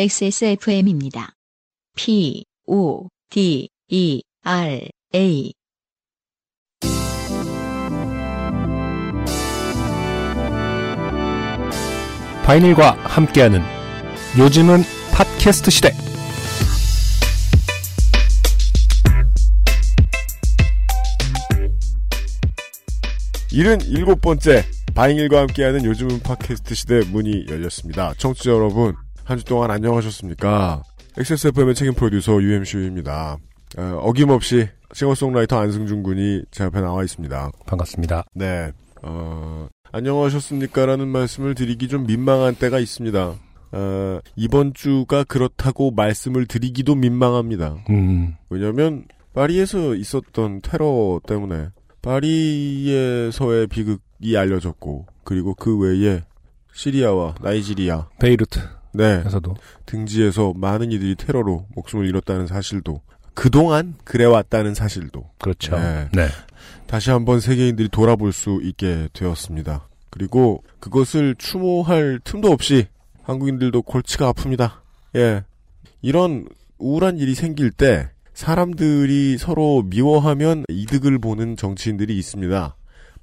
XSFM입니다. P, O, D, E, R, A. 바이닐과 함께하는 요즘은 팟캐스트 시대. 일은 일곱 번째 바잉일과 함께하는 요즘은 팟캐스트 시대 문이 열렸습니다. 청취자 여러분 한 주 동안 안녕하셨습니까? XSFM의 책임 프로듀서 UMCU입니다. 어, 김없이 싱어송라이터 안승준 군이 제 앞에 나와 있습니다. 반갑습니다. 네, 어, 안녕하셨습니까라는 말씀을 드리기 좀 민망한 때가 있습니다. 어, 이번 주가 그렇다고 말씀을 드리기도 민망합니다. 음, 왜냐면 파리에서 있었던 테러 때문에 파리에서의 비극이 알려졌고 그리고 그 외에 시리아와 나이지리아 베이루트 에서도 네 등지에서 많은 이들이 테러로 목숨을 잃었다는 사실도 그동안 그래왔다는 사실도 그렇죠. 네. 네. 다시 한번 세계인들이 돌아볼 수 있게 되었습니다. 그리고 그것을 추모할 틈도 없이 한국인들도 골치가 아픕니다. 예. 이런 우울한 일이 생길 때 사람들이 서로 미워하면 이득을 보는 정치인들이 있습니다.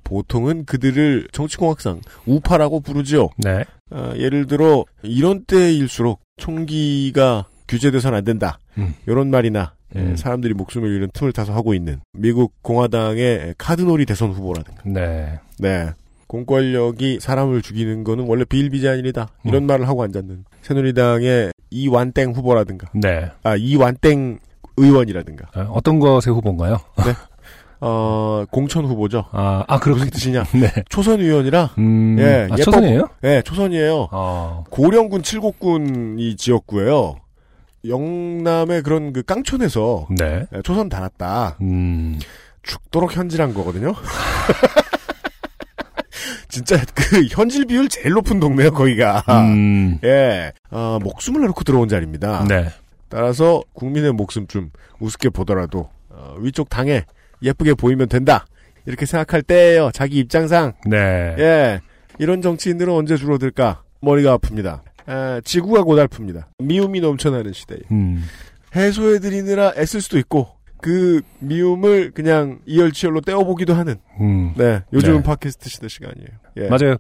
보통은 그들을 정치공학상 우파라고 부르죠. 네. 아, 예를 들어 이런 때일수록 총기가 규제돼서는 안 된다. 음. 이런 말이나 예, 음. 사람들이 목숨을 잃은 틈을 타서 하고 있는 미국 공화당의 카드놀이 대선 후보라든가. 네. 네. 공권력이 사람을 죽이는 거는 원래 비일비재한 일이다. 이런 음. 말을 하고 앉았는 새누리당의 이완땡 후보라든가. 네. 아, 이완땡 의원이라든가. 어, 어떤 것의 후보인가요? 어, 공천 후보죠. 아, 아, 그렇 무슨 뜻이냐. 네. 초선 의원이라, 음, 예, 아, 예뻐- 초선이에요? 예, 초선이에요. 어, 고령군 칠곡군이 지었고요. 영남의 그런 그 깡촌에서 네. 예, 초선 달았다. 음, 죽도록 현질한 거거든요. 진짜 그 현질 비율 제일 높은 동네요, 거기가. 음, 예, 어, 목숨을 내놓고 들어온 자리입니다. 네. 따라서 국민의 목숨 좀 우습게 보더라도 어, 위쪽 당에 예쁘게 보이면 된다. 이렇게 생각할 때예요. 자기 입장상. 네. 예, 이런 정치인들은 언제 줄어들까? 머리가 아픕니다. 에, 지구가 고달픕니다. 미움이 넘쳐나는 시대에 음, 해소해드리느라 애쓸 수도 있고 그 미움을 그냥 이열치열로 떼어보기도 하는 음. 네 요즘은 네. 팟캐스트 시대 시간이에요. 예. 맞아요.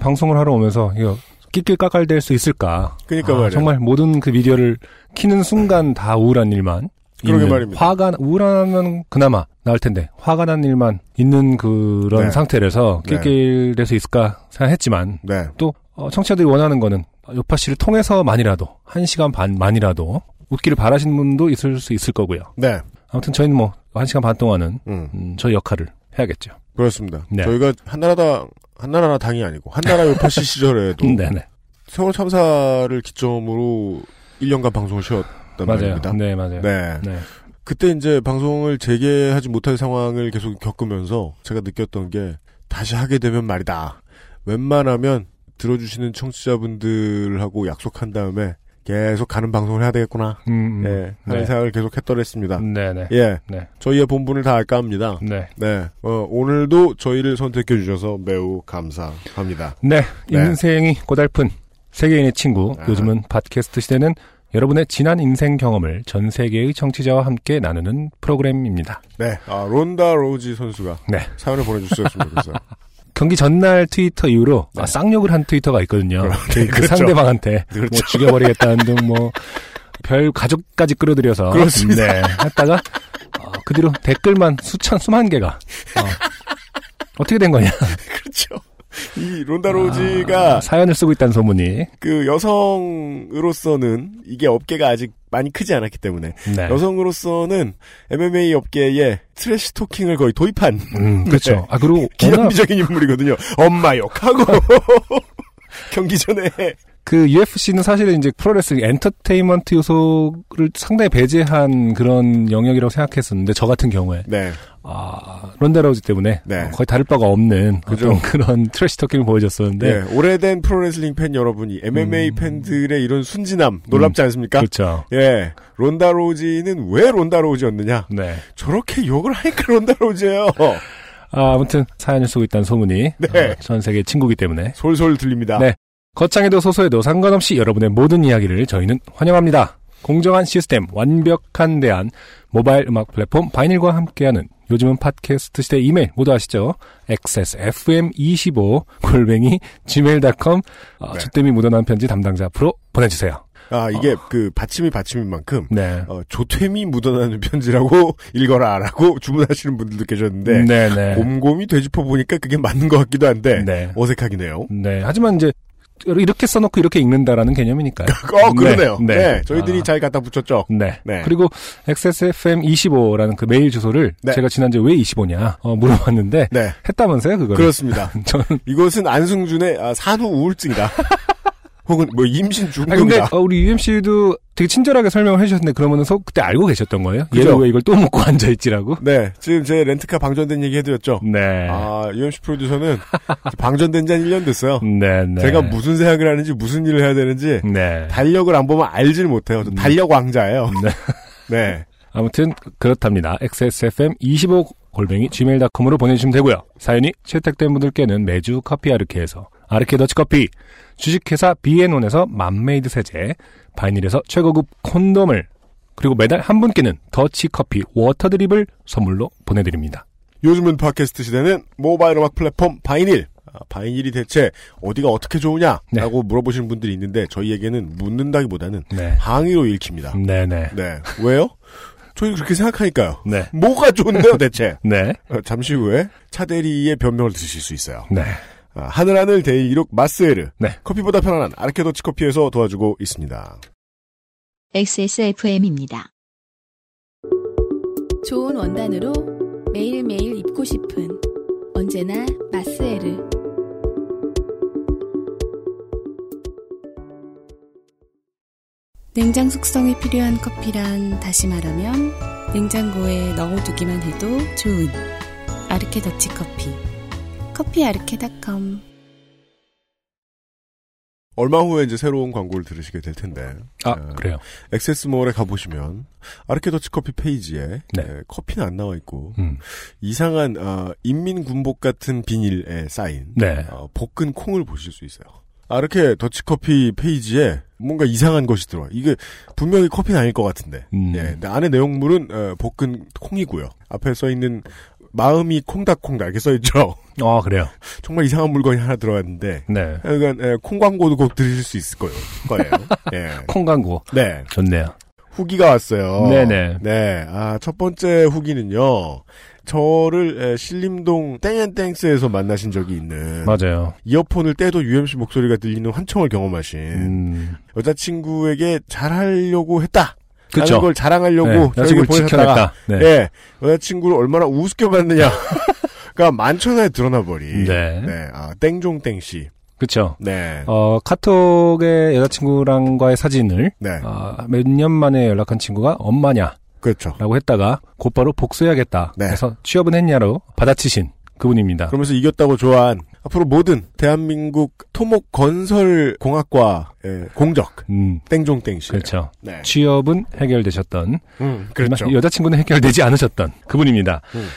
방송을 하러 오면서, 이거, 낄낄까깔댈 수 있을까? 그러니까 아, 말이에요. 정말 모든 그 미디어를 키는 순간 다 우울한 일만. 그러게 말입니다. 화가, 우울하면 그나마 나을 텐데, 화가 난 일만 있는 그런 네. 상태라서 네. 낄낄댈 수 있을까 생각했지만, 네. 또, 어, 청취자들이 원하는 거는 요파 씨를 통해서만이라도, 한 시간 반만이라도, 웃기를 바라시는 분도 있을 수 있을 거고요. 네. 아무튼 저희는 뭐, 한 시간 반 동안은, 음, 음, 저희 역할을 해야겠죠. 그렇습니다. 네. 저희가 한나라당 한나라 당이 아니고 한나라 요파시 시절에도 네네. 세월 참사를 기점으로 1년간 방송을 쉬었 단 맞아요. 말입니다. 네, 맞아요. 네. 네. 그때 이제 방송을 재개하지 못할 상황을 계속 겪으면서 제가 느꼈던 게 다시 하게 되면 말이다. 웬만하면 들어주시는 청취자분들하고 약속한 다음에 계속 가는 방송을 해야 되겠구나. 음, 음. 예, 하는 네. 생각을 계속 했더랬습니다. 네 네. 예, 네. 저희의 본분을 다 알까 합니다. 네. 네, 어, 오늘도 저희를 선택해 주셔서 매우 감사합니다. 네. 네. 인생이 고달픈 세계인의 친구. 아. 요즘은 팟캐스트 시대는 여러분의 지난 인생 경험을 전 세계의 청취자와 함께 나누는 프로그램입니다. 네, 아, 론다 로지 선수가 네. 사연을 보내주셨으면 좋겠어요. 경기 전날 트위터 이후로 네. 아, 쌍욕을 한 트위터가 있거든요. 네, 그 그렇죠. 상대방한테 그렇죠. 뭐 죽여버리겠다는 등 뭐 별 가족까지 끌어들여서 그렇습니다. 네, 했다가 어, 그 뒤로 댓글만 수천 수만 개가 어, 어떻게 된 거냐? 그렇죠. 이 론다 로우지가 아, 사연을 쓰고 있다는 소문이 그 여성으로서는 이게 업계가 아직 많이 크지 않았기 때문에 네. 여성으로서는 MMA 업계에 trash talking을 거의 도입한 음, 그렇죠. 아 그리고 기념비적인 인물이거든요. 엄마 욕하고 경기 전에 그 UFC는 사실은 이제 프로레슬링 엔터테인먼트 요소를 상당히 배제한 그런 영역이라고 생각했었는데 저 같은 경우에 네 아 론다 로우지 때문에 네. 어, 거의 다를 바가 없는 그죠. 어떤 그런 trash talking을 보여줬었는데 네, 오래된 프로레슬링 팬 여러분이 MMA 음. 팬들의 이런 순진함 놀랍지 않습니까? 그렇죠. 예, 론다 로지는 왜 론다 로지였느냐? 네. 저렇게 욕을 하니까 론다 로지예요. 아, 아무튼 사연을 쓰고 있다는 소문이 네. 어, 전 세계 친구기 때문에 솔솔 들립니다. 네. 거창해도 소소해도 상관없이 여러분의 모든 이야기를 저희는 환영합니다. 공정한 시스템, 완벽한 대안, 모바일 음악 플랫폼 바이닐과 함께하는 요즘은 팟캐스트 시대 이메일 모두 아시죠? xsfm25 골뱅이 gmail.com 어, 네. 주땜이 묻어난 편지 담당자 앞으로 보내주세요. 아, 이게 그 받침이 받침인 만큼 네. 어, 조퇴미 묻어나는 편지라고 읽어라라고 주문하시는 분들도 계셨는데 네네. 곰곰이 되짚어 보니까 그게 맞는 것 같기도 한데 네. 어색하긴 해요. 네. 하지만 이제 이렇게 써놓고 이렇게 읽는다라는 개념이니까요. 어, 그러네요. 네. 네, 네. 저희들이 아. 잘 갖다 붙였죠. 네. 네. 그리고 XSFM25라는 그 메일 주소를 네. 제가 지난주에 왜 25냐 어, 물어봤는데 네, 했다면서요 그거를. 그렇습니다. 저는 이것은 안승준의 아, 산후 우울증이다. 혹은 뭐 임신 아 근데 중독이다. 어, 우리 UMC도 되게 친절하게 설명을 해주셨는데 그러면은 서 그때 알고 계셨던 거예요? 그죠. 얘를 왜 이걸 또 묻고 앉아있지라고? 네, 지금 제 렌트카 방전된 얘기 해드렸죠. 네. 아, UMC 프로듀서는 방전된 지 한 1년 됐어요. 네, 네. 제가 무슨 생각을 하는지 무슨 일을 해야 되는지 네. 달력을 안 보면 알질 못해요. 저 음. 달력 왕자예요. 네. 네. 아무튼 그렇답니다. XSFM25 골뱅이 gmail.com으로 보내주시면 되고요. 사연이 채택된 분들께는 매주 커피 아르케에서 아르케 더치 커피, 주식회사 비앤온에서 맘메이드 세제, 바이닐에서 최고급 콘돔을 그리고 매달 한 분께는 더치커피 water drip을 선물로 보내드립니다. 요즘은 팟캐스트 시대는 모바일 음악 플랫폼 바이닐. 아, 바이닐이 대체 어디가 어떻게 좋으냐라고 네. 물어보시는 분들이 있는데 저희에게는 묻는다기보다는 네. 항의로 읽힙니다. 네네. 네. 왜요? 저희 그렇게 생각하니까요. 네. 뭐가 좋은데요, 대체? 네. 어, 잠시 후에 차대리의 변명을 드실 수 있어요. 네. 아, 하늘하늘 데일리룩 마스에르. 네. 커피보다 편안한 아르케더치 커피에서 도와주고 있습니다. XSFM입니다. 좋은 원단으로 매일매일 입고 싶은 언제나 마스에르 냉장 숙성이 필요한 커피란 다시 말하면 냉장고에 넣어두기만 해도 좋은 아르케 더치 커피 커피아르케닷컴 얼마 후에 이제 새로운 광고를 들으시게 될 텐데. 아, 어, 그래요. 액세스몰에 가보시면 아르케더치 커피 페이지에 네. 에, 커피는 안 나와 있고 음. 이상한 어, 인민군복 같은 비닐에 쌓인 네. 어, 볶은 콩을 보실 수 있어요. 아르케 더치커피 페이지에 뭔가 이상한 것이 들어와. 이게 분명히 커피는 아닐 것 같은데. 음. 예, 근데 안에 내용물은 어, 볶은 콩이고요. 앞에 써 있는 마음이 콩닥콩닥 이렇게 써 있죠. 아, 그래요. 정말 이상한 물건이 하나 들어왔는데. 네. 그러니까 예, 콩 광고도 꼭 들으실 수 있을 거예요. 거예요. 예. 콩 광고. 네. 좋네요. 후기가 왔어요. 네네. 네. 아, 첫 번째 후기는요. 저를 에, 신림동 땡앤땡스에서 만나신 적이 있는 맞아요. 이어폰을 떼도 UMC 목소리가 들리는 환청을 경험하신 음. 여자친구에게 잘하려고 했다. 그쵸. 걸 자랑하려고 네, 여자친구를 지켜냈다. 네. 예, 여자친구를 얼마나 우습게 봤느냐가 만천하에 드러나 버린 네. 네, 아, 땡종땡 씨. 그쵸. 네. 어, 카톡에 여자친구랑과의 사진을, 네. 아, 몇년 만에 연락한 친구가 엄마냐라고 그렇죠. 했다가 곧바로 복수해야겠다. 네. 그래서 취업은 했냐로 받아치신 그분입니다. 그러면서 이겼다고 좋아한 앞으로 모든 대한민국 토목 건설 공학과 공적 음, 땡종땡 씨. 그렇죠. 네. 취업은 해결되셨던, 음, 그렇죠. 여자친구는 해결되지 않으셨던 그분입니다. 음.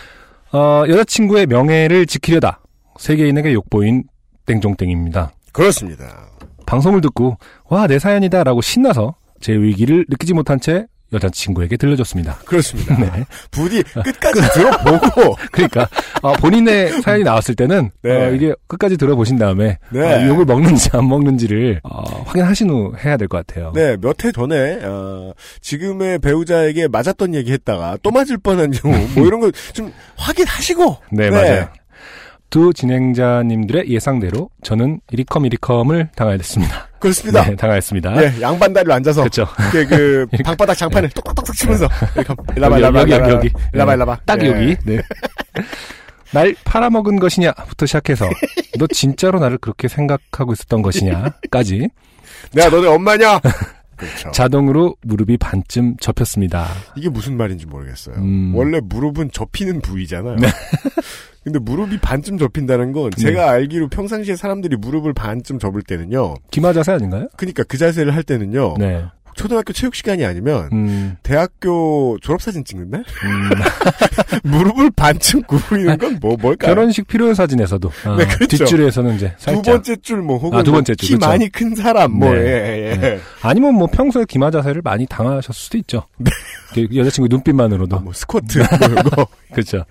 어, 여자친구의 명예를 지키려다 세계인에게 욕보인 땡종땡입니다. 그렇습니다. 방송을 듣고 와 내 사연이다라고 신나서 제 위기를 느끼지 못한 채 여자친구에게 들려줬습니다. 그렇습니다. 네. 부디 끝까지 들어보고 그러니까 어, 본인의 사연이 나왔을 때는 네. 어, 이게 끝까지 들어보신 다음에 네. 어, 욕을 먹는지 안 먹는지를 어, 확인하신 후 해야 될 것 같아요. 네, 몇 해 전에 어, 지금의 배우자에게 맞았던 얘기 했다가 또 맞을 뻔한 경우 뭐 이런 거 좀 확인하시고 네, 맞아요. 두 진행자님들의 예상대로 저는 이리컴 이리컴을 당하였습니다. 그렇습니다. 네, 당하였습니다. 예, 양반 다리로 앉아서 그렇죠. 이렇게 그 방바닥 장판을 똑똑똑똑 치면서 이렇게 일라바 여기, 일라바 여기, 일라바 여기. 일라바 네. 일라바 딱 예. 여기. 네. 날 팔아먹은 것이냐부터 시작해서 너 진짜로 나를 그렇게 생각하고 있었던 것이냐까지 내가 너네 엄마냐? 그렇죠. 자동으로 무릎이 반쯤 접혔습니다. 이게 무슨 말인지 모르겠어요. 음. 네. 원래 무릎은 접히는 부위잖아요. 근데 무릎이 반쯤 접힌다는 건 제가 알기로 평상시에 사람들이 무릎을 반쯤 접을 때는요. 기마 자세 아닌가요? 그러니까 그 자세를 할 때는요. 네. 초등학교 체육 시간이 아니면 음, 대학교 졸업 사진 찍는 날? 음. 무릎을 반쯤 구부리는 건 뭐, 뭘까요? 결혼식 필요 사진에서도 아, 네, 그렇죠. 뒷줄에서는 이제 두 살짝 번째 줄뭐 혹은 아, 두뭐 번째 줄, 키 그렇죠. 많이 큰 사람 뭐 네. 예, 예. 아니면 뭐 평소에 기마 자세를 많이 당하셨을 수도 있죠. 그 여자친구 눈빛만으로도 아, 뭐 스쿼트 뭐 이런 거. 그렇죠.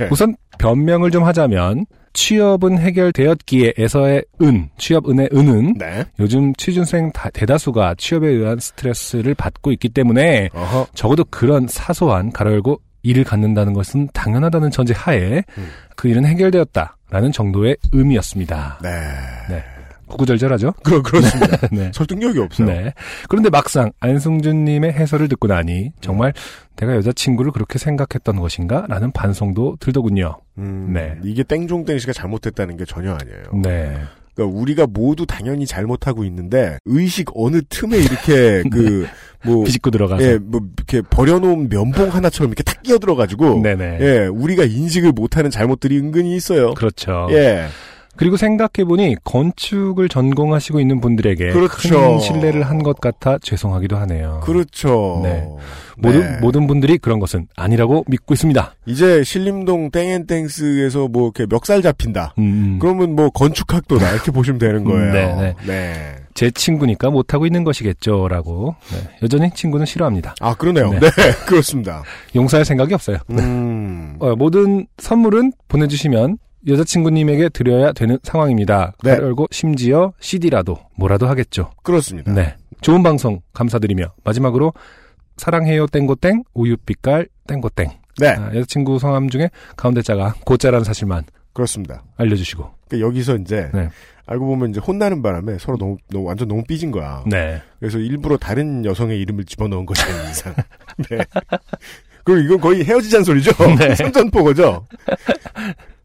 예. 우선 변명을 좀 하자면 취업은 해결되었기에에서의 은, 취업은의 은은 네. 요즘 취준생 다- 대다수가 취업에 의한 스트레스를 받고 있기 때문에 어허. 적어도 그런 사소한 가로 열고 일을 갖는다는 것은 당연하다는 전제 하에 음. 그 일은 해결되었다라는 정도의 의미였습니다. 네. 네. 구구절절하죠? 그 그렇습니다. 네. 설득력이 없어요. 네. 그런데 막상 안승준님의 해설을 듣고 나니 정말 내가 여자친구를 그렇게 생각했던 것인가? 라는 반성도 들더군요. 음, 네. 이게 땡종땡 씨가 잘못했다는 게 전혀 아니에요. 네. 그러니까 우리가 모두 당연히 잘못하고 있는데 의식 어느 틈에 이렇게 그뭐 비집고 들어가서. 예, 뭐 이렇게 버려놓은 면봉 하나처럼 이렇게 탁 끼어 들어가지고 네네. 예, 우리가 인식을 못하는 잘못들이 은근히 있어요. 그렇죠. 예, 그리고 생각해보니 건축을 전공하시고 있는 분들에게 그렇죠. 큰 신뢰를 한 것 같아 죄송하기도 하네요. 그렇죠. 네. 모든, 네. 모든 분들이 그런 것은 아니라고 믿고 있습니다. 이제 신림동 땡앤땡스에서 뭐 이렇게 멱살 잡힌다. 음, 그러면 뭐 건축학도다 이렇게 보시면 되는 거예요. 네, 네. 네. 제 친구니까 못하고 있는 것이겠죠. 라고. 네. 여전히 친구는 싫어합니다. 아 그러네요. 네. 네, 그렇습니다. 용서할 생각이 없어요. 음, 어, 모든 선물은 보내주시면 여자친구님에게 드려야 되는 상황입니다. 네. 열고 심지어 CD라도 뭐라도 하겠죠. 그렇습니다. 네. 좋은 방송 감사드리며 마지막으로 사랑해요 땡고땡 우유빛깔 땡고땡 네, 아, 여자친구 성함 중에 가운데 자가 고자라는 사실만 그렇습니다. 알려주시고 그러니까 여기서 이제 네. 알고 보면 이제 혼나는 바람에 서로 너무, 너무 완전 너무 삐진 거야. 네. 그래서 일부러 다른 여성의 이름을 집어넣은 것이 아닌 이상. 네. 그리고 이건 거의 헤어지자는 소리죠. 네. 선전포고죠.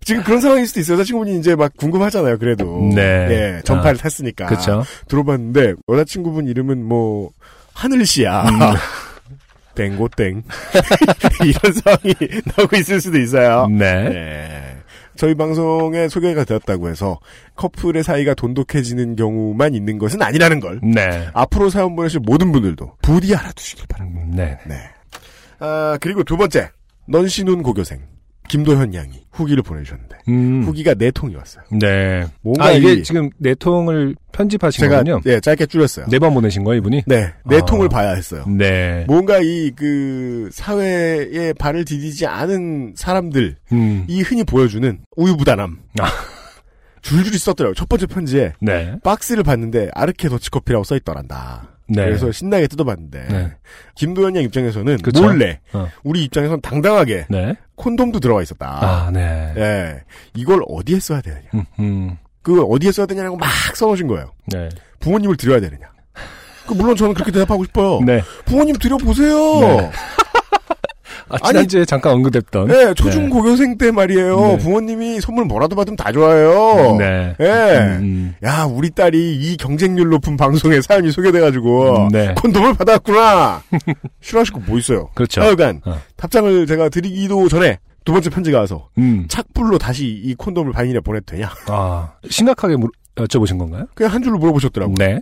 지금 그런 상황일 수도 있어요. 여자친구분이 이제 막 궁금하잖아요. 그래도 네. 예, 전파를 탔으니까. 그렇죠. 들어봤는데 여자친구분 이름은 뭐 하늘 씨야. 음. 땡고땡 이런 상황이 나오고 있을 수도 있어요. 네. 네. 저희 방송에 소개가 되었다고 해서 커플의 사이가 돈독해지는 경우만 있는 것은 아니라는 걸 네. 앞으로 사연 보내실 모든 분들도 부디 알아두시길 바랍니다. 음, 네. 네. 아, 그리고 두 번째. 넌시눈 고교생. 김도현 양이 후기를 보내주셨는데. 음. 후기가 네 통이 왔어요. 네. 뭔가 아 이게 이- 지금 네 통을 편집하신 제가, 거군요. 예, 짧게 줄였어요. 네 번 보내신 거예요 이분이? 네. 네 아. 통을 봐야 했어요. 네. 뭔가 이, 그, 사회에 발을 디디지 않은 사람들, 음. 이 흔히 보여주는 우유부단함. 아. 줄줄이 썼더라고요. 첫 번째 편지에 네. 박스를 봤는데 아르케 더치커피라고 써있더란다. 네. 그래서 신나게 뜯어봤는데 네. 김도현 양 입장에서는 그쵸? 몰래 어. 우리 입장에서는 당당하게 네. 콘돔도 들어가 있었다. 아, 네. 예. 이걸 어디에 써야 되느냐. 음, 음. 그 어디에 써야 되냐고 막 써놓으신 거예요. 네. 부모님을 드려야 되느냐. 그 물론 저는 그렇게 대답하고 싶어요. 네. 부모님 드려보세요. 네. 아, 지난주에 잠깐 언급했던. 네, 초중 고교생 때 말이에요. 네. 부모님이 선물 뭐라도 받으면 다 좋아해요. 네. 예. 음, 야, 우리 딸이 이 경쟁률 높은 방송에 사연이 소개돼가지고 음, 네. 콘돔을 받았구나. 싫어하실 거 뭐 있어요. 그렇죠. 하여간 어. 답장을 제가 드리기도 전에 두 번째 편지가 와서 음. 착불로 다시 이 콘돔을 반인에 보내도 되냐? 아, 심각하게 물, 여쭤보신 건가요? 그냥 한 줄로 물어보셨더라고요. 네.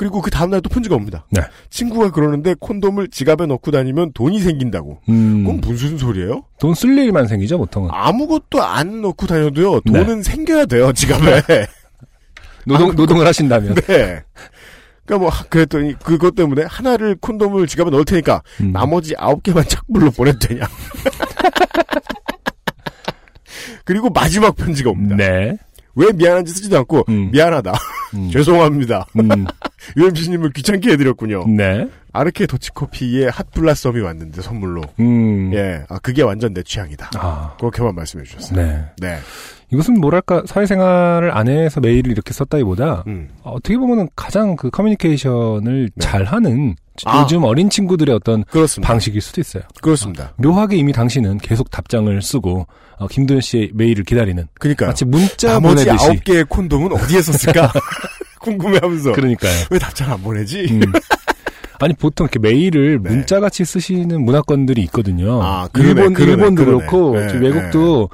그리고 그 다음날 또 편지가 옵니다. 네. 친구가 그러는데 콘돔을 지갑에 넣고 다니면 돈이 생긴다고. 음. 그건 무슨 소리예요? 돈 쓸 일만 생기죠, 보통은. 아무것도 안 넣고 다녀도요. 네. 돈은 생겨야 돼요, 지갑에. 노동, 노동을 하신다면. 네. 그러니까 뭐 하- 그랬더니 그것 때문에 하나를 콘돔을 지갑에 넣을 테니까 음. 나머지 아홉 개만 착불로 보내도 되냐. 그리고 마지막 편지가 옵니다. 네. 왜 미안한지 쓰지도 않고 음. 미안하다. 음. 죄송합니다. 음. UMC님을 귀찮게 해드렸군요. 네. 아르케 더치커피의 핫블라썸이 왔는데 선물로. 음. 예, 아 그게 완전 내 취향이다. 아. 그렇게만 말씀해 주셨어요. 네. 네. 이것은 뭐랄까, 사회생활을 안 해서 메일을 이렇게 썼다기보다, 음. 어, 어떻게 보면은 가장 그 커뮤니케이션을 네. 잘하는 아. 요즘 어린 친구들의 어떤 그렇습니다. 방식일 수도 있어요. 그렇습니다. 묘하게 이미 당신은 계속 답장을 쓰고 어, 김도현 씨의 메일을 기다리는 그러니까 마치 문자 나머지 보내듯이 아홉 개의 콘돔은 어디에 썼을까 궁금해하면서 그러니까요. 왜 답장 안 보내지? 음. 아니 보통 이렇게 메일을 네. 문자 같이 쓰시는 문화권들이 있거든요. 아, 그러네, 일본 그러네, 일본도 그러네. 그렇고 네, 저 외국도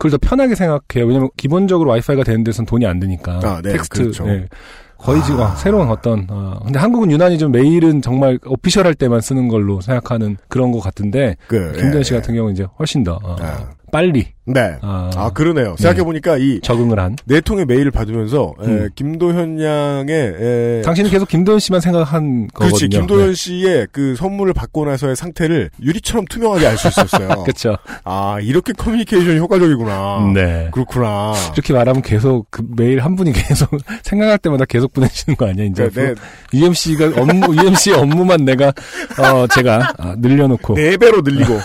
그걸 더 편하게 생각해요. 왜냐면 기본적으로 와이파이가 되는 데선 돈이 안 드니까. 아, 네, 텍스트. 그렇죠. 예. 거의 지금 아. 새로운 어떤 어, 근데 한국은 유난히 좀 메일은 정말 official 할 때만 쓰는 걸로 생각하는 그런 것 같은데 그, 김도현 씨 예, 같은 경우는 이제 훨씬 더 어, 아. 빨리 네. 아, 아, 그러네요. 생각해 보니까 이 적응을 한. 네 통의 메일을 받으면서 에, 음. 김도현 양의 에, 당신은 계속 김도현 씨만 생각한 거거든요. 그렇지 김도현 씨의 그 선물을 받고 나서의 상태를 유리처럼 투명하게 알 수 있었어요. 그렇죠. 아 이렇게 커뮤니케이션이 효과적이구나. 네. 그렇구나. 이렇게 말하면 계속 그 메일 한 분이 계속 생각할 때마다 계속 보내시는 거 아니야 이제 네, UMC가 업무 UMC의 업무만 내가 어 제가 아, 늘려놓고 네 배로 늘리고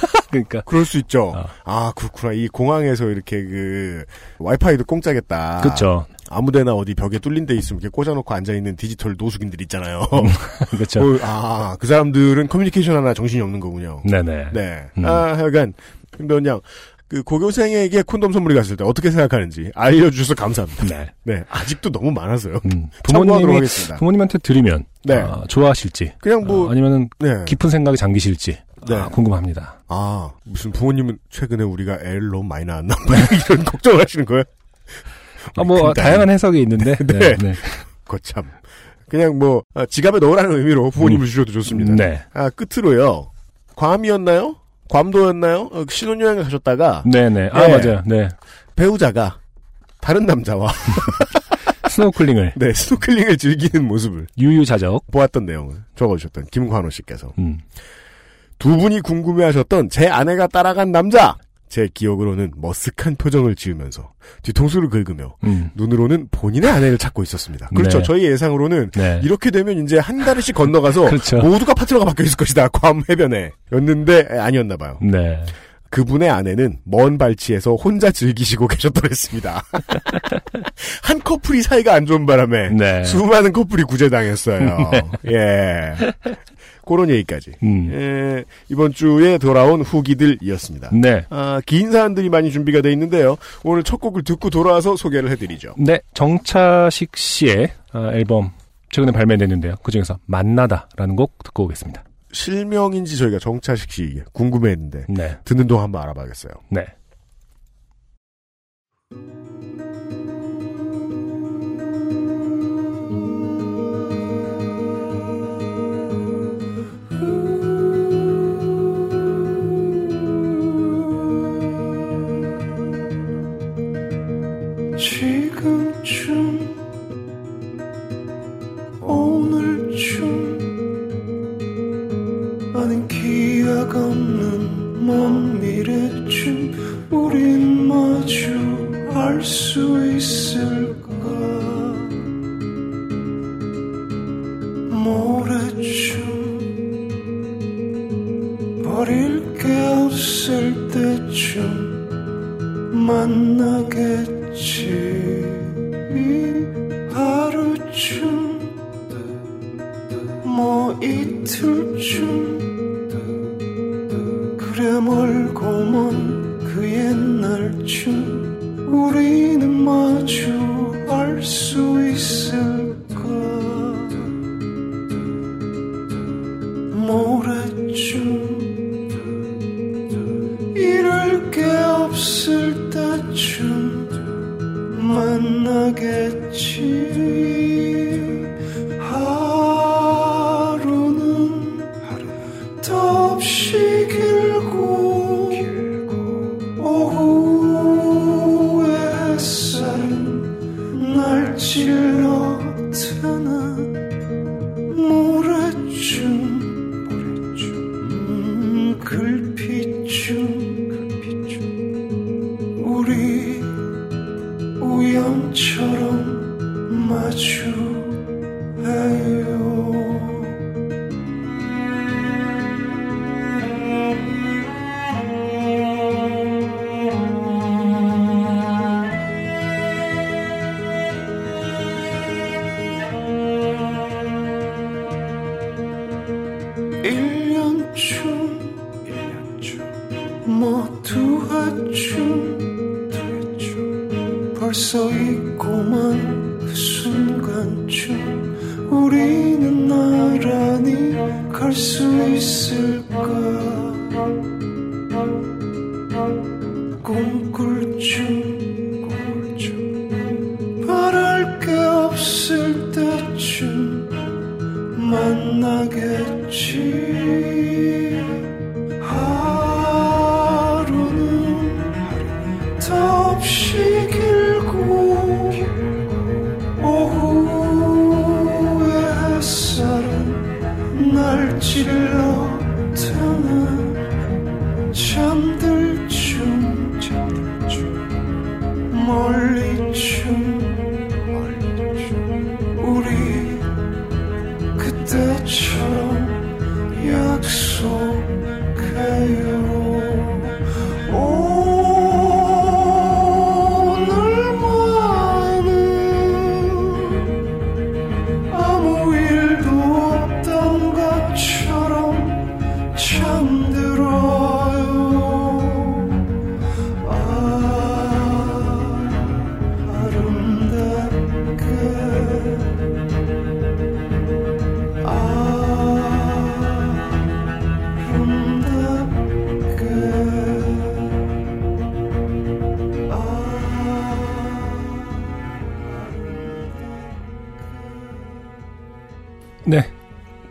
그러니까 그럴 수 있죠. 아. 아 그렇구나. 이 공항에서 이렇게 그 와이파이도 공짜겠다. 그렇죠 아무데나 어디 벽에 뚫린 데 있으면 이렇게 꽂아놓고 앉아있는 디지털 노숙인들 있잖아요. 그렇죠 어, 아, 그 사람들은 커뮤니케이션 하나 정신이 없는 거군요. 네네 네. 음. 아, 하여간, 양, 그 고교생에게 콘돔 선물이 갔을 때 어떻게 생각하는지 알려주셔서 감사합니다. 네. 네. 아직도 너무 많아서요. 음. 부모님이 하겠습니다. 부모님한테 드리면 네. 아, 좋아하실지 그냥 뭐, 아, 아니면은 네. 깊은 생각에 잠기실지 네. 아, 궁금합니다. 아, 무슨 부모님은 최근에 우리가 애를 너무 많이 낳았나? 뭐 이런 걱정을 하시는 거예요? 아, 뭐 근데 다양한 해석이 있는데 네. 네. 네. 거참. 그냥 뭐, 아, 지갑에 넣으라는 의미로 부모님을 주셔도 좋습니다. 네. 아, 끝으로요. 괌이었나요? 괌도였나요? 어, 신혼여행을 가셨다가 네네. 아, 네. 맞아요. 네. 배우자가 다른 남자와 스노클링을 네, 스노클링을 즐기는 모습을 유유자적. 보았던 내용을 적어주셨던 김관호 씨께서 음. 두 분이 궁금해하셨던 제 아내가 따라간 남자 제 기억으로는 머쓱한 표정을 지으면서 뒤통수를 긁으며 음. 눈으로는 본인의 아내를 찾고 있었습니다. 그렇죠. 네. 저희 예상으로는 네. 이렇게 되면 이제 한 달씩 건너가서 그렇죠. 모두가 파트너가 바뀌어 있을 것이다. 괌 해변에 였는데 아니었나 봐요. 네. 그분의 아내는 먼 발치에서 혼자 즐기시고 계셨더랬습니다. 한 커플이 사이가 안 좋은 바람에 네. 수많은 커플이 구제당했어요. 예. 그런 얘기까지. 음. 예, 이번 주에 돌아온 후기들이었습니다. 네. 아, 긴 사안들이 많이 준비가 돼 있는데요. 오늘 첫 곡을 듣고 돌아와서 소개를 해드리죠. 네. 정차식 씨의 아, 앨범 최근에 발매됐는데요. 그 중에서 만나다라는 곡 듣고 오겠습니다. 실명인지 저희가 정차식 씨 궁금해했는데 네. 듣는 동안 한번 알아봐야겠어요. 네. 지금쯤 오늘쯤 없는 먼 미래쯤 우린 마주 알수 있을까 모레쯤 버릴 게 없을 때쯤 만나겠지. 하루쯤 뭐 이틀쯤 그래 멀고 먼 그 옛날쯤 우리는 마주 알 수 있을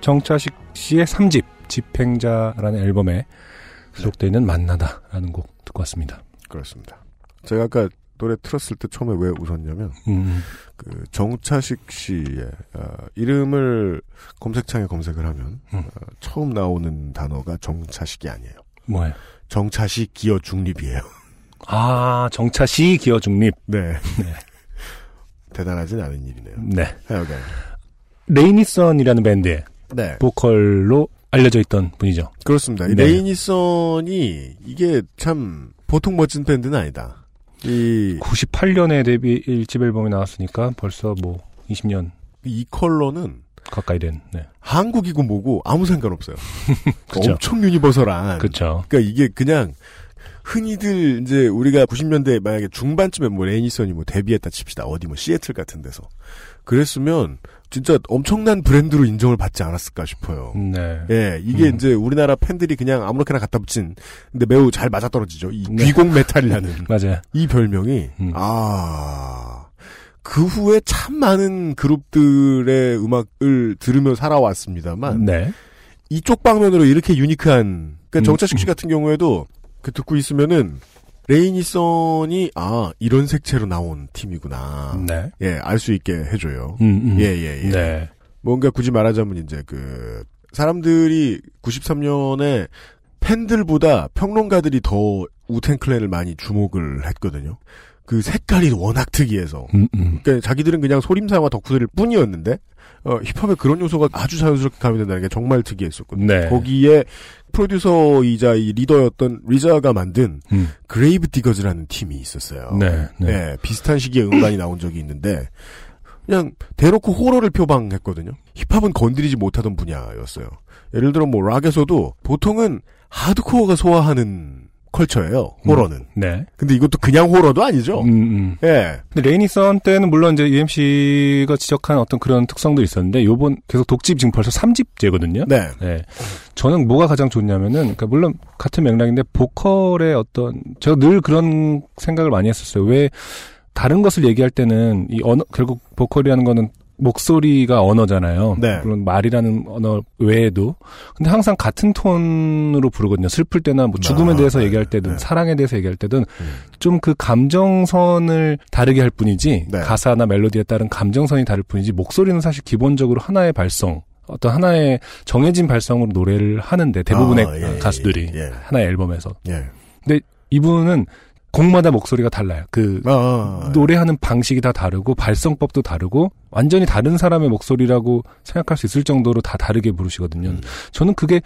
정차식 씨의 3집, 집행자라는 앨범에 수록되어 있는 만나다라는 곡 듣고 왔습니다. 그렇습니다. 제가 아까 노래 틀었을 때 처음에 왜 웃었냐면 음, 그 정차식 씨의 어, 이름을 검색창에 검색을 하면 음. 어, 처음 나오는 단어가 정차식이 아니에요. 뭐예요? 정차식 기어 중립이에요. 아, 정차시 기어 중립. 네. 대단하진 않은 일이네요. 네. 하여간. 레이니선이라는 밴드의 네. 보컬로 알려져 있던 분이죠. 그렇습니다. 이 네. 레이니선이 이게 참 보통 멋진 밴드는 아니다. 이, 98년에 데뷔 1집 앨범이 나왔으니까 벌써 뭐 20년 이 컬러는 가까이 된. 네. 한국이고 뭐고 아무 상관없어요. 엄청 universal한. 그렇죠. 그러니까 이게 그냥 흔히들 이제 우리가 90년대 만약에 중반쯤에 뭐 레이니선이 뭐 데뷔했다 칩시다. 어디 뭐 시애틀 같은 데서. 그랬으면 진짜 엄청난 브랜드로 인정을 받지 않았을까 싶어요. 네. 예, 이게 음. 이제 우리나라 팬들이 그냥 아무렇게나 갖다 붙인 근데 매우 잘 맞아떨어지죠. 이 네. 귀곡 메탈이라는 맞아요. 이 별명이 음. 아. 그 후에 참 많은 그룹들의 음악을 들으며 살아왔습니다만 네. 이쪽 방면으로 이렇게 unique한 그러니까 음, 정차식 씨 음. 같은 경우에도 그 듣고 있으면은 레이니선이 아 이런 색채로 나온 팀이구나. 네. 예, 알 수 있게 해줘요. 음, 음. 예, 예, 예. 네. 뭔가 굳이 말하자면 이제 그 사람들이 93년에 팬들보다 평론가들이 더 우탱 클랜을 많이 주목을 했거든요. 그 색깔이 워낙 특이해서. 음, 음. 그러니까 자기들은 그냥 소림사 영화 덕후들 뿐이었는데 어, 힙합에 그런 요소가 아주 자연스럽게 가미된다는 게 정말 특이했었거든요. 네. 거기에 프로듀서이자 이 리더였던 리자가 만든 음. 그레이브 디거즈라는 팀이 있었어요. 네. 네. 네, 비슷한 시기에 음반이 나온 적이 있는데 그냥 대놓고 호러를 표방했거든요. 힙합은 건드리지 못하던 분야였어요. 예를 들어 뭐 락에서도 보통은 하드코어가 소화하는 컬처예요. 호러는. 네. 근데 이것도 그냥 호러도 아니죠. 음, 음. 예. 근데 레이니선 때는 물론 이제 UMC가 지적한 어떤 그런 특성도 있었는데 요번 계속 독집 지금 벌써 3집째거든요. 네. 네. 저는 뭐가 가장 좋냐면은, 그러니까 물론 같은 맥락인데 보컬의 어떤 제가 늘 그런 생각을 많이 했었어요. 왜 다른 것을 얘기할 때는 이 언어 결국 보컬이라는 거는 목소리가 언어잖아요. 네. 물론 말이라는 언어 외에도 근데 항상 같은 톤으로 부르거든요. 슬플 때나 뭐 죽음에 아, 대해서 네, 얘기할 때든 네. 사랑에 대해서 얘기할 때든 음. 좀그 감정선을 다르게 할 뿐이지 네. 가사나 멜로디에 따른 감정선이 다를 뿐이지 목소리는 사실 기본적으로 하나의 발성 어떤 하나의 정해진 발성으로 노래를 하는데 대부분의 아, 예, 가수들이 예, 예. 하나의 앨범에서 예. 이분은 곡마다 목소리가 달라요. 그 아, 노래하는 방식이 다 다르고 발성법도 다르고 완전히 다른 사람의 목소리라고 생각할 수 있을 정도로 다 다르게 부르시거든요. 음. 저는 그게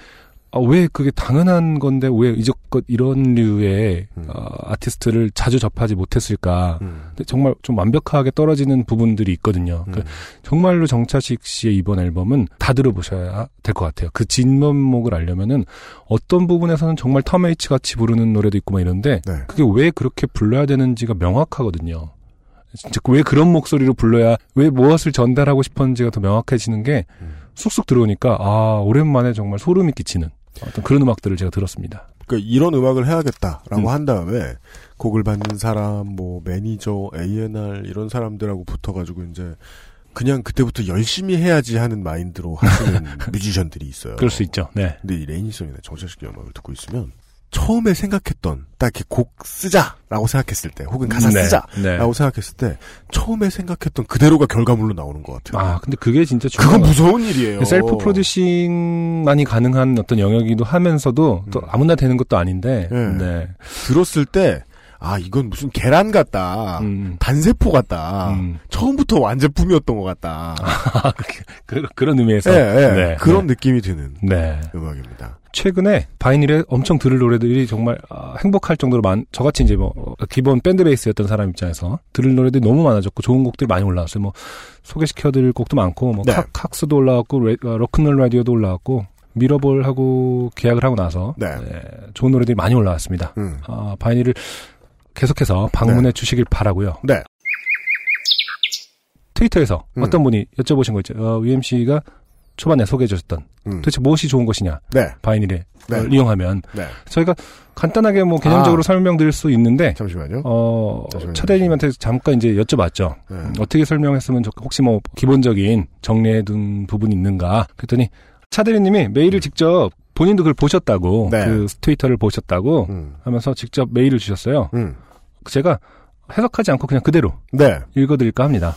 아, 왜 그게 당연한 건데 왜 이제껏 이런 류의 음. 어, 아티스트를 자주 접하지 못했을까? 음. 근데 정말 좀 완벽하게 떨어지는 부분들이 있거든요. 음. 그 정말로 정차식 씨의 이번 앨범은 다 들어보셔야 될 것 같아요. 그 진면목을 알려면은 어떤 부분에서는 정말 톰 웨이츠 같이 부르는 노래도 있고 막 이런데 네. 그게 왜 그렇게 불러야 되는지가 명확하거든요. 진짜 왜 그런 목소리로 불러야 왜 무엇을 전달하고 싶었는지가 더 명확해지는 게 음. 쑥쑥 들어오니까 아 오랜만에 정말 소름이 끼치는 어떤 그런 음악들을 제가 들었습니다. 그러니까 이런 음악을 해야겠다라고 음. 한 다음에 곡을 받는 사람, 뭐 매니저, A&R 이런 사람들하고 붙어가지고 이제 그냥 그때부터 열심히 해야지 하는 마인드로 하시는 뮤지션들이 있어요. 그럴 수 있죠. 네. 근데 이 레이니선이나 정차식 음악을 듣고 있으면 처음에 생각했던 딱 이렇게 곡 쓰자라고 생각했을 때 혹은 가사 네. 쓰자라고 네. 생각했을 때 처음에 생각했던 그대로가 결과물로 나오는 것 같아요. 아, 근데 그게 진짜 그건 무서운 일이에요. 셀프 프로듀싱만이 가능한 어떤 영역이기도 하면서도 또 음. 아무나 되는 것도 아닌데. 네. 네. 들었을 때 아 이건 무슨 계란 같다. 음. 단세포 같다. 음. 처음부터 완제품이었던 것 같다. 그, 그런 의미에서. 예, 예. 네. 그런 느낌이 드는 네. 음악입니다. 최근에 바이닐에 엄청 들을 노래들이 정말 아, 행복할 정도로 많, 저같이 이제 뭐, 어, 기본 밴드베이스였던 사람 입장에서 들을 노래들이 너무 많아졌고 좋은 곡들이 많이 올라왔어요. 뭐, 소개시켜드릴 곡도 많고, 뭐, 네. 칵, 칵스도 올라왔고, 레, 어, 로큰롤 라디오도 올라왔고, 미러볼하고 계약을 하고 나서, 네. 예, 좋은 노래들이 많이 올라왔습니다. 음. 아, 바이닐을 계속해서 방문해 주시길 바라고요 네. 트위터에서 음. 어떤 분이 여쭤보신 거 있죠. 어, UMC가 초반에 소개해 주셨던 음. 도대체 무엇이 좋은 것이냐. 네. 바이닐에 네. 어, 이용하면 네. 저희가 간단하게 뭐 개념적으로 아. 설명드릴 수 있는데 잠시만요. 어. 차대님한테 잠깐 이제 여쭤봤죠. 네. 음, 어떻게 설명했으면 좋 혹시 뭐 기본적인 정리해 둔 부분이 있는가. 그랬더니 차대리님이 메일을 직접 본인도 그걸 보셨다고 음. 네. 그 트위터를 보셨다고 음. 하면서 직접 메일을 주셨어요. 음. 제가 해석하지 않고 그냥 그대로 네. 읽어드릴까 합니다.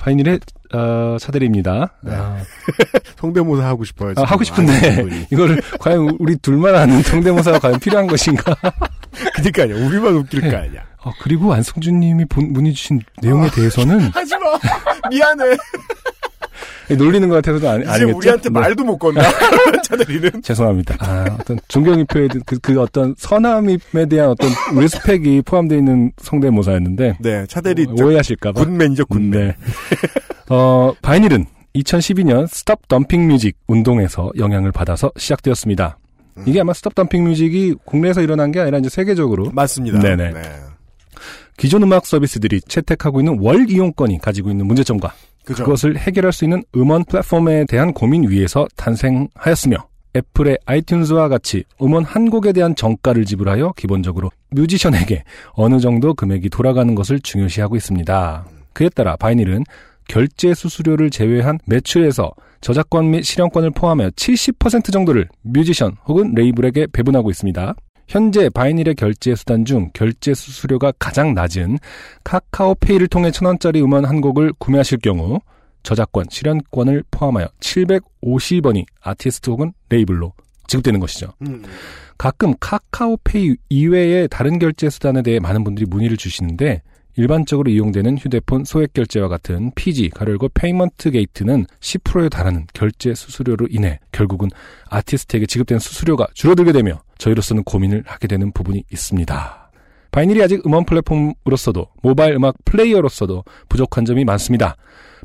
네. 바이닐의 어, 차대리입니다. 네. 아, 성대모사 하고 싶어요. 아. 하고 싶은데 분이. 이거를 과연 우리 둘만 아는 성대모사가 과연 필요한 것인가? 그니까요. 우리만 웃길 네. 거 아니야. 어, 그리고 안성준님이 본- 문의 주신 내용에 대해서는 하지 마. 미안해. 놀리는 것 같아서도 아니, 이제 아니겠죠? 우리한테 네. 말도 못 건다. 차들이는. 죄송합니다. 아, 어떤 존경입표에 그, 그 어떤 선함에 대한 어떤 respect이 포함되어 있는 성대모사였는데 네. 청취자들이 어, 오해하실까봐. 굿맨이죠. 굿맨. 네. 어, 바이닐은 2012년 stop dumping music 운동에서 영향을 받아서 시작되었습니다. 음. 이게 아마 stop dumping music이 국내에서 일어난 게 아니라 이제 세계적으로 맞습니다. 네네. 기존 음악 서비스들이 채택하고 있는 월 이용권이 가지고 있는 문제점과 그죠. 그것을 해결할 수 있는 음원 플랫폼에 대한 고민 위에서 탄생하였으며 애플의 아이튠즈와 같이 음원 한 곡에 대한 정가를 지불하여 기본적으로 뮤지션에게 어느 정도 금액이 돌아가는 것을 중요시하고 있습니다. 그에 따라 바이닐은 결제 수수료를 제외한 매출에서 저작권 및 실현권을 포함하여 70% 정도를 뮤지션 혹은 레이블에게 배분하고 있습니다. 현재 바이닐의 결제 수단 중 결제 수수료가 가장 낮은 카카오페이를 통해 천원짜리 음원 한 곡을 구매하실 경우 저작권, 실연권을 포함하여 750원이 아티스트 혹은 레이블로 지급되는 것이죠. 음. 가끔 카카오페이 이외의 다른 결제 수단에 대해 많은 분들이 문의를 주시는데 일반적으로 이용되는 휴대폰 소액 결제와 같은 PG, 괄호 열고 payment gate는 10%에 달하는 결제 수수료로 인해 결국은 아티스트에게 지급된 수수료가 줄어들게 되며 저희로서는 고민을 하게 되는 부분이 있습니다. 바이닐이 아직 음원 플랫폼으로서도 모바일 음악 플레이어로서도 부족한 점이 많습니다.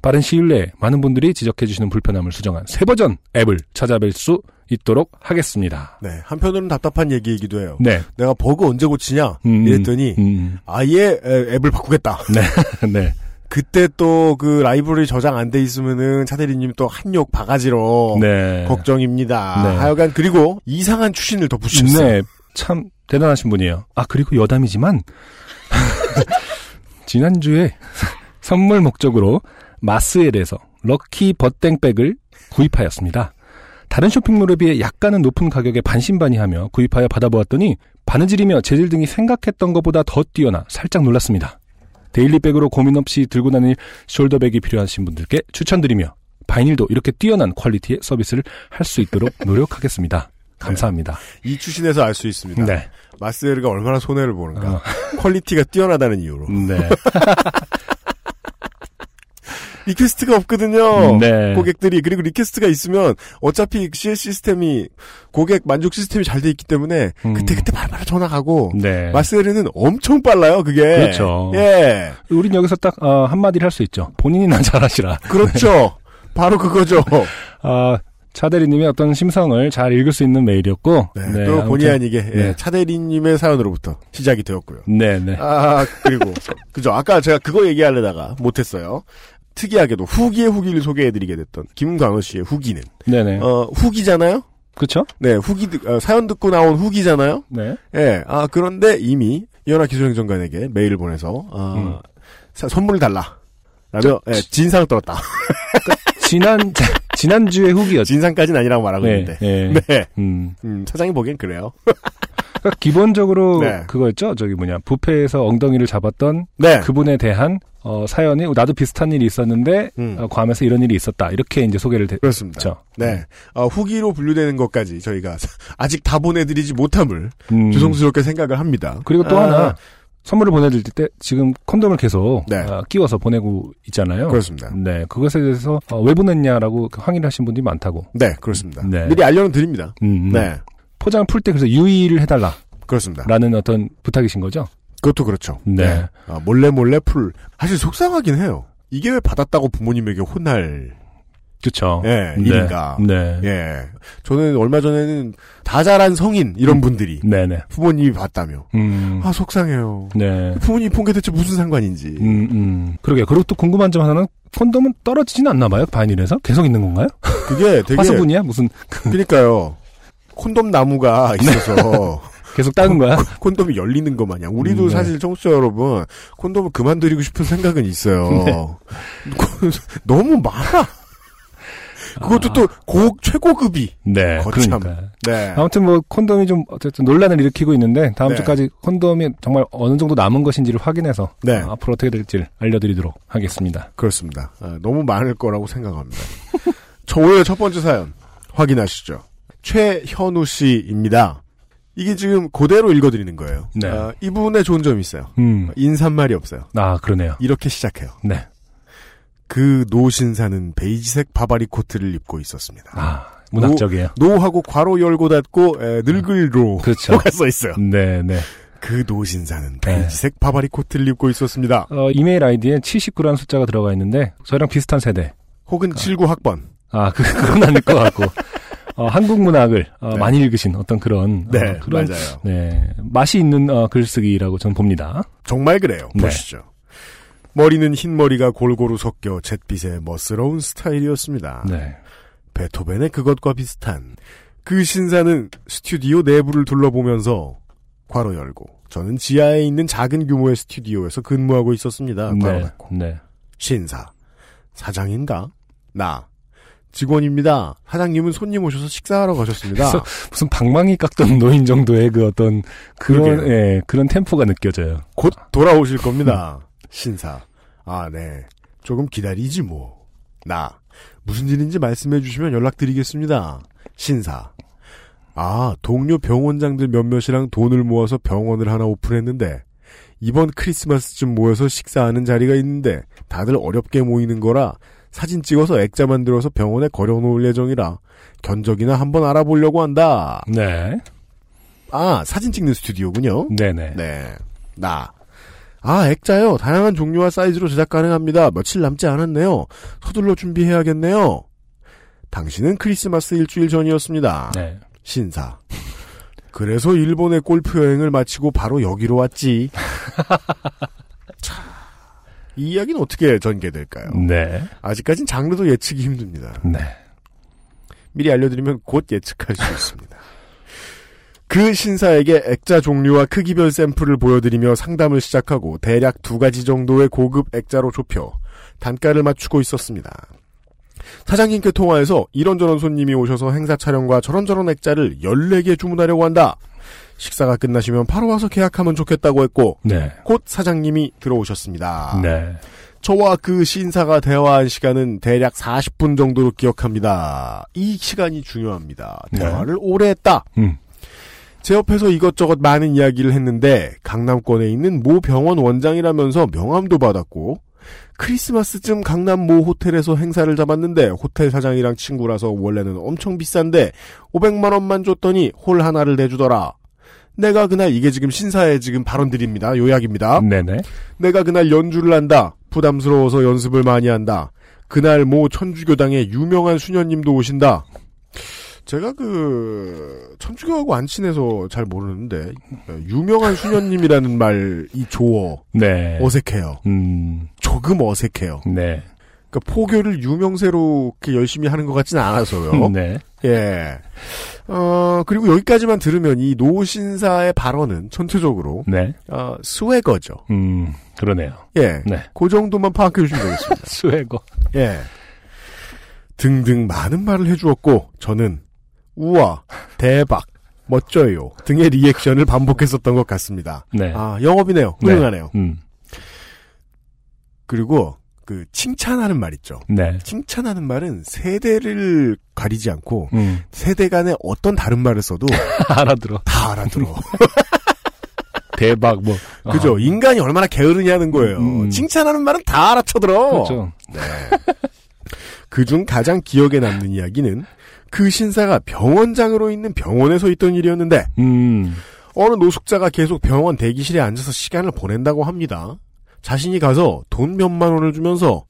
빠른 시일 내에 많은 분들이 지적해 주시는 불편함을 수정한 새 버전 앱을 찾아뵐 수 있도록 하겠습니다. 네. 한편으로는 답답한 얘기이기도 해요. 네. 내가 버그 언제 고치냐? 음, 이랬더니 음, 아예 에, 앱을 바꾸겠다. 네. 그때 또 그 라이브러리 저장 안 돼 있으면은 차대리님 또 한욕 바가지로 네. 걱정입니다. 네. 하여간 그리고 이상한 추신을 덧붙였어요. 네. 참 대단하신 분이에요. 아, 그리고 여담이지만 지난주에 선물 목적으로 마스엘에서 럭키 버땡백을 구입하였습니다. 다른 쇼핑몰에 비해 약간은 높은 가격에 반신반의하며 구입하여 받아보았더니 바느질이며 재질 등이 생각했던 것보다 더 뛰어나 살짝 놀랐습니다. daily bag으로 고민 없이 들고 다닐 숄더백이 필요하신 분들께 추천드리며 바이닐도 이렇게 뛰어난 quality의 서비스를 할 수 있도록 노력하겠습니다. 감사합니다. 이 추신에서 알 수 있습니다. 네. 마스에르가 얼마나 손해를 보는가. 어. quality가 뛰어나다는 이유로. 네. request가 없거든요. 네. 고객들이 그리고 request가 있으면 어차피 CL 시스템이 고객 만족 시스템이 잘 돼 있기 때문에 음. 그때 그때 바로바로 전화 가고 네. 마스에르는 엄청 빨라요. 그게 그렇죠. 예, 우린 여기서 딱 어, 한마디를 할 수 있죠. 본인이나 잘하시라. 그렇죠. 바로 그거죠. 아, 차대리님의 어떤 심성을 잘 읽을 수 있는 메일이었고. 네, 네, 또 본의 아니게 예, 네. 차대리님의 사연으로부터 시작이 되었고요. 네, 네. 아 그리고 그죠. 아까 제가 그거 얘기하려다가 못했어요. 특이하게도 후기의 후기를 소개해드리게 됐던 김광호 씨의 후기는 네네. 어 후기잖아요. 그쵸? 네, 후기, 듣- 어, 사연 듣고 나온 후기잖아요? 네. 예, 아, 그런데 이미 연합 기술행정관에게 메일을 보내서, 아, 음. 사- 선물을 달라. 라며, 예, 진상을 떨었다. 지난, 지난주에 후기였죠. 진상까지는 아니라고 말하고 네. 있는데. 네. 네. 음. 음, 사장이 보기엔 그래요. 그러니까 기본적으로 네. 그거였죠. 저기 뭐냐. 부패에서 엉덩이를 잡았던 네. 그분에 대한 어, 사연이 나도 비슷한 일이 있었는데 음. 어, 괌에서 이런 일이 있었다. 이렇게 이제 소개를 그렇습니다. 됐죠. 네. 어, 후기로 분류되는 것까지 저희가 아직 다 보내드리지 못함을 음. 죄송스럽게 생각을 합니다. 그리고 또 아, 하나 선물을 보내드릴 때 지금 콘돔을 계속 네. 어, 끼워서 보내고 있잖아요. 그렇습니다. 네, 그것에 대해서 어, 왜 보냈냐라고 확인을 하신 분들이 많다고. 네, 그렇습니다. 네. 미리 알려는 드립니다. 음, 음. 네. 포장을 풀때 그래서 유의를 해달라라는 그렇습니다. 어떤 부탁이신 거죠. 그것도 그렇죠. 네. 아, 몰래 몰래 풀. 사실 속상하긴 해요. 이게 왜 받았다고 부모님에게 혼날 그렇죠. 예, 네. 일인가. 네. 예. 저는 얼마 전에는 다 자란 성인 이런 분들이 네네. 부모님이 봤다며. 음. 아 속상해요. 네. 부모님 본 게 대체 무슨 상관인지. 음, 음. 그러게. 그리고 또 궁금한 점 하나는 콘돔은 떨어지진 않나 봐요. 바닐에서 계속 있는 건가요? 그게 되게 화수분이야? 무슨 그러니까요. 콘돔 나무가 있어서 계속 따는 거야? 콘돔이 열리는 것 마냥. 우리도 음, 네. 사실 청취자 여러분 콘돔을 그만드리고 싶은 생각은 있어요. 네. 너무 많아. 그것도 또 고, 최고급이. 네. 거참. 그러니까. 네. 아무튼 뭐 콘돔이 좀 어쨌든 논란을 일으키고 있는데 다음 네. 주까지 콘돔이 정말 어느 정도 남은 것인지를 확인해서 네. 어, 앞으로 어떻게 될지 알려드리도록 하겠습니다. 그렇습니다. 아, 너무 많을 거라고 생각합니다. 저 오늘 첫 번째 사연 확인하시죠. 최현우 씨입니다. 이게 지금 그대로 읽어드리는 거예요. 네. 아, 이분의 좋은 점이 있어요. 음. 인사말이 없어요. 아 그러네요. 이렇게 시작해요. 네. 그 노신사는 베이지색 바바리 코트를 입고 있었습니다. 아 문학적이에요. 노 하고 괄호 열고 닫고 에, 늙을로 그렇죠. 가써 있어요. 네, 네. 그 노신사는 베이지색 바바리 코트를 입고 있었습니다. 어, 이메일 아이디에 79라는 숫자가 들어가 있는데 저희랑 비슷한 세대. 혹은 79학번. 아, 그, 그건 아닐 것 같고. 어, 한국 문학을 어, 네. 많이 읽으신 어떤 그런 네, 어, 그런 맞아요. 네 맛이 있는 어, 글쓰기라고 저는 봅니다. 정말 그래요. 네. 보시죠. 머리는 흰 머리가 골고루 섞여 잿빛의 멋스러운 스타일이었습니다. 네. 베토벤의 그것과 비슷한 그 신사는 스튜디오 내부를 둘러보면서 괄호 열고 저는 지하에 있는 작은 규모의 스튜디오에서 근무하고 있었습니다. 괄호 네. 닫고 네. 신사 사장인가? 나 직원입니다. 사장님은 손님 오셔서 식사하러 가셨습니다. 무슨 방망이 깎던 노인 정도의 그 어떤 그런. 예, 그런 템포가 느껴져요. 곧 돌아오실 겁니다. 신사. 아, 네. 조금 기다리지 뭐. 나. 무슨 일인지 말씀해 주시면 연락드리겠습니다. 신사. 아, 동료 병원장들 몇몇이랑 돈을 모아서 병원을 하나 오픈했는데, 이번 크리스마스쯤 모여서 식사하는 자리가 있는데, 다들 어렵게 모이는 거라, 사진 찍어서 액자 만들어서 병원에 걸어놓을 예정이라, 견적이나 한번 알아보려고 한다. 네. 아, 사진 찍는 스튜디오군요. 네네. 네. 나. 아, 액자요. 다양한 종류와 사이즈로 제작 가능합니다. 며칠 남지 않았네요. 서둘러 준비해야겠네요. 당신은 크리스마스 일주일 전이었습니다. 네. 신사. 그래서 일본의 골프 여행을 마치고 바로 여기로 왔지. 자, 이 이야기는 어떻게 전개될까요? 네. 아직까진 장르도 예측이 힘듭니다. 네. 미리 알려드리면 곧 예측할 수 있습니다. 그 신사에게 액자 종류와 크기별 샘플을 보여드리며 상담을 시작하고 대략 두 가지 정도의 고급 액자로 좁혀 단가를 맞추고 있었습니다. 사장님께 통화해서 이런저런 손님이 오셔서 행사 촬영과 저런저런 액자를 14개 주문하려고 한다. 식사가 끝나시면 바로 와서 계약하면 좋겠다고 했고 네. 곧 사장님이 들어오셨습니다. 네. 저와 그 신사가 대화한 시간은 대략 40분 정도로 기억합니다. 이 시간이 중요합니다. 네. 대화를 오래 했다. 음. 제 옆에서 이것저것 많은 이야기를 했는데 강남권에 있는 모 병원 원장이라면서 명함도 받았고 크리스마스쯤 강남 모 호텔에서 행사를 잡았는데 호텔 사장이랑 친구라서 원래는 엄청 비싼데 500만 원만 줬더니 홀 하나를 내주더라. 내가 그날 이게 지금 신사의 지금 발언들입니다. 요약입니다. 네네. 내가 그날 연주를 한다. 부담스러워서 연습을 많이 한다. 그날 모 천주교당의 유명한 수녀님도 오신다. 제가 그 천주교하고 안 친해서 잘 모르는데 유명한 수녀님이라는 말 이 조어 네. 어색해요. 음. 조금 어색해요. 네. 그러니까 포교를 유명세로 이렇게 열심히 하는 것 같지는 않아서요. 네. 예. 어, 그리고 여기까지만 들으면 이 노신사의 발언은 전체적으로, 네. 어, 스웨거죠. 음, 그러네요. 예. 네. 그 정도만 파악해 주시면 되겠습니다. 스웨거. 예. 등등 많은 말을 해 주었고, 저는, 우와, 대박, 멋져요, 등의 리액션을 반복했었던 것 같습니다. 네. 아, 영업이네요. 네. 훌륭하네요. 음, 그리고, 그, 칭찬하는 말 있죠. 네. 칭찬하는 말은 세대를 가리지 않고, 음, 세대 간에 어떤 다른 말을 써도 알아들어. 다 알아들어. 대박, 뭐. 그죠? 아, 인간이 얼마나 게으르냐는 거예요. 음. 칭찬하는 말은 다 알아쳐들어. 그렇죠. 그중 가장 기억에 남는 이야기는 그 신사가 병원장으로 있는 병원에서 있던 일이었는데 음, 어느 노숙자가 계속 병원 대기실에 앉아서 시간을 보낸다고 합니다. 자신이 가서 돈 몇만 원을 주면서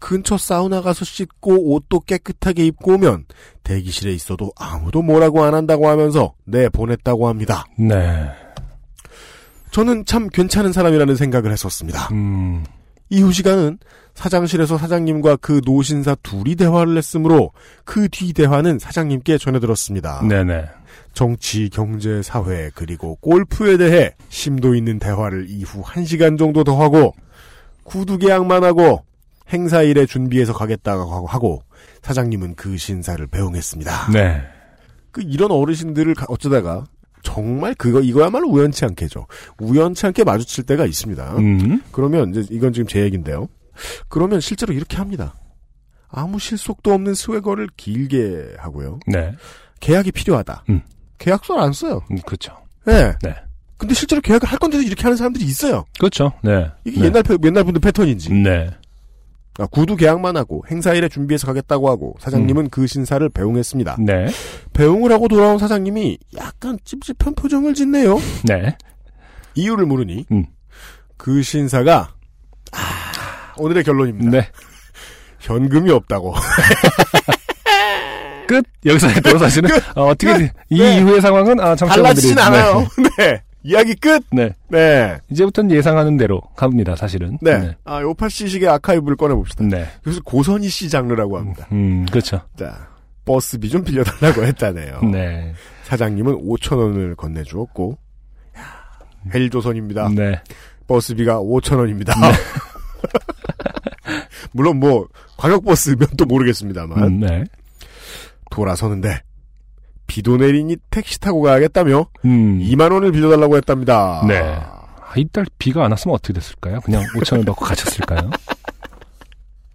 근처 사우나 가서 씻고 옷도 깨끗하게 입고 오면 대기실에 있어도 아무도 뭐라고 안 한다고 하면서 내 보냈다고 합니다. 네. 저는 참 괜찮은 사람이라는 생각을 했었습니다. 음, 이후 시간은 사장실에서 사장님과 그 노신사 둘이 대화를 했으므로 그 뒤 대화는 사장님께 전해들었습니다. 네네. 정치, 경제, 사회 그리고 골프에 대해 심도 있는 대화를 이후 한 시간 정도 더 하고 구두 계약만 하고 행사 일에 준비해서 가겠다고 하고 사장님은 그 신사를 배웅했습니다. 네. 그 이런 어르신들을 가- 어쩌다가 정말 그거 이거야말로 우연치 않게죠. 우연치 않게 마주칠 때가 있습니다. 음, 그러면 이제 이건 지금 제 얘기인데요. 그러면 실제로 이렇게 합니다. 아무 실속도 없는 스웨거를 길게 하고요. 네. 계약이 필요하다. 음. 계약서를 안 써요. 음, 그렇죠. 네. 네. 근데 실제로 계약을 할 건데도 이렇게 하는 사람들이 있어요. 그렇죠. 네. 이게 네. 옛날 패- 옛날 분들 패턴인지. 네. 아, 구두 계약만 하고 행사일에 준비해서 가겠다고 하고 사장님은 음. 그 신사를 배웅했습니다. 네. 배웅을 하고 돌아온 사장님이 약간 찝찝한 표정을 짓네요. 네. 이유를 물으니 음. 그 신사가 아, 오늘의 결론입니다. 네. 현금이 없다고. 끝. 여기서 돌아서 하시는 어, 어떻게 돼? 이 네. 이후의 상황은 아, 달라지진 않아요. 네. 이야기 끝. 네. 네. 이제부터는 예상하는 대로 갑니다. 사실은. 네. 네. 아, 요파 씨식의 아카이브를 꺼내 봅시다. 네. 그래서 고선희 씨 장르라고 합니다. 음, 그렇죠. 자, 버스비 좀 빌려달라고 했다네요. 네. 사장님은 5천 원을 건네주었고, 야, 헬조선입니다. 네. 버스비가 5천 원입니다. 물론 뭐 광역버스면 또 모르겠습니다만 음, 네. 돌아서는데 비도 내리니 택시 타고 가야겠다며 음. 2만 원을 빌려달라고 했답니다. 네. 아, 이달 비가 안 왔으면 어떻게 됐을까요? 그냥 5천 원 받고 가셨을까요?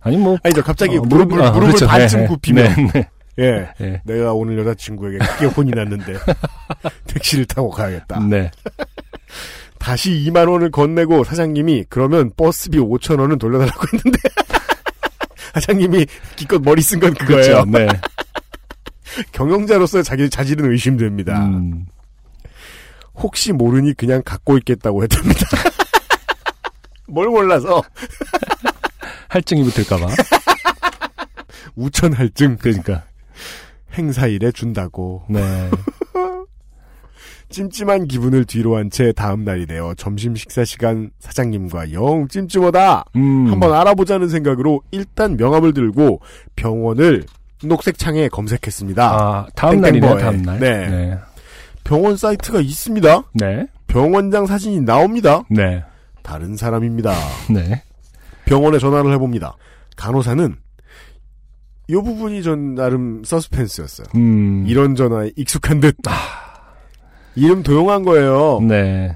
아니 뭐 아니죠. 갑자기 어, 무릎을, 아, 무릎을 그렇죠. 반쯤 네, 굽히면 네, 네. 예. 네. 내가 오늘 여자친구에게 크게 혼이 났는데 택시를 타고 가야겠다. 네. 다시 2만 원을 건네고 사장님이 그러면 버스비 5천 원은 돌려달라고 했는데 사장님이 기껏 머리 쓴 건 그거예요. 그렇죠. 네. 경영자로서 자기 자질은 의심됩니다. 음. 혹시 모르니 그냥 갖고 있겠다고 했답니다. 뭘 몰라서 할증이 붙을까봐. 우천 할증 그러니까. 행사일에 준다고 네. 찜찜한 기분을 뒤로 한 채 다음 날이 되어 점심 식사 시간 사장님과 영 찜찜하다 음. 한번 알아보자는 생각으로 일단 명함을 들고 병원을 녹색 창에 검색했습니다. 아, 다음 땡땡버에. 다음 날. 네. 네. 병원 사이트가 있습니다. 네. 병원장 사진이 나옵니다. 네. 다른 사람입니다. 네. 병원에 전화를 해봅니다. 간호사는 이 부분이 전 나름 서스펜스였어요. 음. 이런 전화에 익숙한 듯. 이름 도용한 거예요. 네.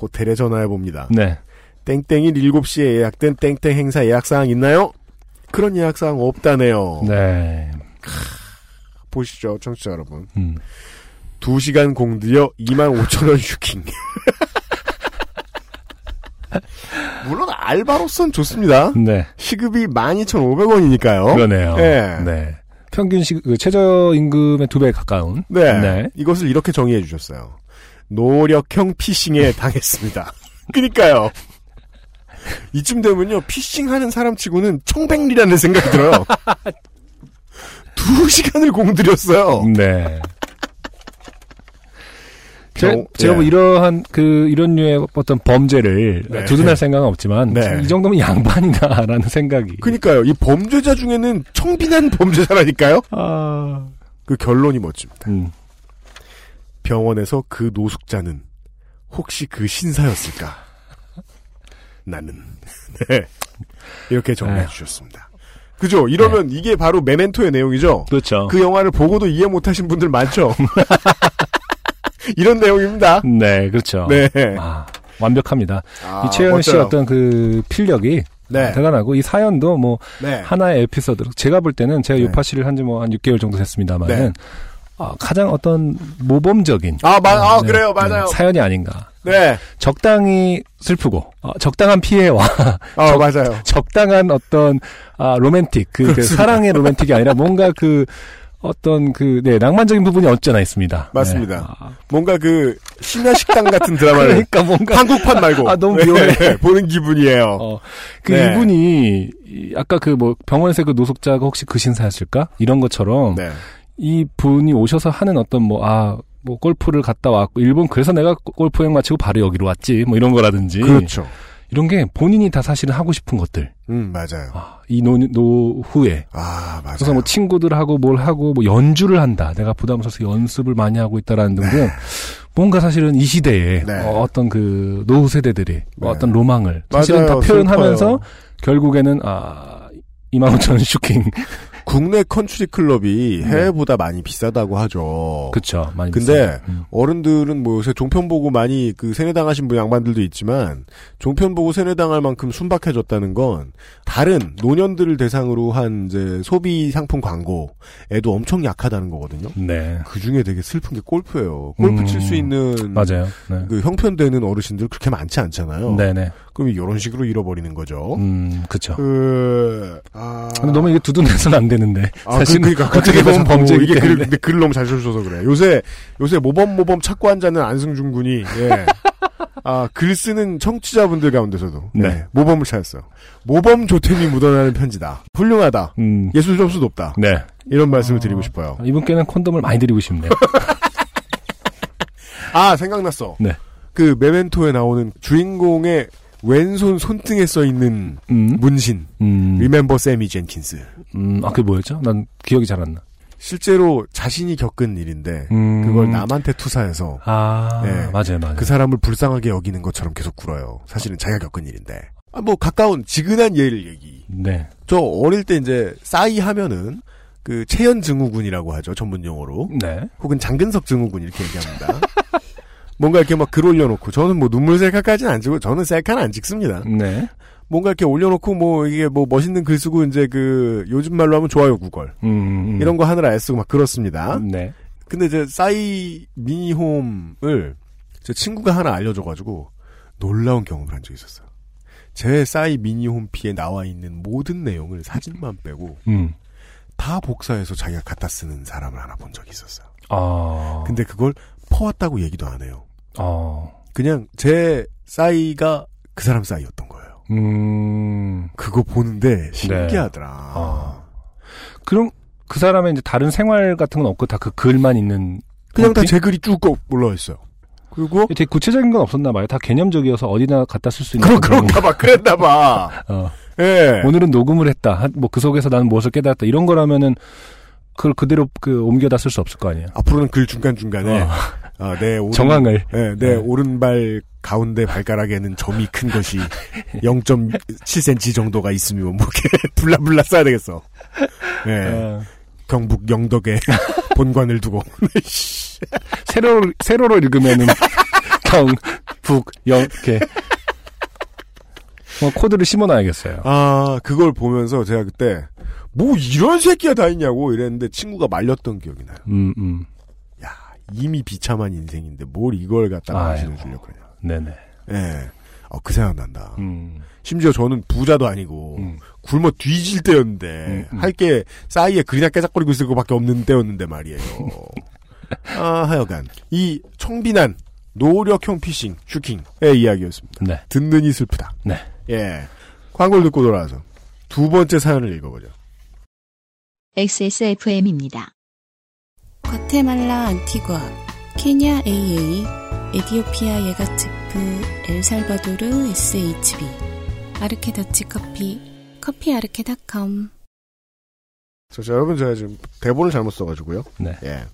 호텔에 전화해 봅니다. 네. 땡땡일 7시에 예약된 땡땡 행사 예약 사항 있나요? 그런 예약사항 없다네요. 네. 보시죠, 청취자 여러분. 음. 2시간 공들여 25,000원 슈킹. 물론 알바로선 좋습니다. 네. 시급이 12,500원이니까요. 그러네요. 네. 네. 평균 시, 그 최저 임금의 두 배 가까운. 네. 네. 이것을 이렇게 정의해 주셨어요. 노력형 피싱에 당했습니다. 그니까요. 이쯤 되면요, 피싱하는 사람 치고는 청백리라는 생각이 들어요. 두 시간을 공들였어요. 네. 제, 경- 제가 뭐 예. 이러한 그 이런 류의 어떤 범죄를 네. 두둔할 생각은 없지만 네. 이 정도면 양반이다라는 생각이. 그니까요. 이 범죄자 중에는 청빈한 범죄자라니까요. 아, 그 결론이 멋집니다. 음, 병원에서 그 노숙자는 혹시 그 신사였을까? 나는 네 이렇게 정리해. 주셨습니다. 그죠? 이러면 이게 바로 메멘토의 내용이죠. 그렇죠. 그 영화를 보고도 이해 못하신 분들 많죠. 이런 내용입니다. 네, 그렇죠. 네. 아, 완벽합니다. 아, 이채연 씨의. 어떤 그 필력이 네. 대단하고 이 사연도 뭐 네. 하나의 에피소드. 제가 볼 때는 제가 네. 요파 씨를 한지 뭐 한 6개월 정도 됐습니다만은 네. 아, 가장 어떤 모범적인 아, 마, 아 네, 그래요. 네, 맞아요. 사연이 아닌가. 네. 적당히 슬프고 어, 적당한 피해와 아, 맞아요. 적당한 어떤 아, 로맨틱 그, 그. 사랑의 로맨틱이 아니라 뭔가 그 어떤 그 네, 낭만적인 부분이 없잖아 있습니다. 맞습니다. 네. 아, 뭔가 그 심야 식당 같은 드라마를 그러니까 뭔가 한국판 말고 아, 너무 묘해. 네, 보는 기분이에요. 어, 그 네. 이분이 이 아까 그 뭐 병원에서 그 노숙자가 혹시 그 신사였을까 이런 것처럼 네. 이 분이 오셔서 하는 어떤 뭐 아 뭐 골프를 갔다 왔고 일본 그래서 내가 골프 여행 마치고 바로 여기로 왔지 뭐 이런 거라든지 그렇죠. 이런 게 본인이 다 사실은 하고 싶은 것들 음, 맞아요. 아, 이 노, 노후에 아, 맞아요. 그래서 뭐 친구들하고 뭘 하고 뭐 연주를 한다 내가 부담스러워서 연습을 많이 하고 있다라는 등등 뭔가 사실은 이 시대에 네. 어, 어떤 그 노후 세대들의 네. 어떤 로망을 사실은 맞아요. 다 표현하면서 슬퍼요. 결국에는 아 2만 5천 원 슈킹 국내 컨트리 클럽이 네. 해외보다 많이 비싸다고 하죠. 그쵸 많이 근데. 음. 어른들은 뭐 요새 종편 보고 많이 그 세뇌당하신 분 양반들도 있지만 종편 보고 세뇌당할 만큼 순박해졌다는 건 다른 노년들을 대상으로 한 이제 소비 상품 광고에도 엄청 약하다는 거거든요. 네 그 중에 되게 슬픈 게 골프예요. 골프 음, 칠수 있는 맞아요 네. 그 형편되는 어르신들 그렇게 많지 않잖아요. 네네 그럼 이런 식으로 잃어버리는 거죠. 음 그쵸 그, 아. 너무 이게 두둔해서는 안 되는데 아, 그, 그러니까 어떻게 보면 범죄이기 이게 글, 근데 글을 너무 잘 써주셔서 그래. 요새 요새 모범 모범 찾고 앉아는 안승준 군이 예. 아, 글 쓰는 청취자분들 가운데서도 네. 네, 모범을 찾았어요. 모범 조템이 묻어나는 편지다. 훌륭하다. 음, 예술 점수 높다. 네 이런 말씀을 드리고 싶어요. 이분께는 콘돔을 많이 드리고 싶네요 아 생각났어. 네. 그 메멘토에 나오는 주인공의 왼손 손등에 써 있는 음, 문신. 음, 리멤버 세미 젠킨스. 음, 아 그게 뭐였죠? 난 기억이 잘 안 나. 실제로 자신이 겪은 일인데 음, 그걸 남한테 투사해서 아 네. 맞아요 맞아요. 그 사람을 불쌍하게 여기는 것처럼 계속 굴어요. 사실은 자기가 겪은 일인데. 아, 뭐 가까운 지근한 예를 얘기. 네. 저 어릴 때 이제 싸이 하면은 그 체현 증후군이라고 하죠 전문 용어로. 네. 혹은 장근석 증후군 이렇게 얘기합니다. 뭔가 이렇게 막 글 올려놓고 저는 뭐 눈물 셀카까지는 안 찍고 저는 셀카는 안 찍습니다. 네. 뭔가 이렇게 올려놓고 뭐 이게 뭐 멋있는 글 쓰고 이제 그 요즘 말로 하면 좋아요 구걸 음, 음. 이런 거 하느라 애쓰고 막 그렇습니다. 네. 근데 이제 싸이 미니홈을 제 친구가 하나 알려줘가지고 놀라운 경험을 한 적이 있었어요. 제 싸이 미니홈피에 나와 있는 모든 내용을 사진만 빼고 음. 다 복사해서 자기가 갖다 쓰는 사람을 하나 본 적이 있었어요. 아. 근데 그걸 퍼왔다고 얘기도 안 해요. 어. 그냥 제 싸이가 그 사람 싸이였던 거예요. 음. 그거 보는데 신기하더라. 아. 그럼 그 사람의 이제 다른 생활 같은 건 없고 다 그 글만 있는 그냥 다? 제 글이 쭉 올라와 있어요. 그리고 되게 구체적인 건 없었나 봐요. 다 개념적이어서 어디나 갖다 쓸 수 있는 그런 그런 그런가 봐. 그랬나 봐. 어. 예. 오늘은 녹음을 했다. 뭐 그 속에서 나는 무엇을 깨달았다. 이런 거라면은 그걸 그대로 그 옮겨다 쓸 수 없을 거 아니에요. 앞으로는 글 중간 중간에 어. 아, 내 오른, 정황을. 예, 내 네. 오른발 가운데 발가락에는 점이 큰 것이 0.7cm 정도가 있으면 뭐 이렇게 블라블라 써야 되겠어. 예. 어. 경북 영덕에 본관을 두고. 세로 세로로 읽으면은 경북 영 이렇게 뭐 코드를 심어놔야겠어요. 아, 그걸 보면서 제가 그때 뭐 이런 새끼가 다 있냐고 이랬는데 친구가 말렸던 기억이 나요. 음 음. 야, 이미 비참한 인생인데 뭘 이걸 갖다가. 마시는 주려고 그러냐. 네네. 예. 어, 그 생각 난다. 음. 심지어 저는 부자도 아니고 음. 굶어 뒤질 때였는데 음, 음. 할게 싸이에 글이나 깨작거리고 있을 것 밖에 없는 때였는데 말이에요. 아 하여간 이 청빈한 노력형 피싱 슈킹의 이야기였습니다. 네. 듣느니 슬프다. 네. 예. 광고를 듣고 돌아와서 두 번째 사연을 읽어보죠. XSFM입니다. 과테말라 안티과, 케냐 AA, 에디오피아 예가체프, 엘살바도르 SHB, 아르케 더치 커피, 커피 아르케닷컴. 저, 저, 여러분 제가 지금 대본을 잘못 써가지고요. 네. 예.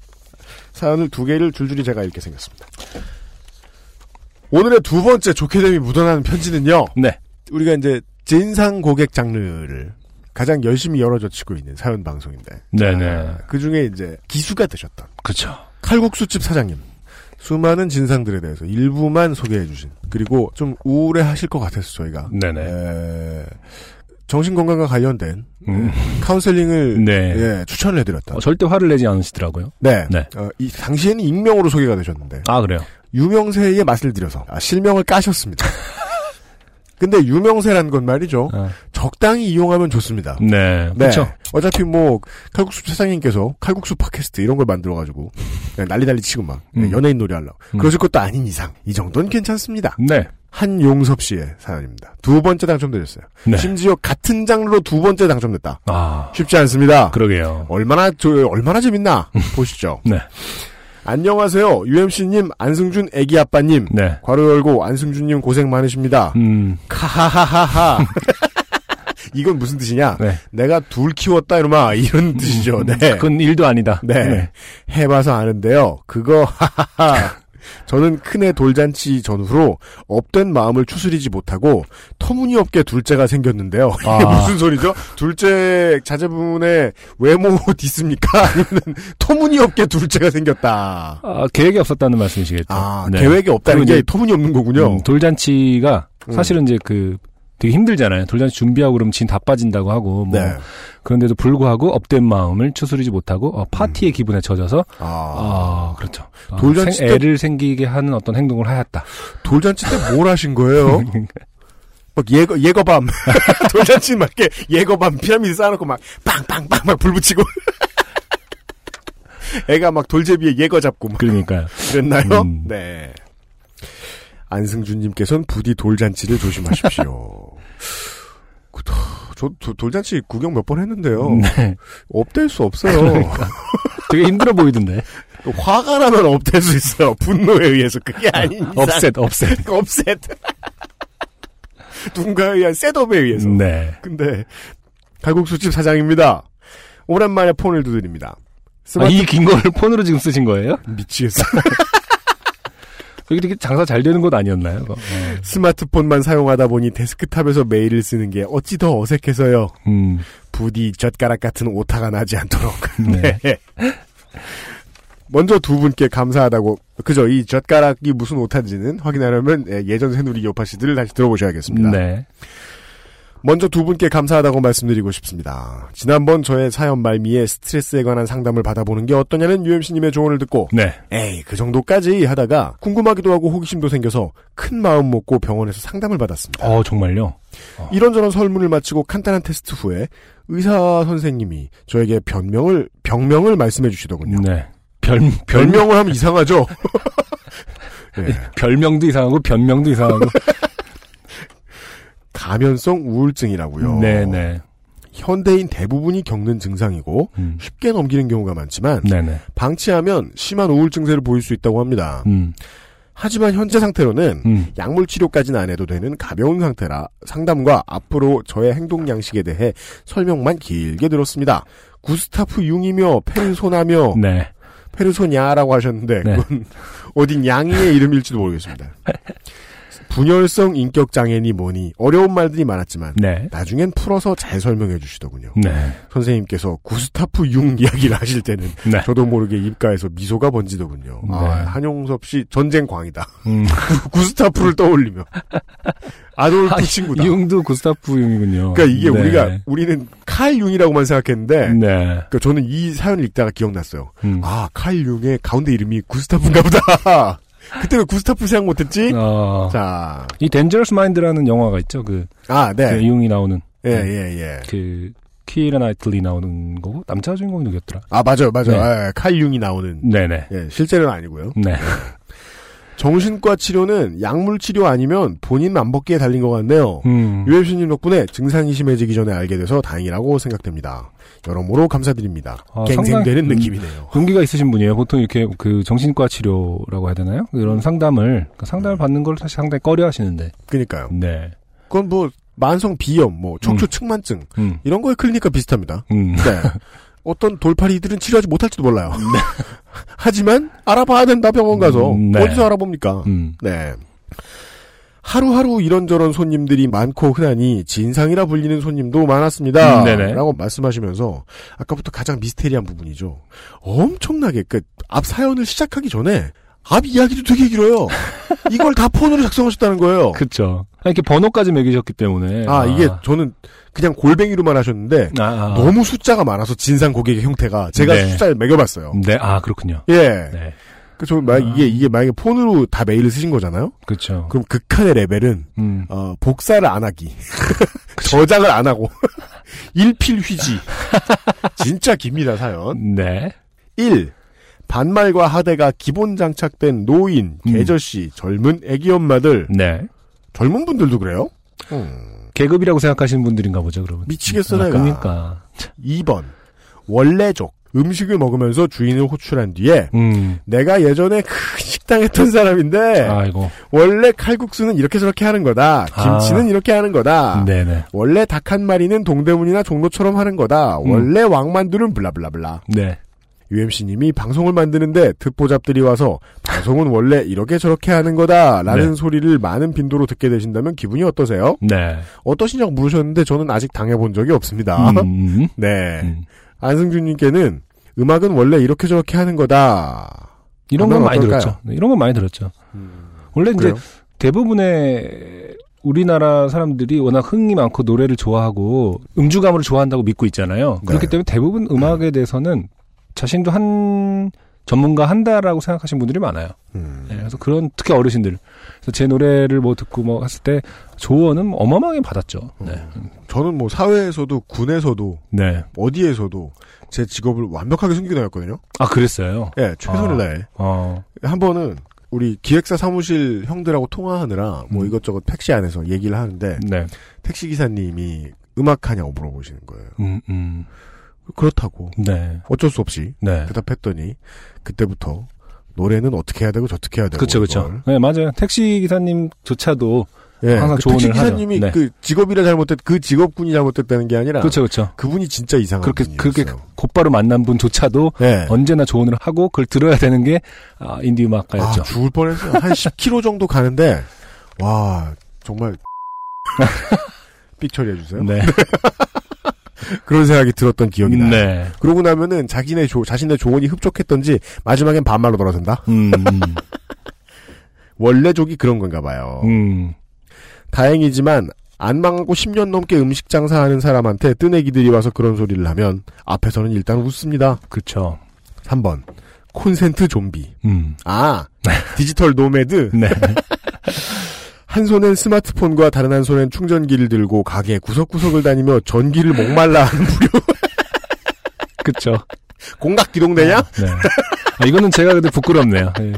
사연을 두 개를 줄줄이 제가 읽게 생겼습니다. 오늘의 두 번째 좋게 됨이 묻어나는 편지는요. 네. 우리가 이제 진상 고객 장르를 가장 열심히 열어젖히고 있는 사연 방송인데. 네네. 그 중에 이제 기수가 되셨던 그쵸. 칼국수집 사장님. 수많은 진상들에 대해서 일부만 소개해 주신. 그리고 좀 우울해 하실 것 같아서 저희가. 네네. 에, 정신건강과 관련된 음. 카운셀링을 네. 예, 추천을 해드렸다. 어, 절대 화를 내지 않으시더라고요. 네. 네. 어, 이, 당시에는 익명으로 소개가 되셨는데, 아, 그래요? 유명세의 맛을 들여서, 아, 실명을 까셨습니다. 근데 유명세란 건 말이죠. 아, 적당히 이용하면 좋습니다. 네. 네. 그쵸. 어차피 뭐, 칼국수 사장님께서 칼국수 팟캐스트 이런 걸 만들어 가지고, 그냥 난리 난리 치고 막, 음. 연예인 놀이 하려고. 음. 그러실 것도 아닌 이상, 이 정도는 괜찮습니다. 네. 한용섭 씨의 사연입니다. 두 번째 당첨되셨어요. 네. 심지어 같은 장르로 두 번째 당첨됐다. 아, 쉽지 않습니다. 그러게요. 얼마나 저 얼마나 재밌나 보시죠. 네. 안녕하세요. UMC님, 안승준 애기 아빠님. 네. 괄호 열고 안승준님 고생 많으십니다. 음, 카하하하하. 이건 무슨 뜻이냐? 네. 내가 둘 키웠다 이러마 이런 뜻이죠. 네. 그건 일도 아니다. 네. 해봐서 아는데요. 그거 하하하. 저는 큰애 돌잔치 전후로 업된 마음을 추스리지 못하고 터무니없게 둘째가 생겼는데요. 이게 아. 무슨 소리죠? 둘째 자제분의 외모 diss입니까? 아니면 터무니없게 둘째가 생겼다. 아, 계획이 없었다는 말씀이시겠죠. 아, 네. 계획이 없다는 게 이제, 터무니없는 거군요. 음, 돌잔치가 음. 사실은 이제 그 되게 힘들잖아요. 돌잔치 준비하고 그러면 진 다 빠진다고 하고 뭐 네. 그런데도 불구하고 up된 마음을 추스리지 못하고 어, 파티의 기분에 젖어서 음. 아, 아 그렇죠. 아, 돌잔치 생- 때- 애를 생기게 하는 어떤 행동을 하였다. 돌잔치 때 뭘 하신 거예요? 막 예거 예거밤 돌잔치 막 이렇게 예거밤 피라미드 쌓아놓고 막 빵빵빵 막 불 붙이고 애가 막 돌제비에 예거 잡고 막 그러니까요. 그랬나요? 음. 네. 안승준님께서는 부디 돌잔치를 조심하십시오. 그, 저 도- 돌잔치 구경 몇 번 했는데요. 네. 업될 수 없어요. 되게 힘들어 보이던데. 화가 나면 업될 수 있어요. 분노에 의해서 그게 아닌 이상. 업셋, 업셋. 업셋. 누군가에 의한 setup에 의해서. 네. 근데 칼국수집 사장입니다. 오랜만에 폰을 두드립니다. 아, 스마트, 이 긴 거를 폰으로 지금 쓰신 거예요? 미치겠어. 되게 장사 잘 되는 곳 아니었나요? 어. 스마트폰만 사용하다 보니 데스크탑에서 메일을 쓰는 게 어찌 더 어색해서요. 음, 부디 젓가락 같은 오타가 나지 않도록. 네. 먼저 두 분께 감사하다고 그죠? 이 젓가락이 무슨 오타인지는 확인하려면 예, 예전 새누리 요파시들을 다시 들어보셔야겠습니다. 네. 먼저 두 분께 감사하다고 말씀드리고 싶습니다. 지난번 저의 사연 말미에 스트레스에 관한 상담을 받아보는 게 어떠냐는 UMC님의 조언을 듣고 네. 에이 그 정도까지 하다가 궁금하기도 하고 호기심도 생겨서 큰 마음 먹고 병원에서 상담을 받았습니다. 어, 정말요? 이런저런 설문을 마치고 간단한 테스트 후에 의사 선생님이 저에게 변명을 병명을 말씀해 주시더군요. 네. 별, 별, 별명을 하면 이상하죠. 예. 별명도 이상하고 변명도 이상하고. 가면성 우울증이라고요. 네네. 현대인 대부분이 겪는 증상이고 음. 쉽게 넘기는 경우가 많지만 네네. 방치하면 심한 우울 증세를 보일 수 있다고 합니다. 음. 하지만 현재 상태로는 음. 약물 치료까지는 안 해도 되는 가벼운 상태라 상담과 앞으로 저의 행동 양식에 대해 설명만 길게 들었습니다. 구스타프 융이며 페르소나며 네. 페르소냐라고 하셨는데 네. 그건 어딘 양의 이름일지도 모르겠습니다. 분열성 인격 장애니 뭐니 어려운 말들이 많았지만 네. 나중엔 풀어서 잘 설명해 주시더군요. 네. 선생님께서 구스타프 융 이야기를 하실 때는 네. 저도 모르게 입가에서 미소가 번지더군요. 아, 네. 한용섭 씨 전쟁 광이다. 음. 구스타프를 떠올리며 아돌프 친구다. 융도 구스타프 융이군요. 그러니까 이게 네. 우리가 우리는 칼 융이라고만 생각했는데 네. 그러니까 저는 이 사연을 읽다가 기억났어요. 음. 아, 칼 융의 가운데 이름이 구스타프인가 보다. 그때 왜 구스타프 생각 못했지? 어. 자, 이 덴저러스 마인드라는 영화가 있죠. 그, 아, 그 네. 융이 나오는 예, 예, 예. 그 키이라 나이틀리 나오는 거고 남자 주인공이 누구였더라? 아, 맞아요, 맞아요. 네. 아, 칼 융이 나오는. 네네. 예, 실제는 아니고요. 네. 정신과 치료는 약물 치료 아니면 본인 안 벗기에 달린 것 같네요. 음. 유엠씨님 덕분에 증상이 심해지기 전에 알게 돼서 다행이라고 생각됩니다. 여러모로 감사드립니다. 아, 갱생되는 음. 느낌이네요. 용기가 있으신 분이에요. 보통 이렇게 그 정신과 치료라고 해야 되나요? 이런 상담을 그러니까 상담을 받는 걸 사실 상당히 꺼려 하시는데. 그니까요. 네. 그건 뭐 만성 비염, 뭐 척추 측만증 음. 이런 거의 클리니까 비슷합니다. 음. 네. 어떤 돌팔이들은 치료하지 못할지도 몰라요. 하지만 알아봐야 된다 병원 가서 음, 네. 어디서 알아봅니까? 음. 네. 하루하루 이런저런 손님들이 많고 흔하니 진상이라 불리는 손님도 많았습니다. 음, 네네. 라고 말씀하시면서 아까부터 가장 미스테리한 부분이죠. 엄청나게 그 앞 사연을 시작하기 전에 앞 이야기도 되게 길어요. 이걸 다 폰으로 작성하셨다는 거예요. 그쵸. 아니, 이렇게 번호까지 매기셨기 때문에. 아, 이게 저는 그냥 골뱅이로만 하셨는데 아, 아. 너무 숫자가 많아서 진상 고객의 형태가 제가 네. 숫자를 매겨봤어요. 네, 아, 그렇군요. 예. 네. 그저 만 이게 이게 만약에 폰으로 다 메일을 쓰신 거잖아요. 그렇죠. 그럼 극한의 레벨은 음. 어, 복사를 안 하기, 저장을 안 하고 일필 휘지. 진짜 깁니다 사연. 네. 1. 반말과 하대가 기본 장착된 노인, 음. 계저씨, 젊은 애기 엄마들, 네. 젊은 분들도 그래요? 음. 계급이라고 생각하시는 분들인가 보죠, 그러면. 미치겠어 아, 내가. 그러니까. 2번. 원래족. 음식을 먹으면서 주인을 호출한 뒤에 음. 내가 예전에 큰 식당 했던 사람인데 아이고. 원래 칼국수는 이렇게 저렇게 하는 거다. 김치는 이렇게 하는 거다. 네네. 원래 닭 한 마리는 동대문이나 종로처럼 하는 거다. 음. 원래 왕만두는 블라블라블라. 네. UMC님이 방송을 만드는데 듣보잡들이 와서 방송은 원래 이렇게 저렇게 하는 거다. 라는 네. 소리를 많은 빈도로 듣게 되신다면 기분이 어떠세요? 네. 어떠시냐고 물으셨는데 저는 아직 당해본 적이 없습니다. 음. 네. 음. 안승준님께는 음악은 원래 이렇게 저렇게 하는 거다. 이런 건 많이 어떨까요? 들었죠. 네, 이런 건 많이 들었죠. 음, 원래 이제 그래요? 대부분의 우리나라 사람들이 워낙 흥이 많고 노래를 좋아하고 음주감을 좋아한다고 믿고 있잖아요. 그렇기 네. 때문에 대부분 음악에 대해서는 자신도 한 전문가 한다라고 생각하시는 분들이 많아요. 음. 네, 그래서 그런 특히 어르신들. 그래서 제 노래를 뭐 듣고 뭐 했을 때 조언은 어마어마하게 받았죠. 네. 저는 뭐 사회에서도 군에서도 네. 어디에서도 제 직업을 완벽하게 숨기고 다녔거든요. 아 그랬어요. 예, 최선을 아. 다해. 어. 한 번은 우리 기획사 사무실 형들하고 통화하느라 뭐 음. 이것저것 택시 안에서 얘기를 하는데 네. 택시 기사님이 음악하냐고 물어보시는 거예요. 음, 음. 그렇다고 네. 어쩔 수 없이 네. 대답했더니 그때부터 노래는 어떻게 해야 되고 저떻게 해야 되고 그렇죠, 그렇죠. 네, 맞아요. 택시 기사님조차도 예, 항상 그 조언을 택시. 기사님이 네. 그 직업이라 잘못됐 그 직업군이 잘못됐다는 게 아니라 그렇죠, 그렇죠. 그분이 진짜 이상한 그렇게 분이었어요. 그렇게 곧바로 만난 분조차도 예. 언제나 조언을 하고 그걸 들어야 되는 게 아, 인디 아, 음악가였죠. 죽을 뻔했어요. 한 10km 정도 가는데 와 정말 삑 처리해 주세요. 네. 그런 생각이 들었던 기억이 나요. 네. 그러고 나면은 자기네 조, 자신의 조언이 흡족했던지 마지막엔 반말로 돌아선다. 음, 음, 원래 족이 그런 건가 봐요. 음. 다행이지만 안 망하고 10년 넘게 음식 장사하는 사람한테 뜨내기들이 와서 그런 소리를 하면 앞에서는 일단 웃습니다. 그렇죠. 3번 콘센트 좀비. 음. 아 digital nomad. 네. 한 손엔 스마트폰과 다른 한 손엔 충전기를 들고 가게 구석구석을 다니며 전기를 목말라 하는 무료 그렇죠. 공각 기동대냐? 네. 아, 이거는 제가 근데 부끄럽네요. 예.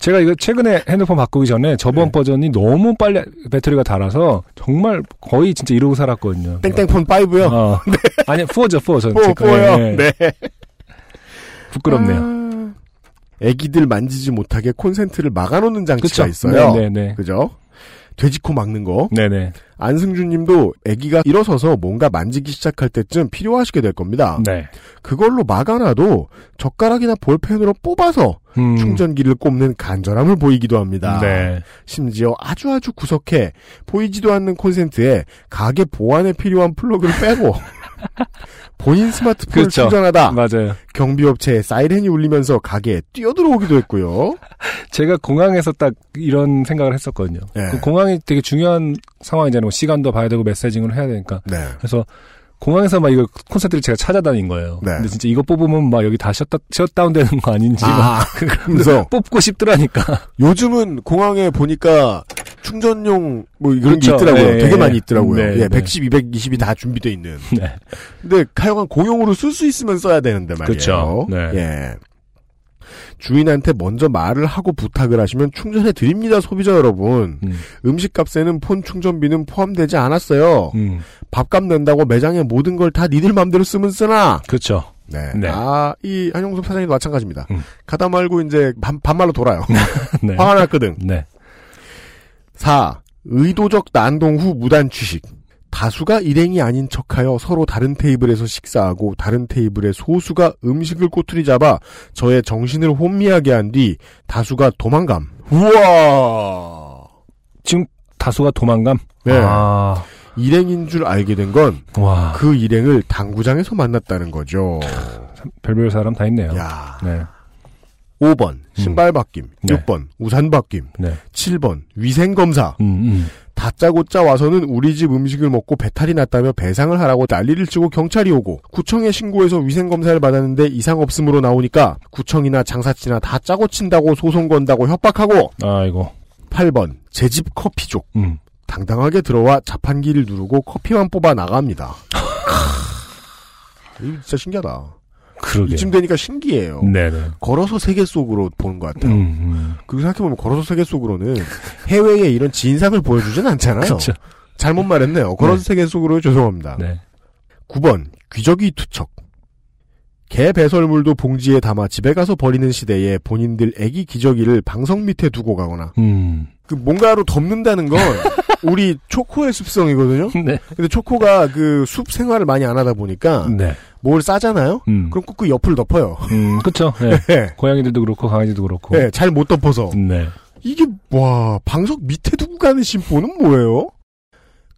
제가 이거 최근에 핸드폰 바꾸기 전에 저번 네. 버전이 너무 빨리 배터리가 닳아서 정말 거의 진짜 이러고 살았거든요. 땡땡폰 5요. 어. 아니, 4죠, 4. 전 four, 제 거. four요. 예, 예. 네. 부끄럽네요. 아, 애기들 만지지 못하게 콘센트를 막아놓는 장치가 그쵸. 있어요. 네네네. 그죠? 돼지코 막는 거. 네네. 안승준 님도 아기가 일어서서 뭔가 만지기 시작할 때쯤 필요하시게 될 겁니다. 네. 그걸로 막아놔도 젓가락이나 볼펜으로 뽑아서 음. 충전기를 꼽는 간절함을 보이기도 합니다. 네. 심지어 아주 아주 구석해 보이지도 않는 콘센트에 가게 보안에 필요한 플러그를 빼고 본인 스마트폰을 그렇죠. 충전하다 맞아요. 경비업체에 사이렌이 울리면서 가게에 뛰어들어오기도 했고요. 제가 공항에서 딱 이런 생각을 했었거든요. 네. 그 공항이 되게 중요한 상황이잖아요. 뭐 시간도 봐야 되고 메시징을 해야 되니까. 네. 그래서 공항에서 막 이거 콘서트를 제가 찾아다닌 거예요. 네. 근데 진짜 이거 뽑으면 막 여기 다 셧다, 셧다운 되는 거 아닌지 막 아, 그래서 뽑고 싶더라니까. 요즘은 공항에 보니까 충전용 뭐 이런 그렇죠. 게 있더라고요. 네, 되게 네. 많이 있더라고요. 네, 예, 네. 110, 220이 다 준비돼 있는. 네. 근데 하여간 공용으로 쓸 수 있으면 써야 되는데 말이에요. 그렇죠. 네. 예. 주인한테 먼저 말을 하고 부탁을 하시면 충전해 드립니다, 소비자 여러분. 음. 음식값에는 폰 충전비는 포함되지 않았어요. 음. 밥값 낸다고 매장의 모든 걸 다 니들 맘대로 쓰면 쓰나? 그렇죠. 네. 네. 아, 이 한용섭 사장님도 마찬가지입니다. 음. 가다 말고 이제 반, 반말로 돌아요. 네. 화가 났거든. 네. 4. 의도적 난동 후 무단 취식. 다수가 일행이 아닌 척하여 서로 다른 테이블에서 식사하고 다른 테이블의 소수가 음식을 꼬투리 잡아 저의 정신을 혼미하게 한 뒤 다수가 도망감. 우와! 지금 다수가 도망감. 네. 아, 일행인 줄 알게 된 건그 와. 일행을 당구장에서 만났다는 거죠. 별별 사람 다 있네요. 야. 네. 5번 신발 바뀜, 네. 6번 우산 바뀜, 네. 7번 위생 검사. 음, 음. 다짜고짜 와서는 우리 집 음식을 먹고 배탈이 났다며 배상을 하라고 난리를 치고 경찰이 오고 구청에 신고해서 위생 검사를 받았는데 이상 없음으로 나오니까 구청이나 장사치나 다 짜고 친다고 소송 건다고 협박하고 아이고. 8번 제 집 커피족 음. 당당하게 들어와 자판기를 누르고 커피만 뽑아 나갑니다. 진짜 신기하다. 그러게. 이쯤 되니까 신기해요. 네네. 걸어서 세계 속으로 보는 것 같아요. 음, 음. 그리고 생각해보면 걸어서 세계 속으로는 해외에 이런 진상을 보여주진 않잖아요. 그렇죠. 잘못 말했네요. 걸어서 네. 세계 속으로 죄송합니다. 네. 9번 귀저귀 투척. 개 배설물도 봉지에 담아 집에 가서 버리는 시대에 본인들 애기 기저귀를 방석 밑에 두고 가거나 음. 그 뭔가로 덮는다는 건 우리 초코의 습성이거든요. 네. 근데 초코가 그 숲 생활을 많이 안 하다 보니까 네. 뭘 싸잖아요. 음. 그럼 꼭그 옆을 덮어요. 음. 네. 네, 고양이들도 그렇고, 강아지도 그렇고. 네, 잘 못 덮어서 네. 이게 와 방석 밑에 두고 가는 심보는 뭐예요?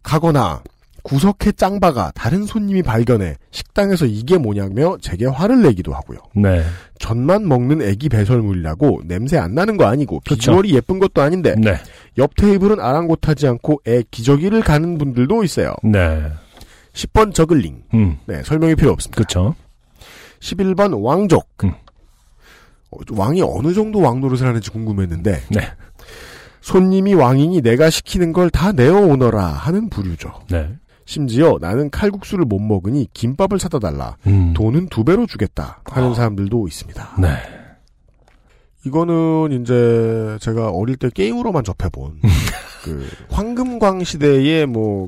가거나 구석에 짱바가 다른 손님이 발견해 식당에서 이게 뭐냐며 제게 화를 내기도 하고요. 네. 전만 먹는 애기 배설물이라고 냄새 안 나는 거 아니고 그쵸. 비주얼이 예쁜 것도 아닌데 네. 옆 테이블은 아랑곳하지 않고 애 기저귀를 가는 분들도 있어요. 네. 10번 저글링. 음. 네, 설명이 필요 없습니다. 그쵸. 11번 왕족. 음. 어, 왕이 어느 정도 왕 노릇을 하는지 궁금했는데 네. 손님이 왕이니 내가 시키는 걸 다 내어오너라 하는 부류죠. 네. 심지어 나는 칼국수를 못 먹으니 김밥을 사다 달라. 음. 돈은 두 배로 주겠다 하는 아. 사람들도 있습니다. 네. 이거는 이제 제가 어릴 때 게임으로만 접해본 그 황금광 시대의 뭐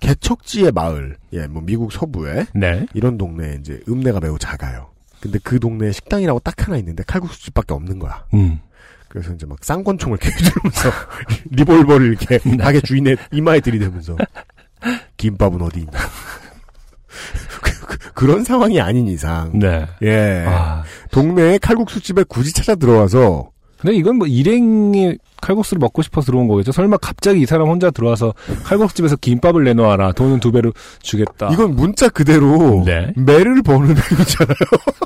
개척지의 마을, 예, 뭐 미국 서부에 네. 이런 동네에 이제 읍내가 매우 작아요. 근데 그 동네에 식당이라고 딱 하나 있는데 칼국수집밖에 없는 거야. 음. 그래서 이제 막 쌍권총을 이렇게 들면서 리볼버를 이렇게 네. 가게 주인의 이마에 들이대면서 김밥은 어디 있냐. 그, 런 상황이 아닌 이상 네. 예 아. 동네에 칼국수 집에 굳이 찾아 들어와서 근데 이건 뭐 일행이 칼국수를 먹고 싶어서 들어온 거겠죠. 설마 갑자기 이 사람 혼자 들어와서 칼국수 집에서 김밥을 내놓아라. 돈은 두 배로 주겠다. 이건 문자 그대로 네. 매를 버는 행위잖아요.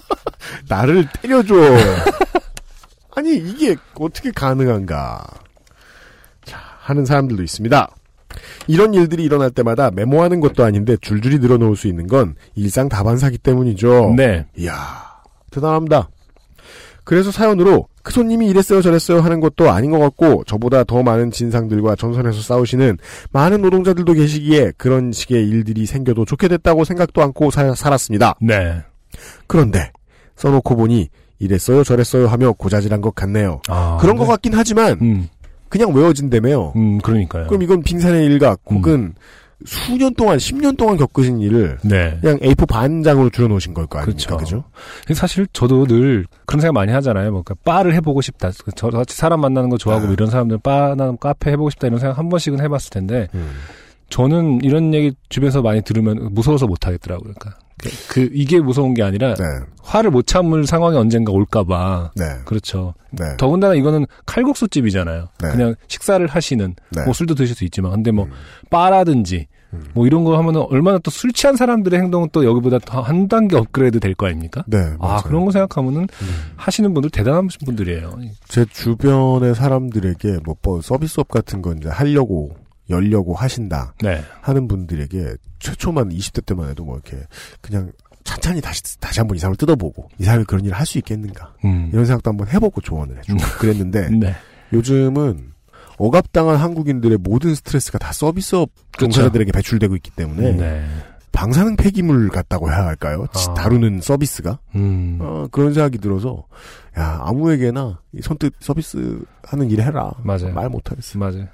나를 때려줘. 아니 이게 어떻게 가능한가? 자 하는 사람들도 있습니다. 이런 일들이 일어날 때마다 메모하는 것도 아닌데 줄줄이 늘어놓을 수 있는 건 일상 다반사기 때문이죠. 네. 이야 대단합니다. 그래서 사연으로 그 손님이 이랬어요 저랬어요 하는 것도 아닌 것 같고 저보다 더 많은 진상들과 전선에서 싸우시는 많은 노동자들도 계시기에 그런 식의 일들이 생겨도 좋게 됐다고 생각도 않고 사- 살았습니다. 네. 그런데 써놓고 보니 이랬어요 저랬어요 하며 고자질한 것 같네요. 아, 그런 네. 것 같긴 하지만 음. 그냥 외워진다며요. 음, 그러니까요. 그럼 이건 빙산의 일각 혹은 수년 동안 10년 동안 겪으신 일을 네. 그냥 A4 반장으로 줄여놓으신 걸 거 아닙니까? 그쵸. 그죠? 근데 사실 저도 늘 그런 생각 많이 하잖아요. 뭐, 그러니까 바를 해보고 싶다. 저같이 사람 만나는 거 좋아하고 아. 이런 사람들 바나 카페 해보고 싶다 이런 생각 한 번씩은 해봤을 텐데 음. 저는 이런 얘기 주변에서 많이 들으면 무서워서 못 하겠더라고요. 그러니까 그, 그 이게 무서운 게 아니라 네. 화를 못 참을 상황이 언젠가 올까봐. 네. 그렇죠. 네. 더군다나 이거는 칼국수 집이잖아요. 네. 그냥 식사를 하시는 네. 뭐 술도 드실 수 있지만 근데 뭐 음. 바라든지 음. 뭐 이런 거 하면은 얼마나 또 술 취한 사람들의 행동은 또 여기보다 더 한 단계 업그레이드 될 거 아닙니까? 네. 아 맞아요. 그런 거 생각하면은 음. 하시는 분들 대단한 분들이에요. 제 주변의 사람들에게 뭐, 뭐 서비스업 같은 거 이제 하려고 열려고 하신다 네. 하는 분들에게 최초만 20대 때만 해도 뭐 이렇게 그냥 찬찬히 다시 다시 한번 이 사람을 뜯어보고 이 사람이 그런 일을 할 수 있겠는가 음. 이런 생각도 한번 해보고 조언을 해주고 그랬는데 네. 요즘은 억압당한 한국인들의 모든 스트레스가 다 서비스업. 종사자들에게 배출되고 있기 때문에 네. 방사능 폐기물 같다고 해야 할까요? 지- 아. 다루는 서비스가 음. 어, 그런 생각이 들어서 야 아무에게나 이 선뜻 서비스 하는 일 해라. 맞아요. 말 못하겠어. 맞아요.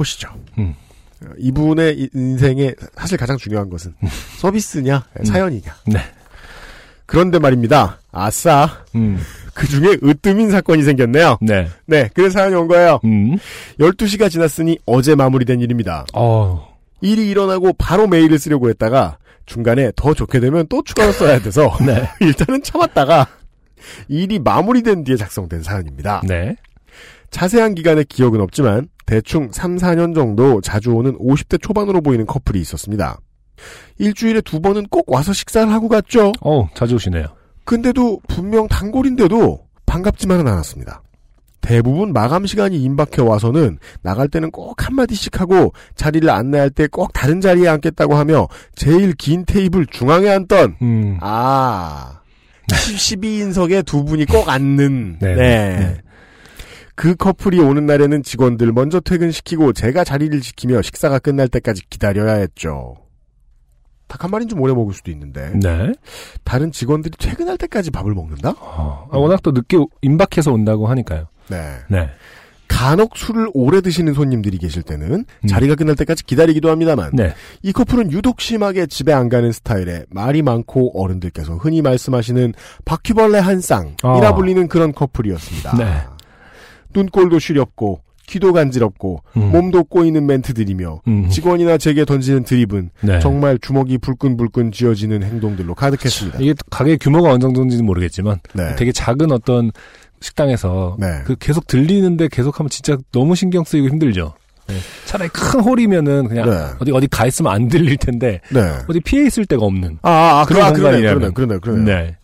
보시죠. 음. 어, 이분의 이- 인생에 사실 가장 중요한 것은 서비스냐 음. 사연이냐. 네. 그런데 말입니다. 아싸 음. 그 중에 으뜸인 사건이 생겼네요. 네. 네, 그래서 사연이 온 거예요. 음. 12시가 지났으니 어제 마무리된 일입니다. 어. 일이 일어나고 바로 메일을 쓰려고 했다가 중간에 더 좋게 되면 또 추가로 써야 돼서 네. 일단은 참았다가 일이 마무리된 뒤에 작성된 사연입니다. 네. 자세한 기간의 기억은 없지만 대충 3, 4년 정도 자주 오는 50대 초반으로 보이는 커플이 있었습니다. 일주일에 두 번은 꼭 와서 식사를 하고 갔죠. 어, 자주 오시네요. 근데도 분명 단골인데도 반갑지만은 않았습니다. 대부분 마감 시간이 임박해 와서는 나갈 때는 꼭 한마디씩 하고 자리를 안내할 때 꼭 다른 자리에 앉겠다고 하며 제일 긴 테이블 중앙에 앉던 음. 아 12인석에 두 분이 꼭 앉는 네. 네. 네. 그 커플이 오는 날에는 직원들 먼저 퇴근시키고 제가 자리를 지키며 식사가 끝날 때까지 기다려야 했죠. 닭 한 마리는 좀 오래 먹을 수도 있는데 네. 다른 직원들이 퇴근할 때까지 밥을 먹는다? 어, 아, 워낙 또 늦게 오- 임박해서 온다고 하니까요. 네. 네. 간혹 술을 오래 드시는 손님들이 계실 때는 음. 자리가 끝날 때까지 기다리기도 합니다만 네. 이 커플은 유독 심하게 집에 안 가는 스타일에 말이 많고 어른들께서 흔히 말씀하시는 바퀴벌레 한 쌍이라 아. 불리는 그런 커플이었습니다. 네. 눈꼴도 시렵고 귀도 간지럽고 음. 몸도 꼬이는 멘트들이며 음. 직원이나 제게 던지는 드립은 네. 정말 주먹이 불끈불끈 쥐어지는 행동들로 가득했습니다. 이게 가게 규모가 어느 정도인지는 모르겠지만 네. 되게 작은 어떤 식당에서 네. 그 계속 들리는데 계속하면 진짜 너무 신경 쓰이고 힘들죠. 네. 차라리 큰 홀이면은 그냥 네. 어디 어디 가 있으면 안 들릴 텐데 네. 어디 피해 있을 데가 없는. 아, 아, 아, 그런 아, 공간이라면. 그러네, 그러네. 네.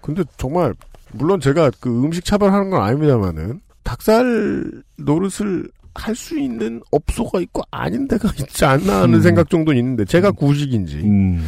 근데 정말 물론 제가 그 음식 차별하는 건 아닙니다만은 닭살 노릇을 할 수 있는 업소가 있고 아닌 데가 있지 않나 하는 음. 생각 정도는 있는데 제가 구식인지 음.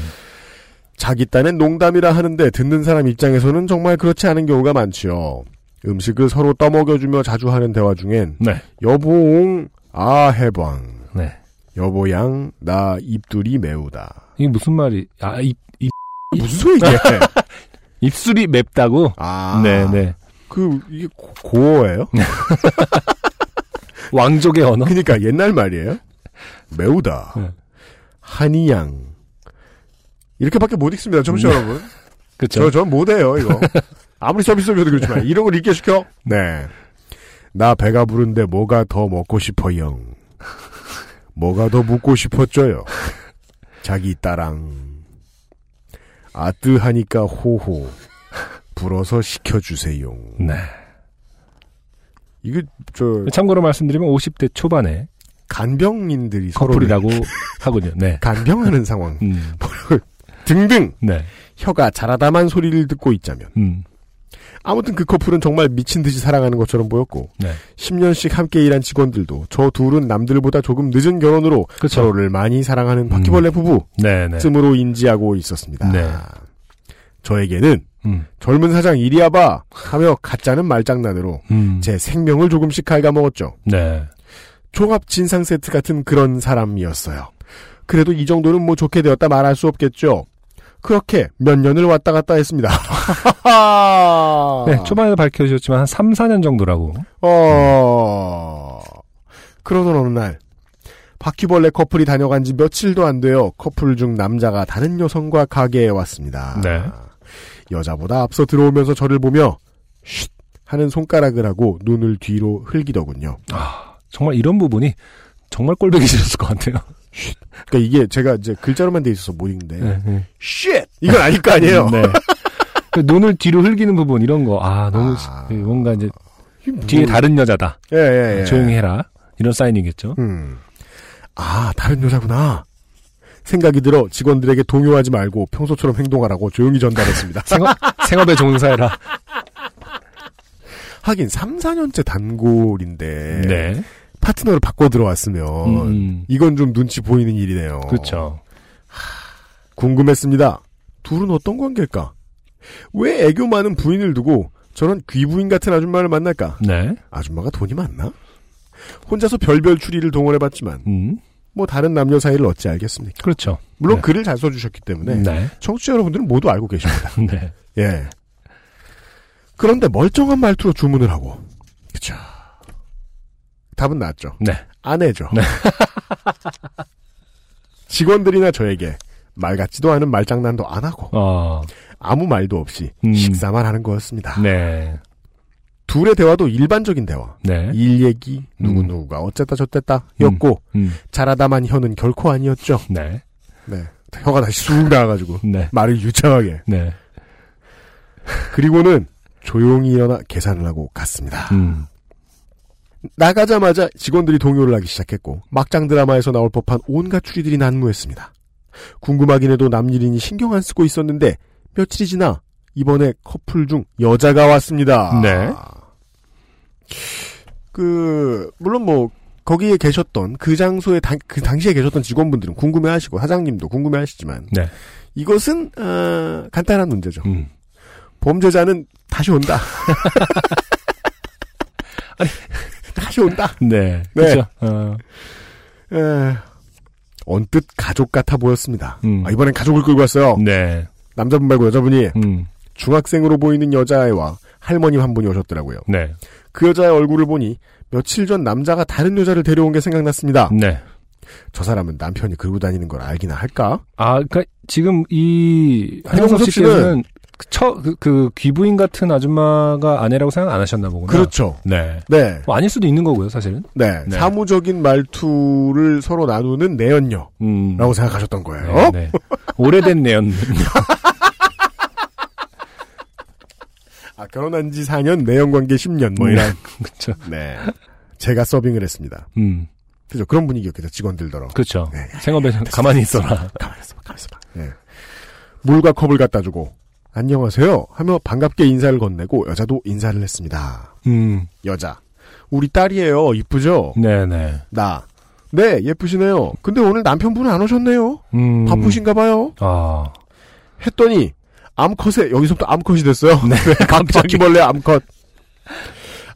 자기 딴엔 농담이라 하는데 듣는 사람 입장에서는 정말 그렇지 않은 경우가 많지요. 음식을 서로 떠먹여주며 자주 하는 대화 중엔 네. 여보옹 아 해방 네. 여보양 나 입둘이 매우다 이게 무슨 말이? 아, 입, 입 무슨 소리게 입술이 맵다고? 아 네, 네. 그 이게 고- 고어예요? 왕족의 언어? 그러니까 옛날 말이에요. 매우다. 네. 한이양. 이렇게밖에 못 읽습니다, 청취자 네. 여러분. 그쵸. 저, 전 못해요, 이거. 아무리 서비스업이어도 그렇지만, 이런 걸 읽게 시켜? 네. 나 배가 부른데 뭐가 더 먹고 싶어요. 뭐가 더 묻고 싶었죠요. 자기 따랑. 아뜨하니까 호호. 불어서 시켜주세요. 네. 이게, 저, 참고로 말씀드리면 50대 초반에 간병인들이 커플이라고 하군요. 네. 간병하는 상황 음. 등등 네. 혀가 자라다만 소리를 듣고 있자면 음. 아무튼 그 커플은 정말 미친 듯이 사랑하는 것처럼 보였고 네. 10년씩 함께 일한 직원들도 저 둘은 남들보다 조금 늦은 결혼으로 그쵸. 서로를 많이 사랑하는 바퀴벌레 부부 네, 네. 쯤으로 인지하고 있었습니다. 네. 저에게는 음. 젊은 사장 이리야 봐 하며 가짜는 말장난으로 음. 제 생명을 조금씩 갉아먹었죠. 네. 종합 진상 세트 같은 그런 사람이었어요. 그래도 이 정도는 뭐 좋게 되었다 말할 수 없겠죠. 그렇게 몇 년을 왔다 갔다 했습니다. 네, 초반에 밝혀주셨지만 한 3, 4년 정도라고. 어, 그러던 어느 날, 바퀴벌레 커플이 다녀간 지 며칠도 안 되어 커플 중 남자가 다른 여성과 가게에 왔습니다. 네. 여자보다 앞서 들어오면서 저를 보며, 쉿! 하는 손가락을 하고 눈을 뒤로 흘기더군요. 아, 정말 이런 부분이 정말 꼴보기 싫었을 것 같아요. 그러니까 이게 제가 이제 글자로만 돼 있어서 못 읽는데, 네. 네. 쉿! 이건 아닐 거 아니에요? 네. 그 눈을 뒤로 흘기는 부분 이런 거, 아, 너무 아. 시- 뭔가 이제 뭐- 뒤에 다른 여자다. 예, 예, 예. 조용히 해라. 이런 사인이겠죠. 음. 아, 다른 여자구나. 생각이 들어 직원들에게 동요하지 말고 평소처럼 행동하라고 조용히 전달했습니다. 생업, 생업에 종사해라. 하긴 3, 4년째 단골인데 네. 파트너를 바꿔 들어왔으면 음, 이건 좀 눈치 보이는 일이네요. 그렇죠. 궁금했습니다. 둘은 어떤 관계일까? 왜 애교 많은 부인을 두고 저런 귀부인 같은 아줌마를 만날까? 네. 아줌마가 돈이 많나? 혼자서 별별 추리를 동원해봤지만 음. 뭐 다른 남녀 사이를 어찌 알겠습니까? 그렇죠. 물론 네. 글을 잘 써주셨기 때문에 네. 청취자 여러분들은 모두 알고 계십니다. 네. 예. 그런데 멀쩡한 말투로 주문을 하고 그쵸. 답은 나왔죠. 네. 아내죠. 네. 직원들이나 저에게 말 같지도 않은 말장난도 안 하고 어, 아무 말도 없이 음. 식사만 하는 거였습니다. 네. 둘의 대화도 일반적인 대화. 네. 일 얘기, 누구 음. 누구가 어쨌다 저쨌다 였고 음. 잘하다만 혀는 결코 아니었죠. 네. 네. 혀가 다시 쑥 나와가지고 네. 말을 유창하게. 네. 그리고는 조용히 일어나 계산을 하고 갔습니다. 음. 나가자마자 직원들이 동요를 하기 시작했고 막장 드라마에서 나올 법한 온갖 추리들이 난무했습니다. 궁금하긴 해도 남일인이 신경 안 쓰고 있었는데 며칠이 지나 이번에 커플 중 여자가 왔습니다. 네. 그 물론 뭐 거기에 계셨던 그 장소에 당, 그 당시에 계셨던 직원분들은 궁금해하시고 사장님도 궁금해하시지만 네. 이것은 어, 간단한 문제죠. 음. 범죄자는 다시 온다. 다시 온다. 네. 네. 그렇죠. 어. 에, 언뜻 가족 같아 보였습니다. 음. 아, 이번엔 가족을 끌고 왔어요. 네. 남자분 말고 여자분이 음. 중학생으로 보이는 여자애와 할머님 한 분이 오셨더라고요. 네. 그 여자의 얼굴을 보니 며칠 전 남자가 다른 여자를 데려온 게 생각났습니다. 네. 저 사람은 남편이 그러고 다니는 걸 알기나 할까? 아, 그니까, 지금 이, 한영섭 씨는 그, 처, 그, 그, 귀부인 같은 아줌마가 아내라고 생각 안 하셨나 보구나. 그렇죠. 네. 네. 뭐 아닐 수도 있는 거고요, 사실은. 네. 네. 사무적인 말투를 서로 나누는 내연녀라고 음. 생각하셨던 거예요. 네, 네. 오래된 내연. 아, 결혼한 지 4년, 내연 관계 10년, 뭐 이런. 그쵸. 네. 제가 서빙을 했습니다. 음. 그죠. 그런 분위기였겠죠. 직원들더러. 그렇죠. 네. 생업에 가만히 있어라. 가만히 있어봐, 가만히 있어봐. 예. 물과 컵을 갖다 주고, 안녕하세요. 하며 반갑게 인사를 건네고, 여자도 인사를 했습니다. 음. 여자. 우리 딸이에요. 이쁘죠? 네네. 나. 네, 예쁘시네요. 근데 오늘 남편분은 안 오셨네요? 음. 바쁘신가 봐요? 아. 했더니, 암컷에, 여기서부터 암컷이 됐어요. 네. 박- 바퀴벌레 암컷.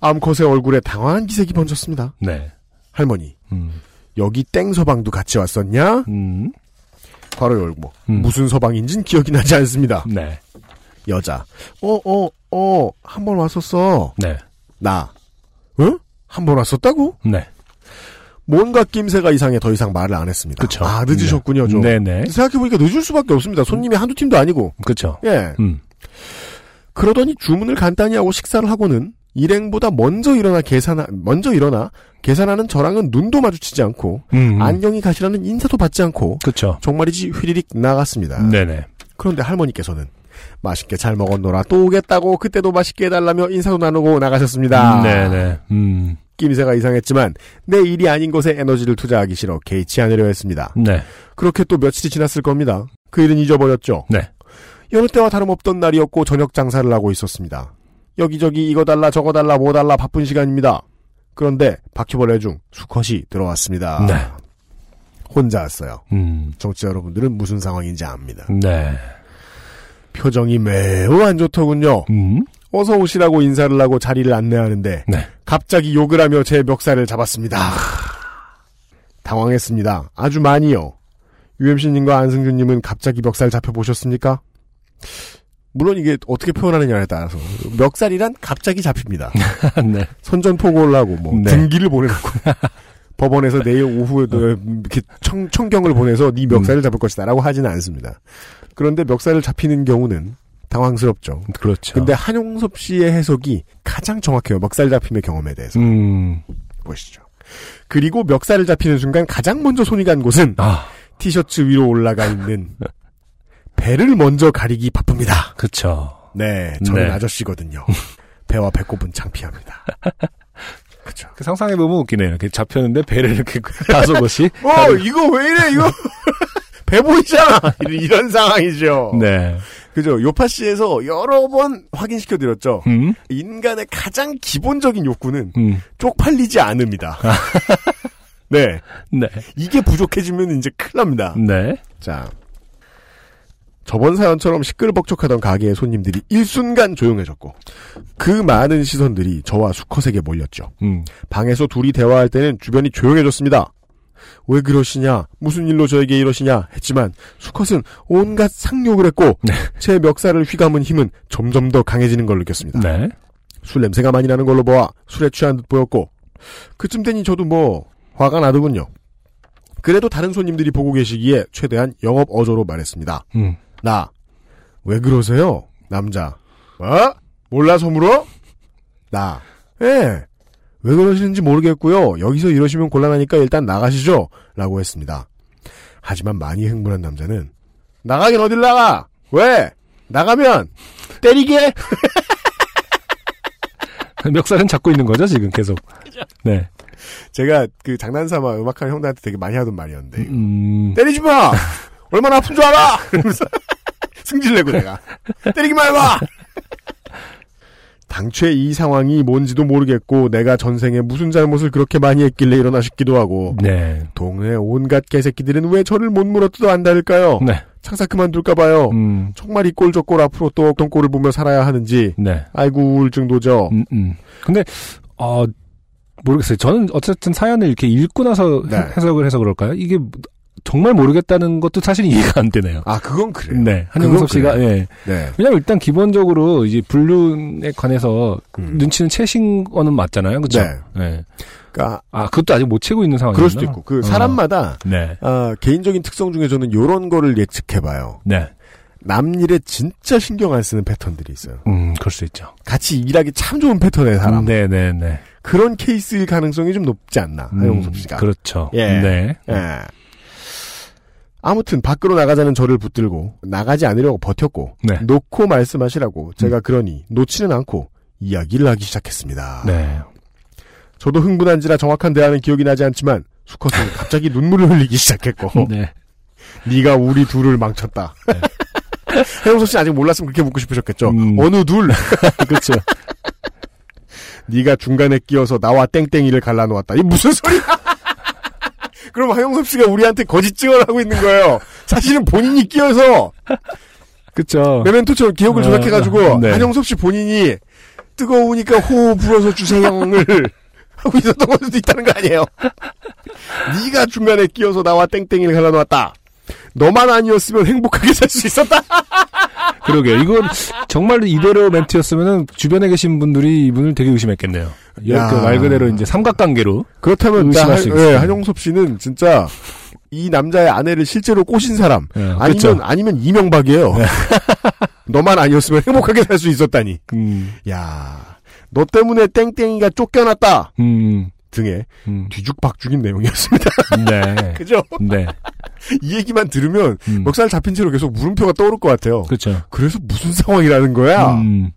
암컷의 얼굴에 당황한 기색이 번졌습니다. 네. 할머니, 음. 여기 땡 서방도 같이 왔었냐? 음. 바로 열고. 음. 무슨 서방인진 기억이 나지 않습니다. 네. 여자. 어, 어, 어, 한 번 왔었어. 네. 나. 응? 한번 왔었다고? 네. 뭔가 낌새가 이상해 더 이상 말을 안 했습니다. 그쵸. 아, 늦으셨군요, 좀. 네네. 생각해보니까 늦을 수밖에 없습니다. 손님이 한두 팀도 아니고. 그쵸. 예. 음. 그러더니 주문을 간단히 하고 식사를 하고는 일행보다 먼저 일어나 계산하, 먼저 일어나 계산하는 저랑은 눈도 마주치지 않고 음. 안경이 가시라는 인사도 받지 않고 그쵸. 정말이지 휘리릭 나갔습니다. 네네. 그런데 할머니께서는 맛있게 잘 먹었노라 또 오겠다고 그때도 맛있게 해달라며 인사도 나누고 나가셨습니다. 네네. 음. 낌새가 이상했지만 내 일이 아닌 것에 에너지를 투자하기 싫어 개의치 않으려 했습니다. 네. 그렇게 또 며칠이 지났을 겁니다. 그 일은 잊어버렸죠. 네. 여느 때와 다름없던 날이었고 저녁 장사를 하고 있었습니다. 여기저기 이거 달라 저거 달라 뭐 달라 바쁜 시간입니다. 그런데 바퀴벌레 중 수컷이 들어왔습니다. 네. 혼자 왔어요. 음. 정치자 여러분들은 무슨 상황인지 압니다. 네. 표정이 매우 안 좋더군요. 음. 어서 오시라고 인사를 하고 자리를 안내하는데 네. 갑자기 욕을 하며 제 멱살을 잡았습니다. 당황했습니다. 아주 많이요. UMC님과 안승준님은 갑자기 멱살 잡혀보셨습니까? 물론 이게 어떻게 표현하느냐에 따라서 멱살이란 갑자기 잡힙니다. 네. 선전포고를 하고 뭐 네. 등기를 보내놓고 법원에서 내일 오후에 이렇게 청, 청경을 보내서 네 멱살을 잡을 것이다라고 하지는 않습니다. 그런데 멱살을 잡히는 경우는 당황스럽죠. 그렇죠. 근데 한용섭 씨의 해석이 가장 정확해요. 멱살 잡힘의 경험에 대해서 음. 보시죠. 그리고 멱살을 잡히는 순간 가장 먼저 손이 간 곳은 아. 티셔츠 위로 올라가 있는 배를 먼저 가리기 바쁩니다. 그쵸. 네, 저는 네. 아저씨거든요. 배와 배꼽은 창피합니다. 그렇죠. 그 상상해보면 웃기네요. 이렇게 잡혔는데 배를 이렇게 다섯 곳이. 어, 이거 왜 이래, 이거? 배 보이잖아! 이런, 이런 상황이죠. 네. 그죠. 요파씨에서 여러 번 확인시켜드렸죠. 음. 인간의 가장 기본적인 욕구는 음. 쪽팔리지 않음이다. 네. 네. 이게 부족해지면 이제 큰일 납니다. 네. 자. 저번 사연처럼 시끌벅적하던 가게의 손님들이 일순간 조용해졌고, 그 많은 시선들이 저와 수컷에게 몰렸죠. 음. 방에서 둘이 대화할 때는 주변이 조용해졌습니다. 왜 그러시냐? 무슨 일로 저에게 이러시냐? 했지만 수컷은 온갖 상욕을 했고 네. 제 멱살을 휘감은 힘은 점점 더 강해지는 걸 느꼈습니다. 네. 술 냄새가 많이 나는 걸로 보아 술에 취한 듯 보였고 그쯤 되니 저도 뭐 화가 나더군요. 그래도 다른 손님들이 보고 계시기에 최대한 영업 어조로 말했습니다. 음. 나 왜 그러세요? 남자. 뭐? 몰라서 물어? 나. 예. 왜 그러시는지 모르겠고요. 여기서 이러시면 곤란하니까 일단 나가시죠. 라고 했습니다. 하지만 많이 흥분한 남자는 나가긴 어딜 나가? 왜? 나가면 때리게? 멱살은 잡고 있는 거죠, 지금 계속. 네. 제가 그 장난삼아 음악하는 형들한테 되게 많이 하던 말이었는데 음. 때리지 마! 얼마나 아픈 줄 알아! 이러면서 승질내고 내가 때리기만 해봐! 당최 이 상황이 뭔지도 모르겠고 내가 전생에 무슨 잘못을 그렇게 많이 했길래 일어나 싶기도 하고 네. 동네 온갖 개새끼들은 왜 저를 못 물어뜯어 안달을까요? 네. 창사 그만둘까 봐요. 음. 정말 이 꼴 저 꼴 앞으로 또 어떤 꼴을 보며 살아야 하는지 네. 아이고 우울증도죠. 음, 음. 근데, 어, 모르겠어요. 저는 어쨌든 사연을 이렇게 읽고 나서 네. 해- 해석을 해서 그럴까요? 이게 정말 모르겠다는 것도 사실 이해가 안 되네요. 아 그건 그래요. 네. 한영섭 씨가, 그래요. 예. 네. 왜냐면 일단 기본적으로 이제 불륜에 관해서 음. 눈치는 채신 거는 맞잖아요. 그죠? 네. 네. 그러니까 아, 그것도 아직 못 채고 있는 상황이구나. 그럴 수도 있고 그 어. 사람마다 네. 아, 개인적인 특성 중에 저는 요런 거를 예측해봐요. 네. 남 일에 진짜 신경 안 쓰는 패턴들이 있어요. 음, 그럴 수 있죠. 같이 일하기 참 좋은 패턴의 사람. 네, 네, 네. 그런 케이스일 가능성이 좀 높지 않나, 하영섭 씨가. 그렇죠. 예. 네. 예. 아무튼 밖으로 나가자는 저를 붙들고 나가지 않으려고 버텼고 네. 놓고 말씀하시라고 제가 그러니 놓지는 않고 이야기를 하기 시작했습니다. 네. 저도 흥분한지라 정확한 대화는 기억이 나지 않지만 수컷은 갑자기 눈물을 흘리기 시작했고 네. 네가 우리 둘을 망쳤다. 해영석 씨 아직 몰랐으면 그렇게 묻고 싶으셨겠죠. 음. 어느 둘? 그렇죠. 네가 중간에 끼어서 나와 땡땡이를 갈라놓았다. 이 무슨 소리야? 그럼 하영섭 씨가 우리한테 거짓 증언을 하고 있는 거예요. 사실은 본인이 끼어서 그렇죠. 메멘토처럼 기억을 어, 조작해가지고 네. 한영섭 씨 본인이 뜨거우니까 호흡 불어서 주세요를 하고 있었던 걸 수도 있다는 거 아니에요? 네가 중간에 끼어서 나와 땡땡이를 갈라놓았다. 너만 아니었으면 행복하게 살 수 있었다. 그러게요. 이건 정말로 이대로 멘트였으면은 주변에 계신 분들이 이분을 되게 의심했겠네요. 야. 말 그대로 이제 삼각관계로. 그렇다면 나 의심할 한, 수 예, 있어요. 한영섭 씨는 진짜 이 남자의 아내를 실제로 꼬신 사람 예, 아니면 그렇죠. 아니면 이명박이에요. 너만 아니었으면 행복하게 살 수 있었다니. 음, 야, 너 때문에 땡땡이가 쫓겨났다 음, 등의 음. 뒤죽박죽인 내용이었습니다. 네. 그죠? 네. 이 얘기만 들으면 음. 멱살 잡힌 채로 계속 물음표가 떠오를 것 같아요. 그렇죠. 그래서 무슨 상황이라는 거야? 음,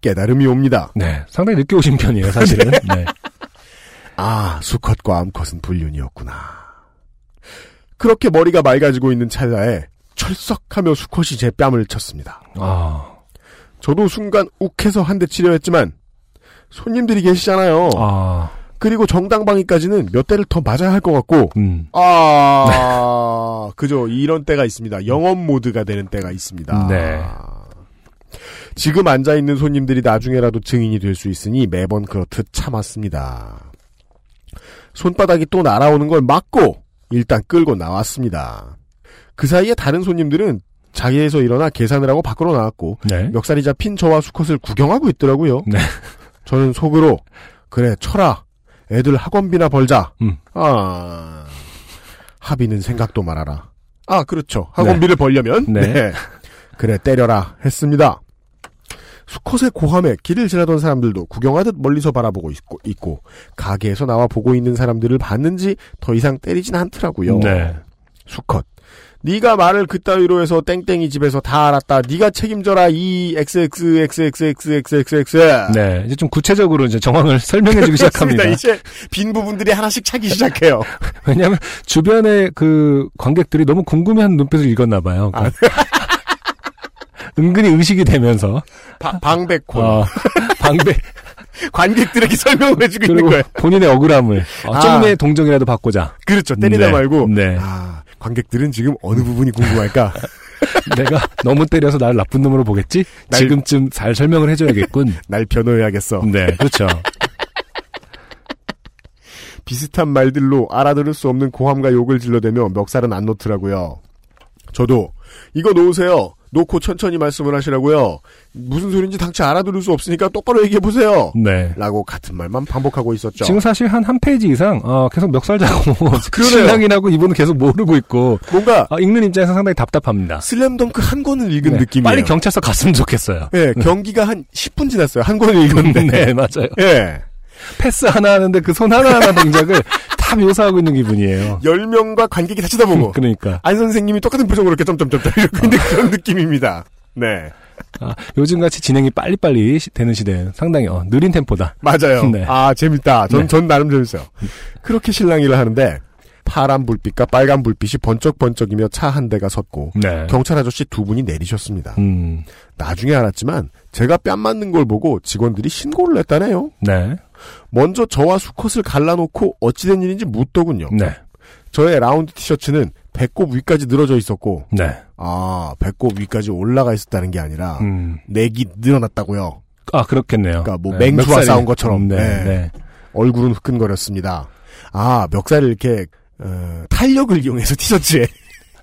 깨달음이 옵니다. 네. 상당히 늦게 오신 편이에요, 사실은. 네. 아, 수컷과 암컷은 불륜이었구나. 그렇게 머리가 맑아지고 있는 찰나에 철썩하며 수컷이 제 뺨을 쳤습니다. 아, 저도 순간 욱해서 한 대 치려 했지만 손님들이 계시잖아요. 아, 그리고 정당방위까지는 몇 대를 더 맞아야 할 것 같고 음, 아 그죠 이런 때가 있습니다. 영업 모드가 되는 때가 있습니다. 네. 지금 앉아 있는 손님들이 나중에라도 증인이 될 수 있으니 매번 그렇듯 참았습니다. 손바닥이 또 날아오는 걸 막고 일단 끌고 나왔습니다. 그 사이에 다른 손님들은 자리에서 일어나 계산을 하고 밖으로 나왔고 네. 멱살이 잡힌 저와 수컷을 구경하고 있더라고요. 네. 저는 속으로 그래 쳐라 애들 학원비나 벌자. 음. 아 합의는 생각도 말아라. 아 그렇죠 학원비를 벌려면 네. 네. 그래 때려라 했습니다. 수컷의 고함에 길을 지나던 사람들도 구경하듯 멀리서 바라보고 있고, 있고 가게에서 나와 보고 있는 사람들을 봤는지 더 이상 때리진 않더라고요. 네. 수컷. 네가 말을 그따위로 해서 땡땡이 집에서 다 알았다. 네가 책임져라 이 XXXXXXX. 네, 이제 좀 구체적으로 이제 정황을 설명해주기 시작합니다. 이제 빈 부분들이 하나씩 차기 시작해요. 왜냐하면 주변의 그 관객들이 너무 궁금해하는 눈빛을 읽었나 봐요. 그러니까. 아. 네. 은근히 의식이 되면서 바, 방백콘 어, 방백 관객들에게 설명을 해주고 있는 거예요. 본인의 억울함을 어, 아. 정의 동정이라도 받고자. 그렇죠. 때리다 네. 말고. 네. 아. 관객들은 지금 어느 부분이 궁금할까? 내가 너무 때려서 나를 나쁜 놈으로 보겠지? 날- 지금쯤 잘 설명을 해줘야겠군. 날 변호해야겠어. 네, 그렇죠. 비슷한 말들로 알아들을 수 없는 고함과 욕을 질러대며 멱살은 안 놓더라고요. 저도 이거 놓으세요. 놓고 천천히 말씀을 하시라고요. 무슨 소린지 당최 알아들을 수 없으니까 똑바로 얘기해 보세요. 네. 라고 같은 말만 반복하고 있었죠. 지금 사실 한 한 페이지 이상 어, 계속 멱살 잡고 그러네요. 신랑이라고 이분은 계속 모르고 있고 뭔가 어, 읽는 입장에서 상당히 답답합니다. 슬램덩크 한 권을 읽은 네, 느낌이에요. 빨리 경찰서 갔으면 좋겠어요. 예, 경기가 한 10분 지났어요. 한 권을 읽었는데. 네, 맞아요. 예. 패스 하나 하는데 그 손 하나하나 동작을 다 묘사하고 있는 기분이에요. 10명과 관객이 다 쳐다보고. 그러니까 안 선생님이 똑같은 표정으로 이렇게 점점점점 이러고 있는 그런 느낌입니다. 네. 아, 요즘같이 진행이 빨리빨리 시- 되는 시대는 상당히 어, 느린 템포다. 맞아요. 네. 아, 재밌다. 전, 네. 전 나름 재밌어요. 그렇게 신랑 일을 하는데, 파란 불빛과 빨간 불빛이 번쩍번쩍이며 차 한 대가 섰고, 네. 경찰 아저씨 두 분이 내리셨습니다. 음, 나중에 알았지만, 제가 뺨 맞는 걸 보고 직원들이 신고를 냈다네요. 네, 먼저 저와 수컷을 갈라놓고 어찌된 일인지 묻더군요. 네, 저의 라운드 티셔츠는 배꼽 위까지 늘어져 있었고, 네. 아, 배꼽 위까지 올라가 있었다는 게 아니라, 음, 내기 늘어났다고요. 아 그렇겠네요. 그러니까 뭐 네, 맹수와 멱살이- 싸운 것처럼. 네, 네. 네. 얼굴은 후끈거렸습니다. 아, 멱살을 이렇게, 어, 탄력을 이용해서 티셔츠에,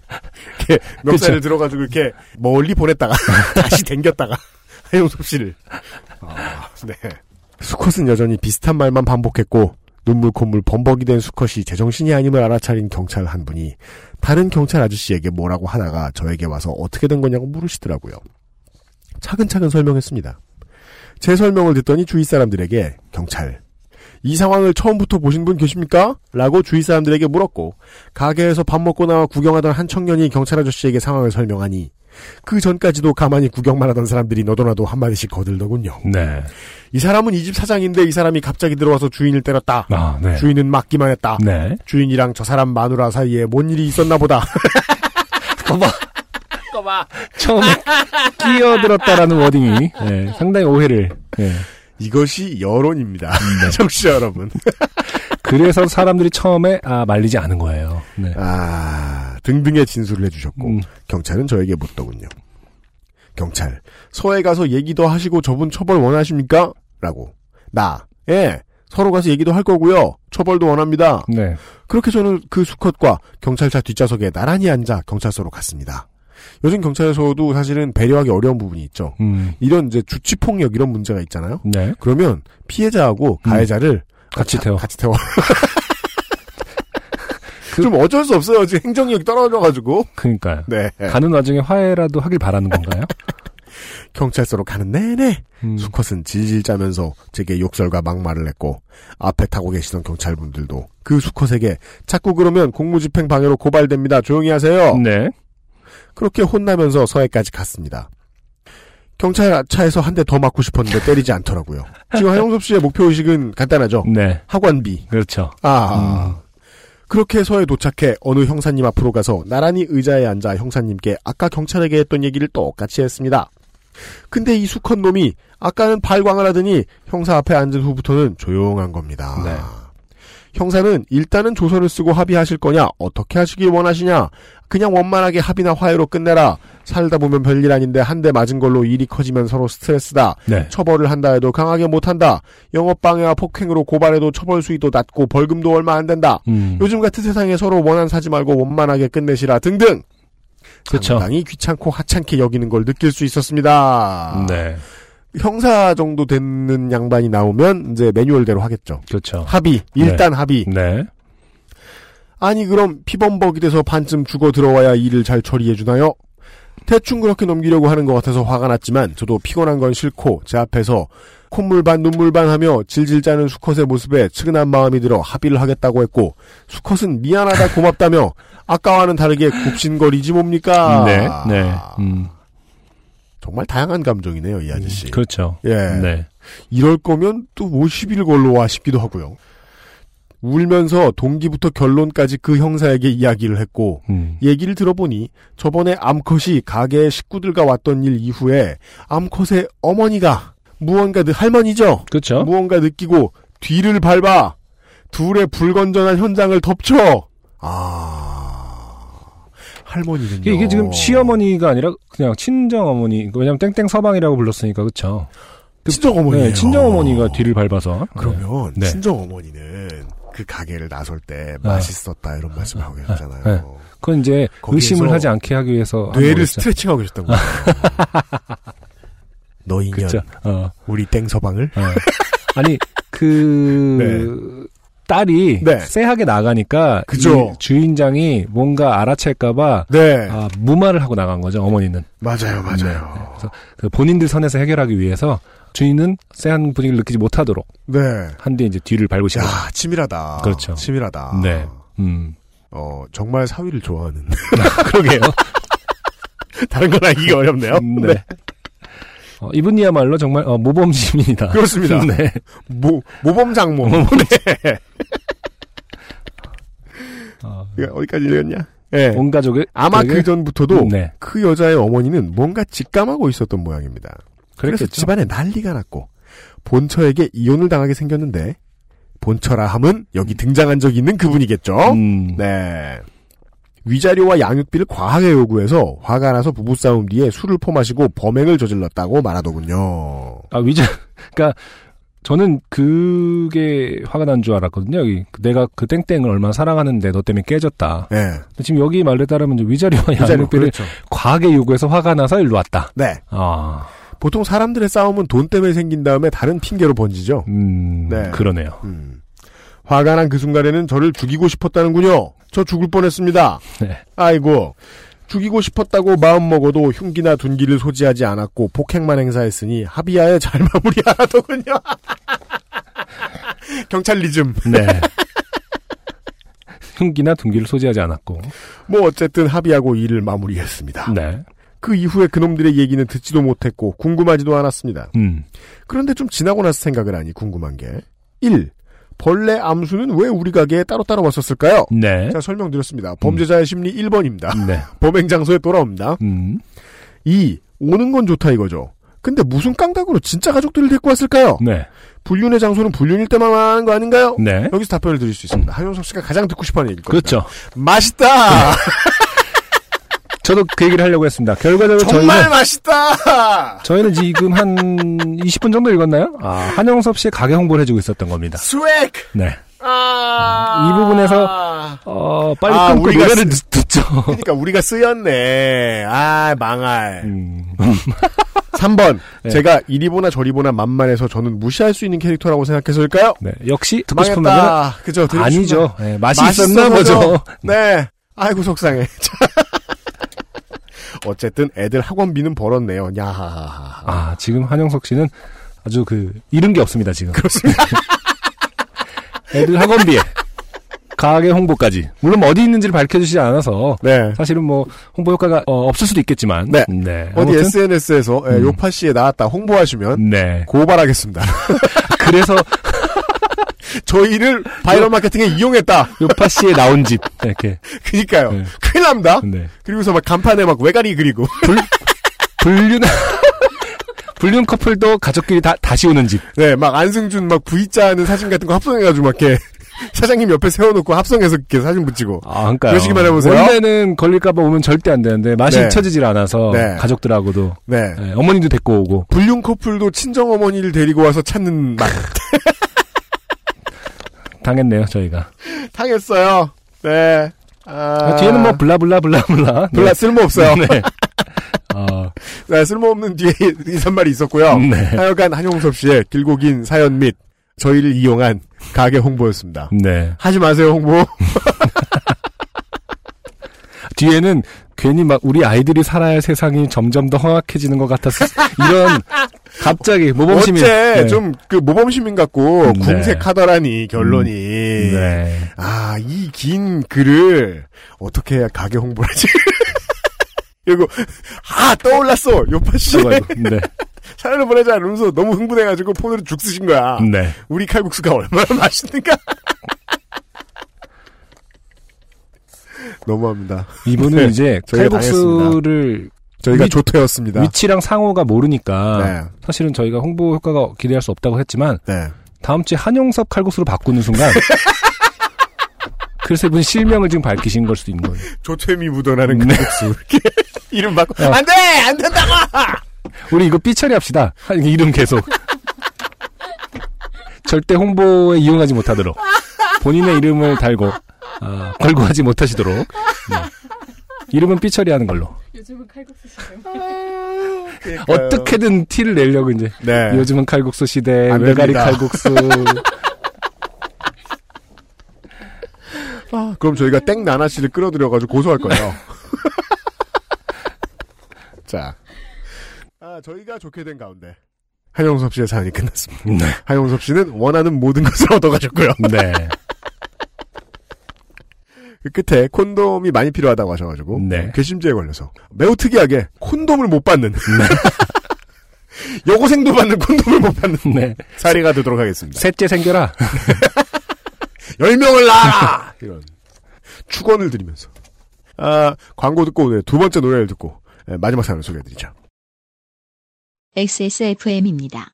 이렇게 멱살을. 들어가지고 이렇게 멀리 보냈다가, 다시 당겼다가, 하용섭 씨를. 아, 네. 수컷은 여전히 비슷한 말만 반복했고, 눈물 콧물 범벅이 된 수컷이 제정신이 아님을 알아차린 경찰 한 분이 다른 경찰 아저씨에게 뭐라고 하다가 저에게 와서 어떻게 된 거냐고 물으시더라고요. 차근차근 설명했습니다. 제 설명을 듣더니 주위 사람들에게 경찰 이 상황을 처음부터 보신 분 계십니까? 라고 주위 사람들에게 물었고 가게에서 밥 먹고 나와 구경하던 한 청년이 경찰 아저씨에게 상황을 설명하니 그 전까지도 가만히 구경만 하던 사람들이 너도나도 한마디씩 거들더군요. 네. 이 사람은 이 집 사장인데 이 사람이 갑자기 들어와서 주인을 때렸다. 아, 네. 주인은 맞기만 했다. 네. 주인이랑 저 사람 마누라 사이에 뭔 일이 있었나 보다. 처음에 끼어들었다라는 워딩이 네, 상당히 오해를. 네. 이것이 여론입니다. 청취자 여러분. 그래서 사람들이 처음에 아 말리지 않은 거예요. 네. 아, 등등의 진술을 해주셨고 음, 경찰은 저에게 묻더군요. 경찰, 서해 가서 얘기도 하시고 저분 처벌 원하십니까? 라고. 나, 예, 서로 가서 얘기도 할 거고요. 처벌도 원합니다. 네. 그렇게 저는 그 수컷과 경찰차 뒷좌석에 나란히 앉아 경찰서로 갔습니다. 요즘 경찰서도 사실은 배려하기 어려운 부분이 있죠. 음, 이런 이제 주치 폭력 이런 문제가 있잖아요. 네. 그러면 피해자하고 음. 가해자를 같이 자- 태워. 같이 태워. 좀 어쩔 수 없어요. 지금 행정력이 떨어져가지고. 그러니까요. 네. 가는 와중에 화해라도 하길 바라는 건가요? 경찰서로 가는 내내 음, 수컷은 질질 짜면서 제게 욕설과 막말을 했고 앞에 타고 계시던 경찰분들도 그 수컷에게 자꾸 그러면 공무집행 방해로 고발됩니다. 조용히 하세요. 네. 그렇게 혼나면서 서해까지 갔습니다. 경찰 차에서 한 대 더 맞고 싶었는데 때리지 않더라고요. 지금 하영섭 씨의 목표 의식은 간단하죠. 네. 학원비. 그렇죠. 아. 그렇게 서에 도착해 어느 형사님 앞으로 가서 나란히 의자에 앉아 형사님께 아까 경찰에게 했던 얘기를 똑같이 했습니다. 근데 이 수컷 놈이 아까는 발광을 하더니 형사 앞에 앉은 후부터는 조용한 겁니다. 네. 형사는 일단은 조서를 쓰고 합의하실 거냐, 어떻게 하시길 원하시냐, 그냥 원만하게 합의나 화해로 끝내라. 살다 보면 별일 아닌데 한 대 맞은 걸로 일이 커지면 서로 스트레스다. 네. 처벌을 한다 해도 강하게 못한다. 영업방해와 폭행으로 고발해도 처벌 수위도 낮고 벌금도 얼마 안 된다. 음, 요즘 같은 세상에 서로 원한 사지 말고 원만하게 끝내시라 등등. 그쵸. 상당히 귀찮고 하찮게 여기는 걸 느낄 수 있었습니다. 네. 형사 정도 되는 양반이 나오면 이제 매뉴얼대로 하겠죠. 그렇죠. 합의, 일단 합의. 네. 아니 그럼 피범벅이 돼서 반쯤 죽어 들어와야 일을 잘 처리해 주나요? 대충 그렇게 넘기려고 하는 것 같아서 화가 났지만 저도 피곤한 건 싫고 제 앞에서 콧물 반 눈물 반 하며 질질 짜는 수컷의 모습에 측은한 마음이 들어 합의를 하겠다고 했고 수컷은 미안하다 고맙다며 아까와는 다르게 굽신거리지 뭡니까? 네. 네. 음, 정말 다양한 감정이네요 이 아저씨. 그렇죠. 예. 네. 이럴 거면 또뭐 시비를 걸러 와 싶기도 하고요. 울면서 동기부터 결론까지 그 형사에게 이야기를 했고 음, 얘기를 들어보니 저번에 암컷이 가게의 식구들과 왔던 일 이후에 암컷의 어머니가 무언가 느 할머니죠. 그렇죠. 무언가 느끼고 뒤를 밟아 둘의 불건전한 현장을 덮쳐. 아 할머니는요. 이게, 지금 시어머니가 아니라 그냥 친정 어머니. 왜냐면 땡땡 서방이라고 불렀으니까 그렇죠. 친정 어머니. 네, 친정 어머니가 뒤를 밟아서. 그러면 네. 친정 어머니는 그 가게를 나설 때 맛있었다 이런 말씀하고 계셨잖아요. 네. 그건 이제 의심을 하지 않게 하기 위해서 뇌를. 스트레칭하고 계셨던 거예요. 너 인연, 그쵸. 어, 우리 땡 서방을. 어. 아니 그 딸이 네. 쎄하게 나가니까 그죠. 이 주인장이 뭔가 알아챌까봐 네, 아, 무마를 하고 나간 거죠 어머니는 맞아요, 맞아요. 네. 그래서 그 본인들 선에서 해결하기 위해서 주인은 쎄한 분위기를 느끼지 못하도록 네. 한 뒤에 이제 뒤를. 야, 치밀하다. 그렇죠. 치밀하다. 네. 음. 어, 정말 사위를 좋아하는. 그러게요. 다른 건 알기가 어렵네요. 네. 어, 이분이야말로 정말 어, 모범 시민이다. 그렇습니다. 네. 모, 모범 장모. 네. 어, 이거 어디까지 읽었냐? 예. 온 가족을 아마 그 전부터도 네. 그 여자의 어머니는 뭔가 직감하고 있었던 모양입니다. 그래서 그랬겠죠. 집안에 난리가 났고 본처에게 이혼을 당하게 생겼는데 본처라 함은 여기 등장한 적이 있는 그분이겠죠. 음. 네. 위자료와 양육비를 과하게 요구해서 화가 나서 부부싸움 뒤에 술을 퍼마시고 범행을 저질렀다고 말하더군요. 아 위자 그러니까 저는 그게 화가 난 줄 알았거든요. 여기 내가 그 땡땡을 얼마나 사랑하는데 너 때문에 깨졌다. 네. 지금 여기 말에 따르면 위자료와 위자료, 양육비를 그렇죠. 과하게 요구해서 화가 나서 일로 왔다. 네. 아, 보통 사람들의 싸움은 돈 때문에 생긴 다음에 다른 핑계로 번지죠. 음, 네. 그러네요. 음. 화가 난 그 순간에는 저를 죽이고 싶었다는군요. 저 죽을 뻔했습니다. 네. 아이고. 죽이고 싶었다고 마음먹어도 흉기나 둔기를 소지하지 않았고 폭행만 행사했으니 합의하에 잘 마무리하더군요. 경찰리즘. 네. 흉기나 둔기를 소지하지 않았고. 뭐 어쨌든 합의하고 일을 마무리했습니다. 네. 그 이후에 그놈들의 얘기는 듣지도 못했고 궁금하지도 않았습니다. 음. 그런데 좀 지나고 나서 생각을 하니 궁금한 게 1. 벌레 암수는 왜 우리 가게에 따로따로 왔었을까요? 네. 자, 설명드렸습니다. 범죄자의 심리 1번입니다. 네. 범행 장소에 돌아옵니다. 음. 2. 오는 건 좋다 이거죠. 근데 무슨 깡닭으로 진짜 가족들을 데리고 왔을까요? 네. 불륜의 장소는 불륜일 때만 하는 거 아닌가요? 네. 여기서 답변을 드릴 수 있습니다. 한용석 씨가 가장 듣고 싶어 하는 얘기일 겁니다. 그렇죠. 맛있다! 저도 그 얘기를 하려고 했습니다. 결과적으로 정말 저희는 맛있다! 저희는 지금 한 20분 정도 읽었나요? 아, 한영섭 씨의 가게 홍보를 해주고 있었던 겁니다. 스웩! 네. 아~ 이 부분에서 어, 빨리 아, 끊고 우리가 노래를 쓰- 듣, 죠 그러니까 우리가 쓰였네. 아, 망할. 음. 3번. 네. 제가 이리 보나 저리 보나 만만해서 저는 무시할 수 있는 캐릭터라고 생각해서일까요? 네. 역시 듣고 싶은 말은. 그죠? 아니죠. 네, 맛이. 있었나 보죠. 네. 아이고 속상해. 자. 어쨌든 애들 학원비는 벌었네요. 야하하하. 아, 지금 한영석 씨는 아주 그 잃은 게 없습니다, 지금. 그렇습니다. 애들 학원비에 가게 홍보까지. 물론 어디 있는지를 밝혀주시지 않아서 네. 사실은 뭐 홍보 효과가 어, 없을 수도 있겠지만. 네. 어디 아무튼, SNS에서 음. 요파 씨에 나왔다 홍보하시면 네. 고발하겠습니다. 그래서 저희를 바이럴 마케팅에 이용했다. 요파 씨의 나온 집 이렇게. 그니까요. 네. 큰일 납니다. 네. 그리고서 막 간판에 막 외가리 그리고. 불륜 불륜 커플도 가족끼리 다 다시 오는 집. 네, 막 안승준 막 V자 하는 사진 같은 거 합성해가지고 막 이렇게 사장님 옆에 세워놓고 합성해서 이렇게 사진 붙이고. 아, 그러니까요. 그러시기만 해보세요. 원래는 걸릴까봐 오면 절대 안 되는데 맛이 네. 잊혀지질 않아서 네. 가족들하고도 네. 네, 어머님도 데리고 오고 불륜 커플도 친정 어머니를 데리고 와서 찾는 맛 당했네요 저희가. 당했어요. 네. 아, 뒤에는 뭐 블라블라 블라블라. 별로 쓸모 없어요. 네. 어, 네, 쓸모없는 뒤에 인사말이 있었고요. 네. 하여간 한용섭 씨의 길고 긴 사연 및 저희를 이용한 가게 홍보였습니다. 네. 하지 마세요 홍보. 뒤에는 괜히 막 우리 아이들이 살아야 할 세상이 점점 더 험악해지는 것 같아서 이런 갑자기 모범시민. 어째 네. 좀그 모범 시민 같고 네. 궁색하더라니 결론이. 네. 아, 이 긴 글을 어떻게 해야 가게 홍보를 하지? 그리고 아 떠올랐어 요파 씨. 네. 사연을 보내자 이러면서 너무 흥분해가지고 폰으로 죽 쓰신 거야. 네. 우리 칼국수가 얼마나 맛있는가. 너무합니다. 이분은 네, 이제 칼국수를 저희가 위- 조퇴였습니다. 위치랑 상호가 모르니까 네. 사실은 저희가 홍보 효과가 기대할 수 없다고 했지만 네. 다음 주에 한용섭 칼국수로 바꾸는 순간 그래서 이분 실명을 지금 밝히신 걸 수도 있는 거예요. 조퇴미 묻어나는 네. 칼국수. 이름 바꿔. 어. 안 돼! 안 된다고! 우리 이거 삐처리 합시다. 한- 이름 계속. 절대 홍보에 이용하지 못하도록. 본인의 이름을 달고 아, 걸고 하지 못하시도록 네. 이름은 삐처리하는 걸로 요즘은 칼국수 시대. 어떻게든 티를 내려고 이제 네. 요즘은 칼국수 시대 안 외가리. 칼국수 아, 그럼 저희가 땡 나나 씨를 끌어들여가지고 고소할 거예요. 자. 아, 저희가 좋게 된 가운데. 한용섭 씨의 사연이 끝났습니다. 네. 한용섭 씨는 원하는 모든 것을 얻어가셨고요. 네. 그 끝에 콘돔이 많이 필요하다고 하셔가지고 네. 괘씸죄에 걸려서 매우 특이하게 콘돔을 못 받는 여고생도 받는 콘돔을 못 받는 네. 사례가 되도록 하겠습니다. 셋째 생겨라. 10명을 낳아라! 이런 축원을 드리면서 아, 광고 듣고 오늘 두 번째 노래를 듣고 예, 마지막 사연을 소개해드리죠. XSFM입니다.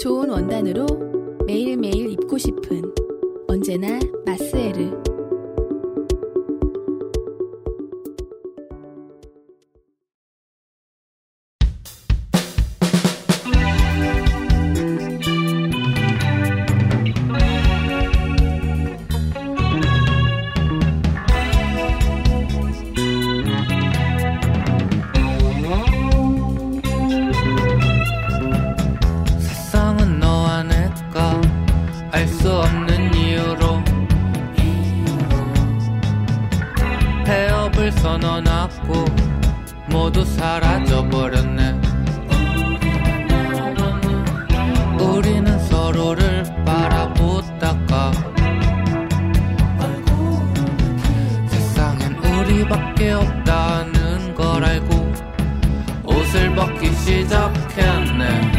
좋은 원단으로 매일매일 입고 싶은 언제나 마스에르. 모두 사라져버렸네. 우리는 서로를 바라보다가 세상엔 우리밖에 없다는 걸 알고 옷을 벗기 시작했네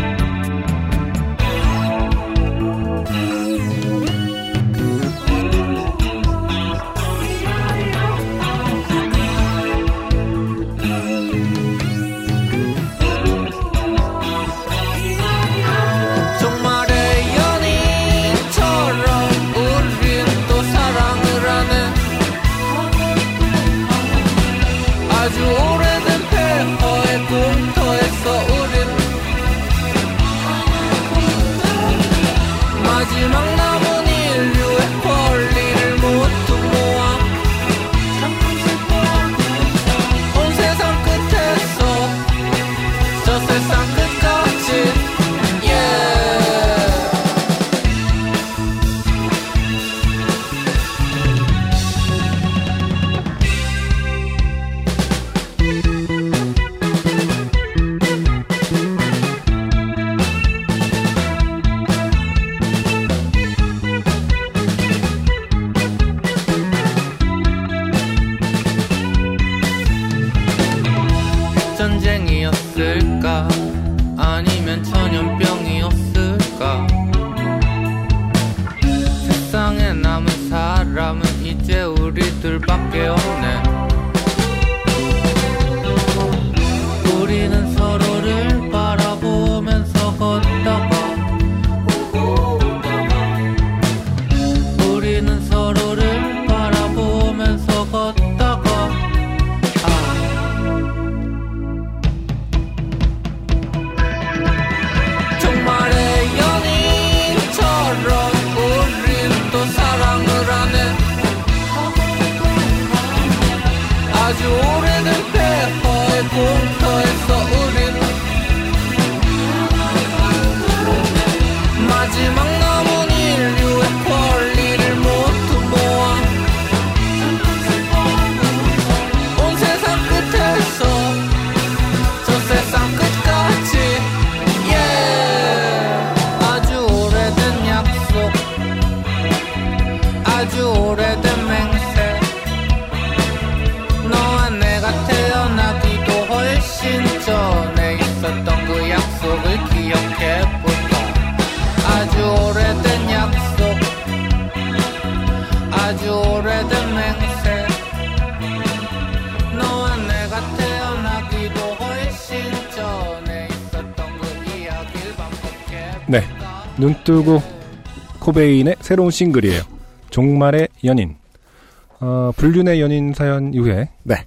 눈 뜨고 코베인의 새로운 싱글이에요. 종말의 연인. 어, 불륜의 연인 사연 이후에 네.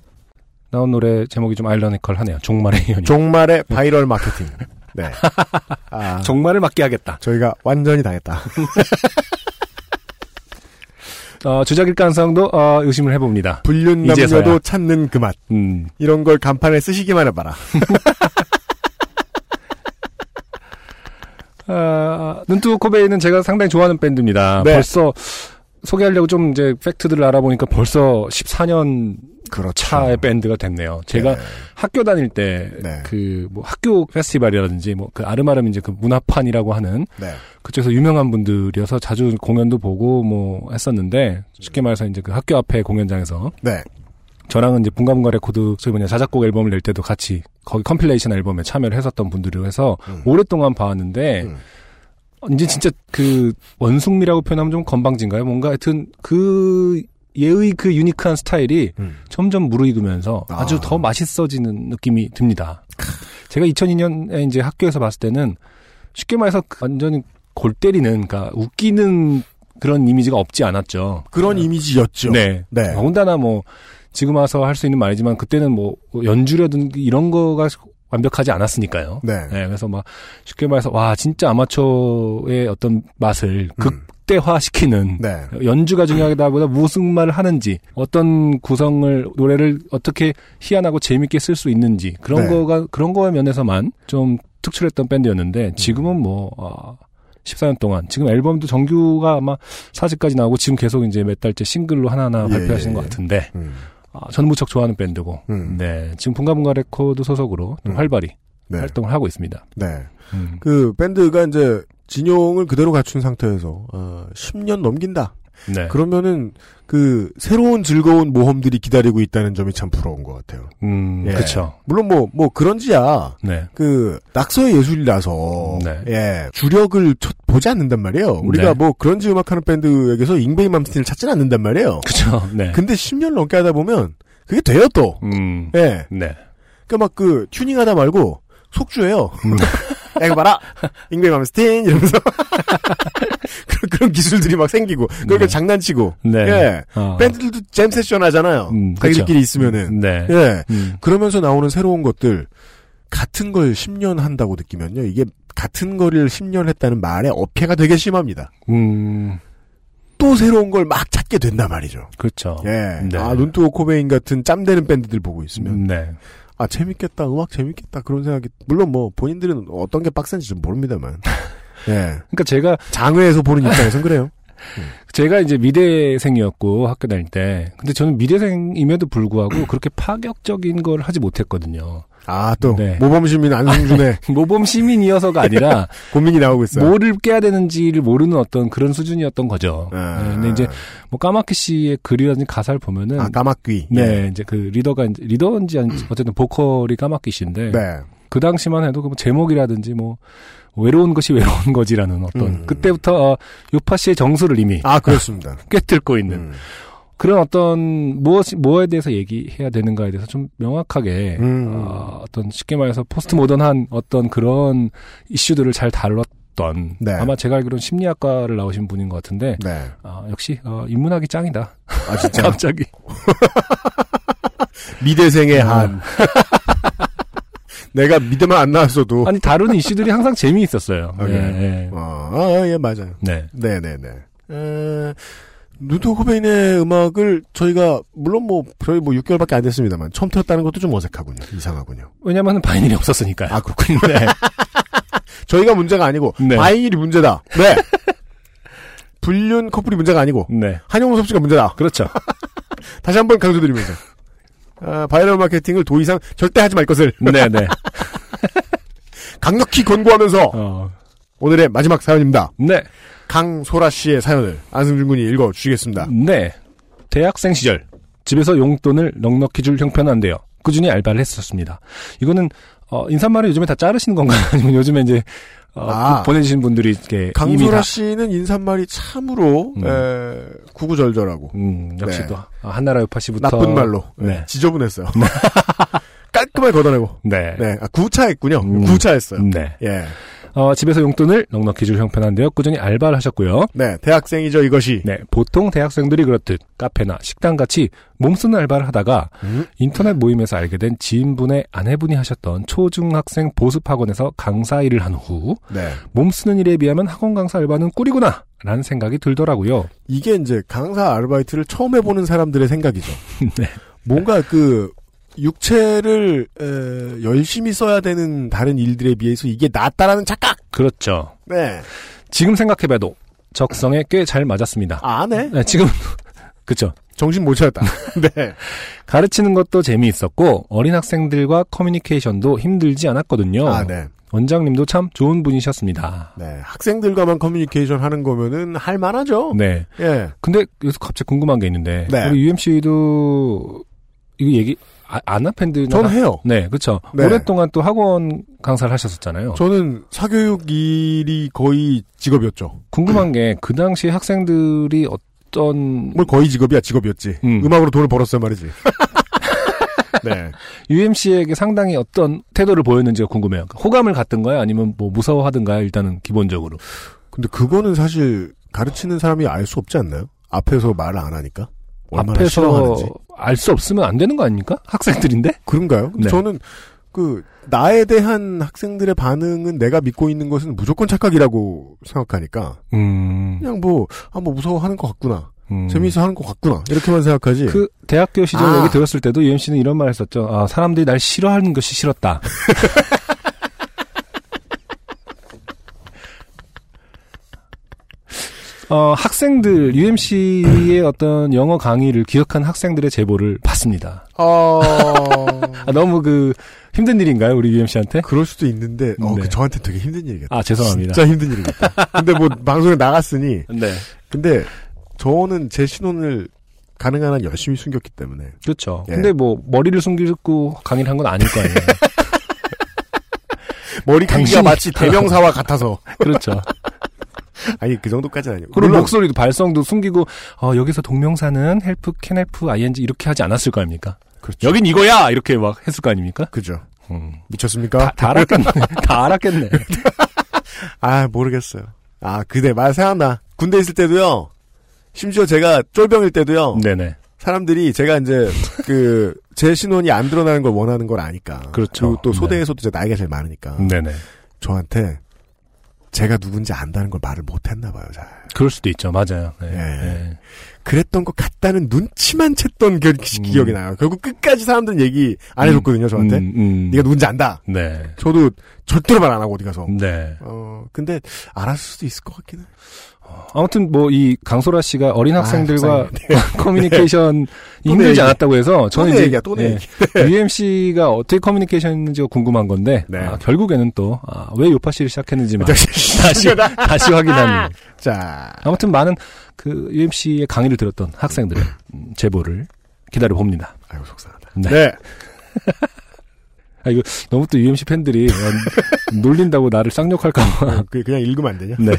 나온 노래 제목이 좀 아이러니컬하네요. 종말의 연인. 종말의 바이럴 마케팅. 네. 아, 종말을 맞게 하겠다. 저희가 완전히 당했다. 어, 주작일 가능성도 어, 의심을 해봅니다. 불륜 이제서야. 남녀도 찾는 그 맛. 음. 이런 걸 간판에 쓰시기만 해봐라. 아, 눈뜨고 코베인은 제가 상당히 좋아하는 밴드입니다. 네. 벌써 소개하려고 좀 이제 fact들을 알아보니까 벌써 14년 그렇죠. 차의 밴드가 됐네요. 제가 네. 학교 다닐 때 네. 그뭐 학교 페스티벌이라든지 뭐 그 아름아름 이제 그 문화판이라고 하는 네. 그쪽에서 유명한 분들이어서 자주 공연도 보고 뭐 했었는데 쉽게 말해서 이제 그 학교 앞에 공연장에서 네. 저랑은 이제 붕가붕가 레코드 저희 뭐냐 자작곡 앨범을 낼 때도 같이 거기 compilation 앨범에 참여를 했었던 분들이고 해서 음. 오랫동안 봐왔는데 음. 어, 이제 진짜 그 원숭미라고 표현하면 좀 건방진가요? 뭔가 하여튼 그 얘의 그 유니크한 스타일이 음. 점점 무르익으면서 아. 아주 더 맛있어지는 느낌이 듭니다. 제가 2002년에 이제 학교에서 봤을 때는 쉽게 말해서 그 완전히 골 때리는, 그러니까 웃기는 그런 이미지가 없지 않았죠. 그런 이미지였죠. 네. 네. 더군다나 뭐 지금 와서 할 수 있는 말이지만 그때는 뭐 연주라든지 이런 거가 완벽하지 않았으니까요. 네. 네, 그래서 막 쉽게 말해서 와 진짜 아마추어의 어떤 맛을 극대화시키는 네. 연주가 중요하다보다 무슨 말을 하는지 어떤 구성을 노래를 어떻게 희한하고 재밌게 쓸 수 있는지 그런 네. 거가 그런 거에 면에서만 좀 특출했던 밴드였는데 지금은 뭐 어, 14년 동안 지금 앨범도 정규가 아마 4집까지 나오고 지금 계속 이제 몇 달째 싱글로 하나하나 예, 발표하시는 예, 것 예. 같은데 음. 아, 저는 무척 좋아하는 밴드고 음. 네 지금 붕가붕가 레코드 소속으로 또 음. 활발히 네. 활동을 하고 있습니다. 네. 음. 그 밴드가 이제 진용을 그대로 갖춘 상태에서 어, 10년 넘긴다. 네. 그러면은 그 새로운 즐거운 모험들이 기다리고 있다는 점이 참 부러운 것 같아요. 음, 예. 그렇죠. 물론 뭐뭐 그런지야 네. 그 낙서의 예술이라서 네. 예 주력을 쳐- 보지 않는단 말이에요. 우리가 네. 뭐 그런지 음악하는 밴드에게서 잉베이 맘스틴을 찾지는 않는단 말이에요. 그렇죠. 네. 근데 10년 넘게 하다 보면 그게 돼요 또. 음. 예. 네. 그러니까 막 그 튜닝하다 말고 속주해요. 음. 야, 이거 봐라. 잉베이 맘스틴 이러면서 그런, 그런 기술들이 막 생기고 그러니까 네. 장난치고 네. 예. 어. 밴드들도 잼 세션 하잖아요. 음, 자기들끼리 그쵸. 있으면은 네. 예. 음. 그러면서 나오는 새로운 것들 같은 걸 10년 한다고 느끼면요. 이게 같은 거를 10년 했다는 말에 어폐가 되게 심합니다. 음. 또 새로운 걸 막 찾게 된단 말이죠. 그렇죠. 예. 네. 아, 눈뜨고 코베인 같은 짬되는 밴드들 보고 있으면 음, 네. 아, 재밌겠다. 음악 재밌겠다. 그런 생각이 물론 뭐 본인들은 어떤 게 빡센지 좀 모릅니다만. 예. 그러니까 제가 장외에서 보는 입장에선 그래요. 제가 이제 미대생이었고 학교 다닐 때 근데 저는 미대생임에도 불구하고 그렇게 파격적인 걸 하지 못했거든요. 아, 또 네. 모범 시민 안승준의 모범 시민이어서가 아니라 고민이 나오고 있어요. 뭐를 깨야 되는지를 모르는 어떤 그런 수준이었던 거죠. 아. 네, 근데 이제 뭐 까마귀 씨의 글이라든지 가사를 보면은 아, 까마귀. 네, 이제 그 리더가 이제 리더인지 아닌지 어쨌든 보컬이 까마귀 씨인데 네. 그 당시만 해도 그뭐 제목이라든지 뭐 외로운 것이 외로운 거지라는 어떤 음. 그때부터 어, 요파 씨의 정수를 이미 아, 그렇습니다. 꿰뚫고 있는 음. 그런 어떤 무엇 뭐에 대해서 얘기해야 되는가에 대해서 좀 명확하게 음. 어, 어떤 쉽게 말해서 포스트 모던한 어떤 그런 이슈들을 잘 다뤘던 네. 아마 제가 알기로는 심리학과를 나오신 분인 것 같은데 네. 아, 역시 어, 인문학이 짱이다. 아, 진짜. 갑자기 미대생의 아. 한. 내가 미대만 안 나왔어도. 아니 다루는 이슈들이 항상 재미있었어요. 아, 예? 예. 어, 아, 예, 맞아요. 네. 네 네 네. 에, 누드 코베인의 음악을 저희가, 물론 뭐, 저희 뭐 6개월밖에 안 됐습니다만, 처음 들었다는 것도 좀 어색하군요. 이상하군요. 왜냐면 바이닐이 없었으니까요. 아, 그렇군요. 네. 저희가 문제가 아니고, 네. 바이닐이 문제다. 네. 불륜 커플이 문제가 아니고, 네. 한용섭 씨가 문제다. 그렇죠. 다시 한번 강조드리면서. 아, 바이럴 마케팅을 도 이상 절대 하지 말 것을 네, 네. 강력히 권고하면서 어, 오늘의 마지막 사연입니다. 네. 강소라 씨의 사연을 안승준 군이 읽어 주시겠습니다. 네. 대학생 시절 집에서 용돈을 넉넉히 줄 형편한데요. 꾸준히 알바를 했었습니다. 이거는 어, 인사말을 요즘에 다 자르시는 건가요? 아니면 요즘에 이제 어, 아. 보내주신 분들이 이렇게 강소라 다 씨는 인사말이 참으로 음. 에, 구구절절하고 음, 역시 네. 또 한나라 요파 씨부터 나쁜 말로 네. 지저분했어요. 깔끔하게 걷어내고 네. 네 아, 구차했군요. 음. 구차했어요. 네. 예 어, 집에서 용돈을 넉넉히 줄 형편한데요. 꾸준히 알바를 하셨고요. 네, 대학생이죠, 이것이. 네, 보통 대학생들이 그렇듯 카페나 식당 같이 몸쓰는 알바를 하다가 음? 인터넷 모임에서 알게 된 지인분의 아내분이 하셨던 초중학생 보습학원에서 강사 일을 한 후 네. 몸쓰는 일에 비하면 학원 강사 알바는 꿀이구나 라는 생각이 들더라고요. 이게 이제 강사 아르바이트를 처음 해보는 사람들의 생각이죠. 네. 뭔가 그 육체를 에, 열심히 써야 되는 다른 일들에 비해서 이게 낫다라는 착각. 그렇죠. 네. 지금 생각해봐도 적성에 꽤 잘 맞았습니다. 아, 네. 네, 지금 그쵸. 정신 못 차렸다. 네. 가르치는 것도 재미있었고 어린 학생들과 커뮤니케이션도 힘들지 않았거든요. 아, 네. 원장님도 참 좋은 분이셨습니다. 네. 학생들과만 커뮤니케이션 하는 거면은 할 만하죠. 네. 예. 근데 여기서 갑자기 궁금한 게 있는데 네. 우리 UMC도 이거 얘기 아, 아나 팬들이나 전 해요. 네, 그렇죠. 네. 오랫동안 또 학원 강사를 하셨었잖아요. 저는 사교육 일이 거의 직업이었죠. 궁금한 게 그 당시 학생들이 어떤 뭘 거의 직업이야, 직업이었지. 음. 음. 악으로 돈을 벌었어요, 말이지. 네. UMC에게 상당히 어떤 태도를 보였는지가 궁금해요. 그러니까 호감을 갖든가요, 아니면 뭐 무서워하든가요? 일단은 기본적으로. 근데 그거는 사실 가르치는 사람이 알 수 없지 않나요? 앞에서 말을 안 하니까. 앞에서. 알 수 없으면 안 되는 거 아닙니까? 학생들인데? 그런가요? 네. 저는 그 나에 대한 학생들의 반응은 내가 믿고 있는 것은 무조건 착각이라고 생각하니까 음. 그냥 뭐 아 뭐 무서워하는 것 같구나 음. 재미있어 하는 것 같구나 이렇게만 생각하지 그 대학교 시절 아. 얘기 들었을 때도 UMC는 이런 말 했었죠. 아, 사람들이 날 싫어하는 것이 싫었다. 어, 학생들, UMC의 어떤 영어 강의를 기억한 학생들의 제보를 봤습니다. 어 아, 너무 그, 힘든 일인가요, 우리 UMC한테? 그럴 수도 있는데 어, 네. 그 저한테 되게 힘든 일이겠다 아, 죄송합니다. 진짜 힘든 일이겠다 근데 뭐 방송에 나갔으니 네. 근데 저는 제 신혼을 가능한 한 열심히 숨겼기 때문에 그렇죠. 예. 근데 뭐, 머리를 숨기고 강의를 한 건 아닐 거 아니에요. 머리 당신이- 마치 대명사와 같아서 그렇죠. 아니 그 정도까지는 아니고 그리고 목소리도 발성도 숨기고 어, 여기서 동명사는 help, can help, ing 이렇게 하지 않았을 거 아닙니까? 그렇죠 여긴 이거야 이렇게 막 했을 거 아닙니까? 그죠 음. 미쳤습니까? 다, 다 알았겠네. 다 알았겠네. 아, 모르겠어요. 아, 그대, 말 생각나. 군대 있을 때도요, 심지어 제가 쫄병일 때도요, 네네. 사람들이 제가 이제, 그, 제 신원이 안 드러나는 걸 원하는 걸 아니까. 그렇죠. 그리고 또 네. 소대에서도 제가 나이가 제일 많으니까. 네네. 저한테, 제가 누군지 안다는 걸 말을 못 했나 봐요, 잘. 그럴 수도 있죠. 맞아요. 네. 예. 네. 그랬던 것 같다는 눈치만 챘던 기, 기- 음. 기억이 나요. 결국 끝까지 사람들은 얘기 안 해줬거든요, 저한테. 음, 음. 네가 누군지 안다. 네. 저도 절대로 말 안 하고 어디 가서. 네. 어, 근데, 알았을 수도 있을 것 같긴 해. 아무튼 뭐 이 강소라 씨가 어린 아, 학생들과 속상해. 커뮤니케이션 또 힘들지 내 않았다고 해서 저는 내 이제 얘기야, 또내 예. UMC가 어떻게 커뮤니케이션 했는지가 궁금한 건데 네. 아, 결국에는 또 아, 왜 요파 씨를 시작했는지만 다시, 다시 확인하는 자, 아무튼 많은 그 UMC의 강의를 들었던 학생들의 음, 제보를 기다려 봅니다. 아이고, 속상하다. 네. 네. 아, 이거 너무 또 UMC 팬들이 어, 놀린다고 나를 쌍욕할까봐. 어, 그 그냥 읽으면 안 되냐? 네.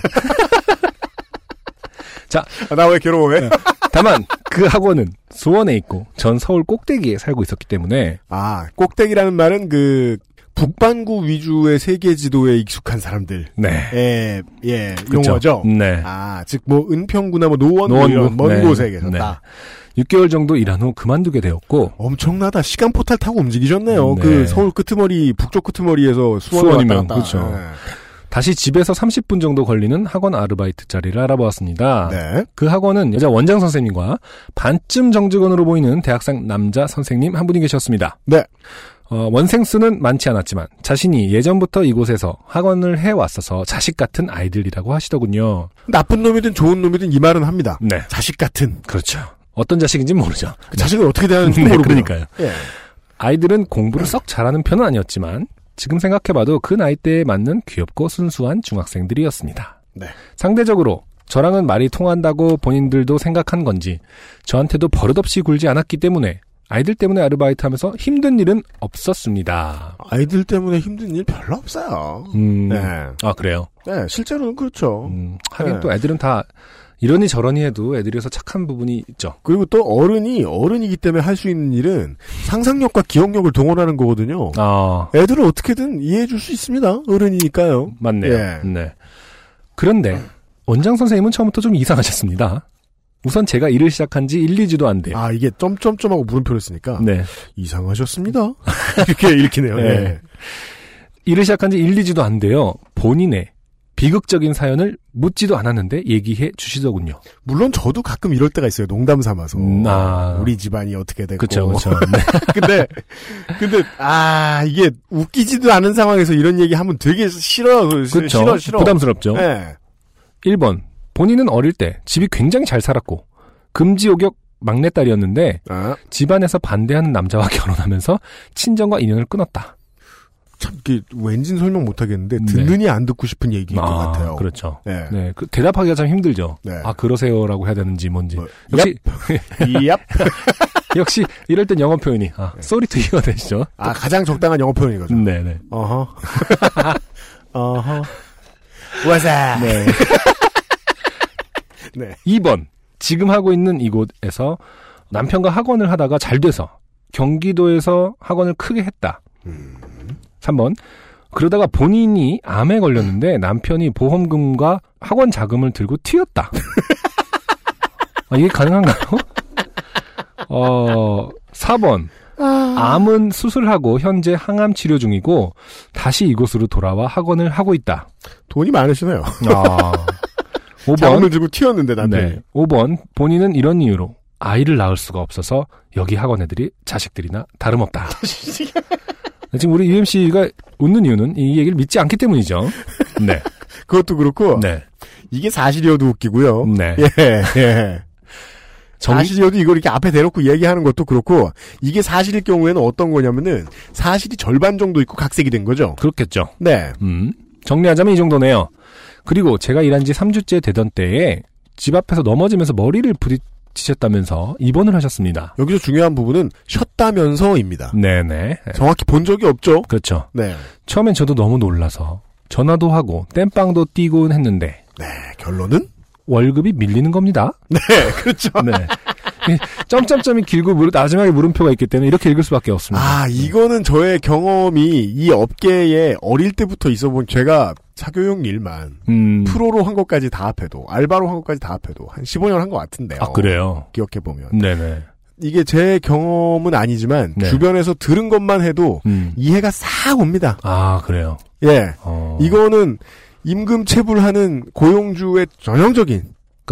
나 왜 괴로워해? 네. 다만 그 학원은 수원에 있고 전 서울 꼭대기에 살고 있었기 때문에 아, 꼭대기라는 말은 그 북반구 위주의 세계 지도에 익숙한 사람들. 네. 예, 예? 용어죠. 네. 아, 즉 뭐 은평구나 뭐 노원구 노원구. 이런 먼 네. 곳에 계셨다. 6개월 정도 일한 후 그만두게 되었고 엄청나다. 시간 포탈 타고 움직이셨네요. 네. 그 서울 끄트머리, 북쪽 끄트머리에서 수원에 수원이면, 왔다 갔 다. 다시 집에서 30분 정도 걸리는 학원 아르바이트 자리를 알아보았습니다. 네. 네. 그 학원은 여자 원장 선생님과 반쯤 정직원으로 보이는 대학생 남자 선생님 한 분이 계셨습니다. 네. 어, 원생 수는 많지 않았지만 자신이 예전부터 이곳에서 학원을 해왔어서 자식 같은 아이들이라고 하시더군요. 나쁜 놈이든 좋은 놈이든 이 말은 합니다. 네. 자식 같은. 그렇죠. 어떤 자식인지 모르죠. 그 자식을 어떻게 대하는지 네, 모르고. 그러니까요. 예. 아이들은 공부를 썩 잘하는 편은 아니었지만 지금 생각해봐도 그 나이대에 맞는 귀엽고 순수한 중학생들이었습니다. 네. 상대적으로 저랑은 말이 통한다고 본인들도 생각한 건지 저한테도 버릇없이 굴지 않았기 때문에 아이들 때문에 아르바이트 하면서 힘든 일은 없었습니다. 아이들 때문에 힘든 일 별로 없어요. 음, 네. 아 그래요. 네, 실제로는 그렇죠. 음, 하긴 네. 또 애들은 다 이러니 저러니 해도 애들이어서 착한 부분이 있죠. 그리고 또 어른이 어른이기 때문에 할 수 있는 일은 상상력과 기억력을 동원하는 거거든요. 아, 애들은 어떻게든 이해해 줄 수 있습니다. 어른이니까요. 맞네요. 예. 네. 그런데 원장 선생님은 처음부터 좀 이상하셨습니다. 우선 제가 일을 시작한 지 1, 2주도 안 돼요. 아, 이게 점점점하고 물음표를 쓰니까 네. 이상하셨습니다. 이렇게 읽히네요. 네. 예. 일을 시작한 지 1, 2주도 안 돼요. 본인의 비극적인 사연을 묻지도 않았는데 얘기해 주시더군요. 물론 저도 가끔 이럴 때가 있어요. 농담 삼아서. 음, 아. 우리 집안이 어떻게 됐고. 그쵸, 그쵸. 네. 근데 근데 아, 이게 웃기지도 않은 상황에서 이런 얘기 하면 되게 싫어. 그쵸. 싫어, 싫어. 부담스럽죠. 네. 1번. 본인은 어릴 때 집이 굉장히 잘 살았고 금지옥역 막내딸이었는데 아, 집안에서 반대하는 남자와 결혼하면서 친정과 인연을 끊었다. 참, 이게 왠진 설명 못 하겠는데, 네. 듣느니 안 듣고 싶은 얘기인 것 같아요. 그렇죠. 네. 네, 그 대답하기가 참 힘들죠. 네. 아 그러세요라고 해야 되는지 뭔지. 뭐, 역시 얍. 역시 이럴 땐 영어 표현이 아 네. sorry to hear that이죠. 아, 가장 적당한 영어 표현인 거죠. 네, 네. 어허. 어허. 와사. 네. 네. 2번. 지금 하고 있는 이곳에서 남편과 학원을 하다가 잘 돼서 경기도에서 학원을 크게 했다. 음. 3번. 그러다가 본인이 암에 걸렸는데 남편이 보험금과 학원 자금을 들고 튀었다. 아, 이게 가능한가요? 어, 4번. 암은 수술하고 현재 항암 치료 중이고 다시 이곳으로 돌아와 학원을 하고 있다. 돈이 많으시네요. 아. 5번. 자원을 들고 튀었는데, 남편이. 네. 5번. 본인은 이런 이유로 아이를 낳을 수가 없어서 여기 학원 애들이 자식들이나 다름없다. 지금 우리 UMC가 웃는 이유는 이 얘기를 믿지 않기 때문이죠. 네. 그것도 그렇고, 네. 이게 사실이어도 웃기고요. 네. 예, 예. 정- 사실이어도 이걸 이렇게 앞에 대놓고 얘기하는 것도 그렇고, 이게 사실일 경우에는 어떤 거냐면은, 사실이 절반 정도 있고 각색이 된 거죠. 그렇겠죠. 네. 음. 정리하자면 이 정도네요. 그리고 제가 일한 지 3주째 되던 때에 집 앞에서 넘어지면서 머리를 부딪 히셨다면서 입원을 하셨습니다. 여기서 중요한 부분은 쉬었다면서입니다. 네네. 정확히 본 적이 없죠? 그렇죠. 네. 처음엔 저도 너무 놀라서 전화도 하고 땜빵도 뛰곤 했는데 네, 결론은? 월급이 밀리는 겁니다. 네, 그렇죠. 네. 이 점점점이 길고 물- 마지막에 물음표가 있기 때문에 이렇게 읽을 수밖에 없습니다. 아, 이거는 저의 경험이 이 업계에 어릴 때부터 있어 본 제가 사교육 일만 음. 프로로 한 것까지 다 합해도 알바로 한 것까지 다 합해도 한 15년 한 것 같은데요. 아 그래요. 기억해 보면 네네. 이게 제 경험은 아니지만 네. 주변에서 들은 것만 해도 음. 이해가 싹 옵니다. 아 그래요. 예, 어. 이거는 임금 체불하는 고용주의 전형적인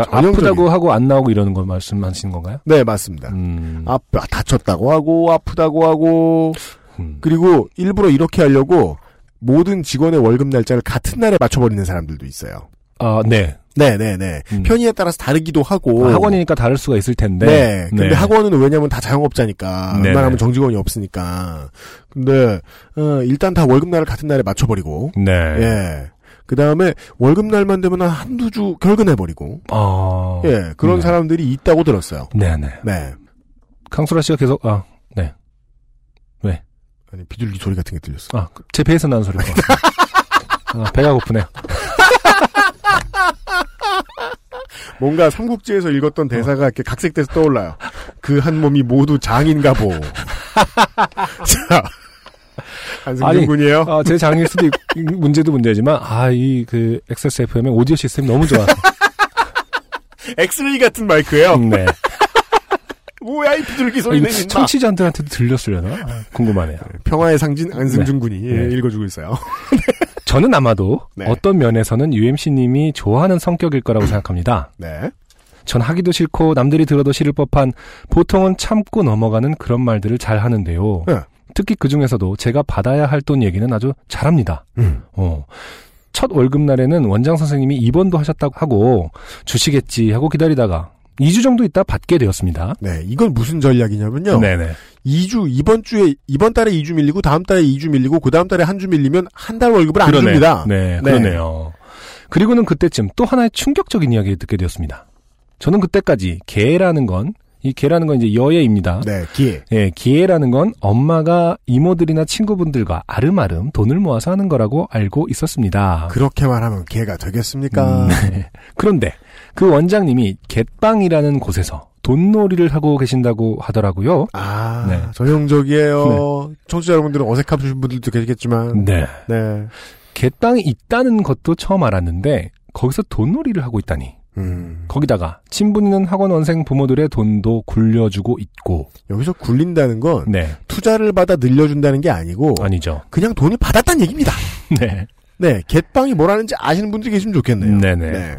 그러니까 아프다고 하고 안 나오고 이러는 걸 말씀하시는 건가요? 네 맞습니다. 음. 아, 다쳤다고 하고 아프다고 하고 음. 그리고 일부러 이렇게 하려고 모든 직원의 월급 날짜를 같은 날에 맞춰버리는 사람들도 있어요. 아 네. 네네네. 음. 편의에 따라서 다르기도 하고. 아, 학원이니까 다를 수가 있을 텐데. 네. 근데 네. 학원은 왜냐면 다 자영업자니까. 네네. 웬만하면 정직원이 없으니까. 근데, 어, 일단 다 월급날을 같은 날에 맞춰버리고. 네. 예. 그 다음에 월급날만 되면 한 한두 주 결근해버리고. 어. 예. 그런 네. 사람들이 있다고 들었어요. 네네. 네. 강수라 씨가 계속 아 네. 아니, 비둘기 소리 같은 게 들렸어. 아, 제 배에서 나는 소리가. 아, 배가 고프네요. 뭔가 삼국지에서 읽었던 대사가 이렇게 각색돼서 떠올라요. 그 한 몸이 모두 장인가 보. 자. 한승준 아니, 군이에요. 아, 제 장일 수도 있, 문제도 문제지만, 아, 이, 그, XSFM의 오디오 시스템이 너무 좋아서. 엑스레이 같은 마이크예요. 네. 뭐야 이 비둘기 아, 소리는 이거 임마. 청취자한테도 들렸으려나? 아, 궁금하네요. 평화의 상진 안승준 군이 예, 네. 읽어주고 있어요. 저는 아마도 네. 어떤 면에서는 UMC님이 좋아하는 성격일 거라고 생각합니다. 네. 전 하기도 싫고 남들이 들어도 싫을 법한 보통은 참고 넘어가는 그런 말들을 잘 하는데요. 네. 특히 그 중에서도 제가 받아야 할 돈 얘기는 아주 잘합니다. 음. 어. 첫 월급날에는 원장 선생님이 입원도 하셨다고 하고 주시겠지 하고 기다리다가 2주 정도 있다 받게 되었습니다. 네, 이건 무슨 전략이냐면요. 네네. 2주 이번 주에 이번 달에 2주 밀리고 다음 달에 2주 밀리고 그 다음 달에 한 주 밀리면 한 달 월급을 안 그러네. 줍니다. 네, 네. 그러네요. 그리고는 그때쯤 또 하나의 충격적인 이야기를 듣게 되었습니다. 저는 그때까지 개라는 건 이 개라는 건 이제 여예입니다. 네, 기회. 예, 기회라는 건 엄마가 이모들이나 친구분들과 아름아름 돈을 모아서 하는 거라고 알고 있었습니다. 그렇게만 하면 개가 되겠습니까? 음, 네. 그런데 그 원장님이 갯방이라는 곳에서 돈놀이를 하고 계신다고 하더라고요. 아, 네. 전형적이에요. 청취자 여러분들은 어색하신 분들도 계시겠지만. 네. 네. 갯방이 있다는 것도 처음 알았는데 거기서 돈놀이를 하고 있다니. 음, 거기다가 친분 있는 학원 원생 부모들의 돈도 굴려주고 있고. 여기서 굴린다는 건 네. 투자를 받아 늘려준다는 게 아니고 아니죠. 그냥 돈을 받았다는 얘기입니다. 네. 네, 갯방이 뭐라는지 아시는 분들이 계시면 좋겠네요. 네네. 네.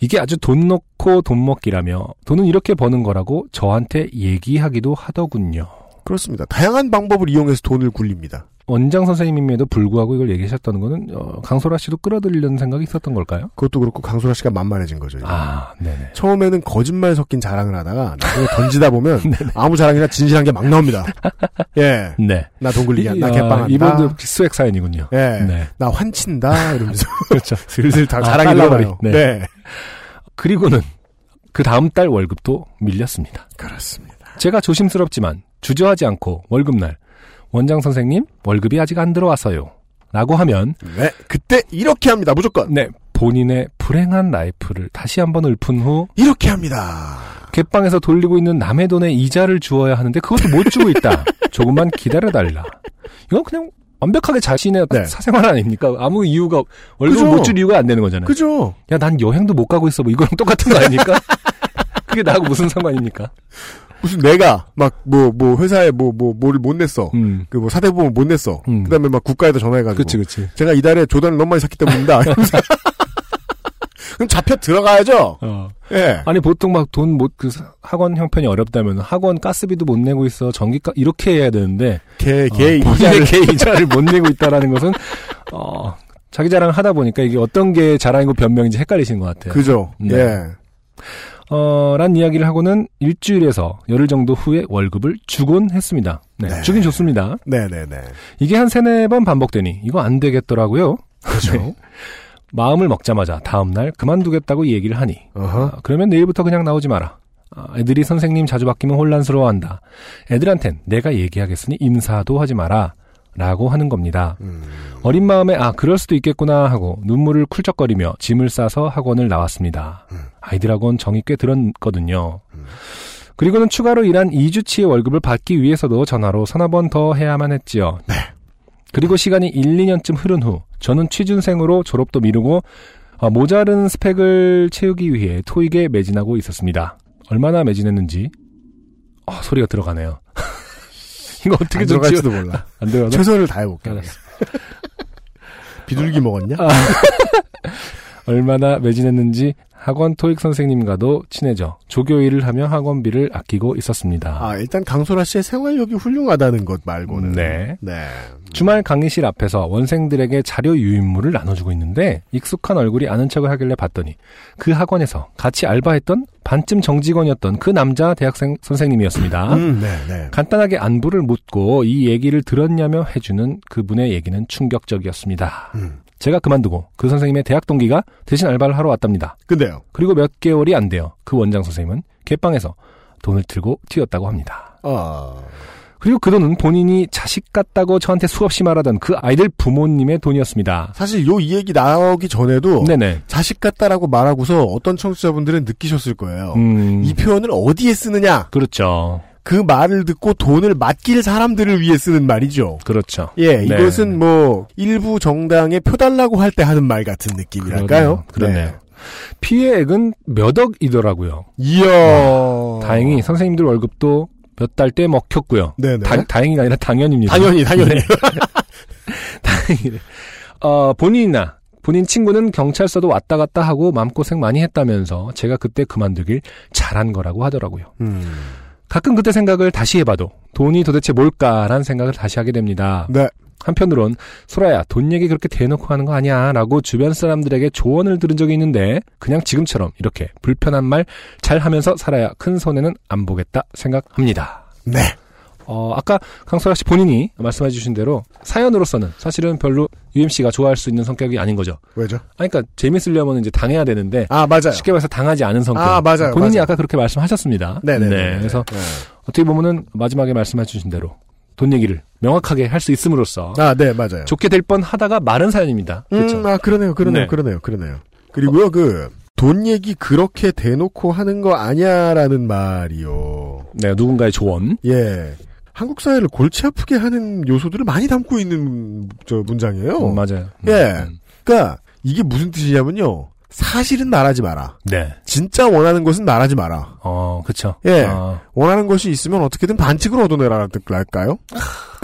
이게 아주 돈 넣고 돈 먹기라며 돈은 이렇게 버는 거라고 저한테 얘기하기도 하더군요. 그렇습니다. 다양한 방법을 이용해서 돈을 굴립니다. 원장 선생님임에도 불구하고 이걸 얘기하셨다는 거는 어, 강소라 씨도 끌어들이려는 생각이 있었던 걸까요? 그것도 그렇고 강소라 씨가 만만해진 거죠. 이제. 아, 네네. 처음에는 거짓말 섞인 자랑을 하다가 나중에 던지다 보면 아무 자랑이나 진실한 게 막 나옵니다. 예, 네. 나돈 굴리기, 나 이- 개빵한다. 아, 이분도 수액 사연이군요. 예, 네. 나 환친다 이러면서 그렇죠. 슬슬 다 아, 자랑이. 들어가요. 네. 네. 그리고는 그 다음 달 월급도 밀렸습니다. 그렇습니다. 제가 조심스럽지만 주저하지 않고 월급날 원장 선생님 월급이 아직 안 들어왔어요. 라고 하면 네, 그때 이렇게 합니다. 무조건 네 본인의 불행한 라이프를 다시 한번 읊은 후 이렇게 합니다. 갯방에서 돌리고 있는 남의 돈에 이자를 주어야 하는데 그것도 못 주고 있다. 조금만 기다려달라. 이건 그냥 완벽하게 자신의 네. 사생활 아닙니까? 아무 이유가 월급 그죠. 못줄 이유가 안 되는 거잖아요. 그죠? 야 난 여행도 못 가고 있어. 뭐 이거랑 똑같은 거 아닙니까? 그게 나하고 무슨 상관입니까? 무슨 내가 막뭐뭐 회사에 뭐 뭐 뭐를 못 냈어. 음. 그뭐 사대보험 못 냈어. 음. 그다음에 막 국가에다 전화해가지고 그치 그치. 제가 이달에 조단을 너무 많이 샀기 때문이다. 그럼 잡혀 들어가야죠. 어. 예. 아니 보통 막 돈 못 그 학원 형편이 어렵다면 학원 가스비도 못 내고 있어 전기가 이렇게 해야 되는데 개, 개, 어, 이자를. 개 이자를 못 내고 있다라는 것은 어 자기 자랑 하다 보니까 이게 어떤 게 자랑이고 변명인지 헷갈리시는 것 같아요. 그죠. 네. 예. 어, 란 이야기를 하고는 일주일에서 열흘 정도 후에 월급을 주곤 했습니다. 네, 네. 주긴 좋습니다. 네네 네. 이게 한 세네 번 반복되니 이거 안 되겠더라고요. 그죠. 네. 마음을 먹자마자 다음날 그만두겠다고 얘기를 하니. 아, 그러면 내일부터 그냥 나오지 마라. 아, 애들이 선생님 자주 바뀌면 혼란스러워한다. 애들한텐 내가 얘기하겠으니 인사도 하지 마라. 라고 하는 겁니다. 음. 어린 마음에 아 그럴 수도 있겠구나 하고 눈물을 쿨쩍거리며 짐을 싸서 학원을 나왔습니다. 아이들하고는 정이 꽤 들었거든요. 그리고는 추가로 일한 2주치의 월급을 받기 위해서도 전화로 서너 번 더 해야만 했지요. 그리고 시간이 1, 2년쯤 흐른 후 저는 취준생으로 졸업도 미루고 어, 모자른 스펙을 채우기 위해 토익에 매진하고 있었습니다. 얼마나 매진했는지 아, 소리가 들어가네요. 이거 어떻게 안좀 지워... 들어갈지도 몰라. 안 들어가나? 최선을 다해볼게. 알았어. 비둘기 먹었냐? 아. 얼마나 매진했는지 학원 토익 선생님과도 친해져 조교 일을 하며 학원비를 아끼고 있었습니다. 아, 일단 강소라 씨의 생활력이 훌륭하다는 것 말고는. 네. 네. 주말 강의실 앞에서 원생들에게 자료 유인물을 나눠주고 있는데 익숙한 얼굴이 아는 척을 하길래 봤더니 그 학원에서 같이 알바했던 반쯤 정직원이었던 그 남자 대학생 선생님이었습니다. 음, 네, 네. 간단하게 안부를 묻고 이 얘기를 들었냐며 해주는 그분의 얘기는 충격적이었습니다. 음. 제가 그만두고 그 선생님의 대학 동기가 대신 알바를 하러 왔답니다. 근데요. 그리고 몇 개월이 안 돼요. 그 원장 선생님은 개방에서 돈을 들고 튀었다고 합니다. 아, 그리고 그 돈은 본인이 자식 같다고 저한테 수없이 말하던 그 아이들 부모님의 돈이었습니다. 사실 요 이 얘기 나오기 전에도 네네. 자식 같다라고 말하고서 어떤 청취자분들은 느끼셨을 거예요. 음, 이 표현을 어디에 쓰느냐? 그렇죠. 그 말을 듣고 돈을 맡길 사람들을 위해 쓰는 말이죠. 그렇죠. 예, 네. 이것은 뭐 일부 정당에 표 달라고 할 때 하는 말 같은 느낌이랄까요? 그러네요. 피해액은 몇 억이더라고요. 이야. 다행히 선생님들 월급도 몇 달 때 먹혔고요. 네네. 다, 다행이가 아니라 당연입니다. 당연히, 당연히. 네. 다행이래. 어, 본인이나 본인 친구는 경찰서도 왔다 갔다 하고 마음고생 많이 했다면서 제가 그때 그만두길 잘한 거라고 하더라고요. 음. 가끔 그때 생각을 다시 해봐도 돈이 도대체 뭘까라는 생각을 다시 하게 됩니다. 네. 한편으론 소라야 돈 얘기 그렇게 대놓고 하는 거 아니야 라고 주변 사람들에게 조언을 들은 적이 있는데 그냥 지금처럼 이렇게 불편한 말 잘 하면서 살아야 큰 손해는 안 보겠다 생각합니다. 네. 어, 아까 강소라 씨 본인이 말씀해 주신 대로 사연으로서는 사실은 별로 UMC가 좋아할 수 있는 성격이 아닌 거죠. 왜죠? 아니, 그러니까 재밌으려면 이제 당해야 되는데 아 맞아요. 쉽게 말해서 당하지 않은 성격. 아, 맞아요, 본인이 맞아요. 아까 그렇게 말씀하셨습니다. 네네네. 네, 그래서 네. 어떻게 보면은 마지막에 말씀해 주신 대로 돈 얘기를 명확하게 할 수 있음으로써 아, 네, 맞아요. 좋게 될 뻔 하다가 마른 사연입니다. 그렇죠. 음, 아, 그러네요, 그러네요, 네. 그러네요, 그러네요. 그리고요, 그, 돈 얘기 그렇게 대놓고 하는 거 아냐라는 말이요. 네, 누군가의 조언. 예. 한국 사회를 골치 아프게 하는 요소들을 많이 담고 있는 저 문장이에요. 음, 맞아요. 음, 예. 음. 그러니까 이게 무슨 뜻이냐면요. 사실은 말하지 마라. 네. 진짜 원하는 것은 말하지 마라. 어, 그쵸. 예. 어, 원하는 것이 있으면 어떻게든 반칙으로 얻어내라는 뜻일까요?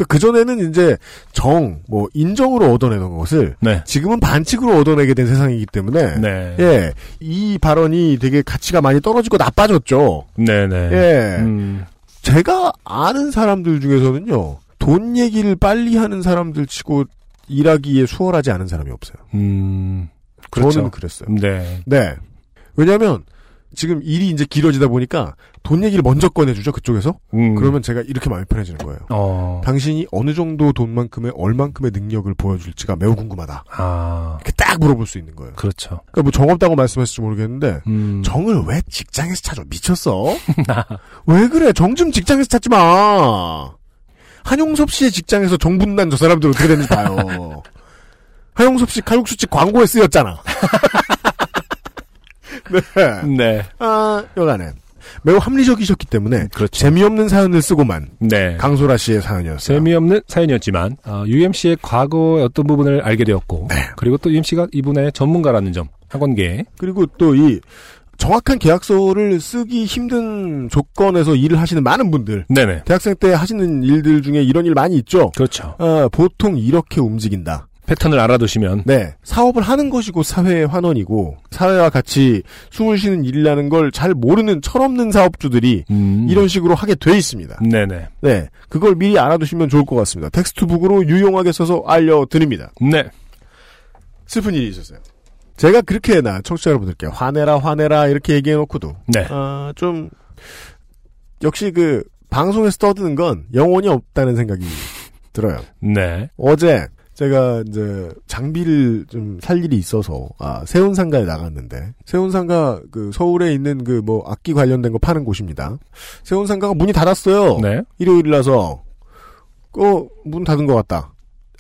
그 전에는 이제 정, 뭐 인정으로 얻어내던 것을 네. 지금은 반칙으로 얻어내게 된 세상이기 때문에 네. 예, 이 발언이 되게 가치가 많이 떨어지고 나빠졌죠. 네 네. 예, 음, 제가 아는 사람들 중에서는요, 돈 얘기를 빨리 하는 사람들 치고 일하기에 수월하지 않은 사람이 없어요. 음, 그렇죠. 저는 그랬어요. 네. 네. 왜냐하면 지금 일이 이제 길어지다 보니까 돈 얘기를 먼저 꺼내주죠 그쪽에서. 음, 그러면 제가 이렇게 마음이 편해지는 거예요. 어, 당신이 어느 정도 돈만큼의 얼만큼의 능력을 보여줄지가 매우 궁금하다. 아, 이렇게 딱 물어볼 수 있는 거예요. 그렇죠. 그러니까 뭐 정 없다고 말씀하실지 모르겠는데 음, 정을 왜 직장에서 찾아? 미쳤어? 왜 그래? 정 좀 직장에서 찾지 마. 한용섭 씨의 직장에서 정 분난 저 사람들 어떻게 되는지 봐요. 한용섭 씨 칼국수집 광고에 쓰였잖아. 네. 네. 아, 여간에 매우 합리적이셨기 때문에 그렇죠. 재미없는 사연을 쓰고만 네. 강소라 씨의 사연이었어요. 재미없는 사연이었지만 어, UMC의 과거의 어떤 부분을 알게 되었고 네. 그리고 또 UMC가 이분의 전문가라는 점 학원계 그리고 또 이 정확한 계약서를 쓰기 힘든 조건에서 일을 하시는 많은 분들 네네 대학생 때 하시는 일들 중에 이런 일 많이 있죠. 그렇죠 아, 보통 이렇게 움직인다. 패턴을 알아두시면 네. 사업을 하는 것이고 사회의 환원이고 사회와 같이 숨을 쉬는 일이라는 걸 잘 모르는 철없는 사업주들이 음, 이런 식으로 하게 돼 있습니다. 네네 네. 그걸 미리 알아두시면 좋을 것 같습니다. 텍스트북으로 유용하게 써서 알려드립니다. 네 슬픈 일이 있었어요. 제가 그렇게 나 청취자 여러분들께 화내라 화내라 이렇게 얘기해놓고도 네. 아, 좀 역시 그 방송에서 떠드는 건 영혼이 없다는 생각이 들어요. 네. 어제 제가 이제 장비를 좀 살 일이 있어서 아 세운 상가에 나갔는데 세운 상가 그 서울에 있는 그 뭐 악기 관련된 거 파는 곳입니다. 세운 상가가 문이 닫았어요. 네. 일요일이라서 어문 닫은 것 같다.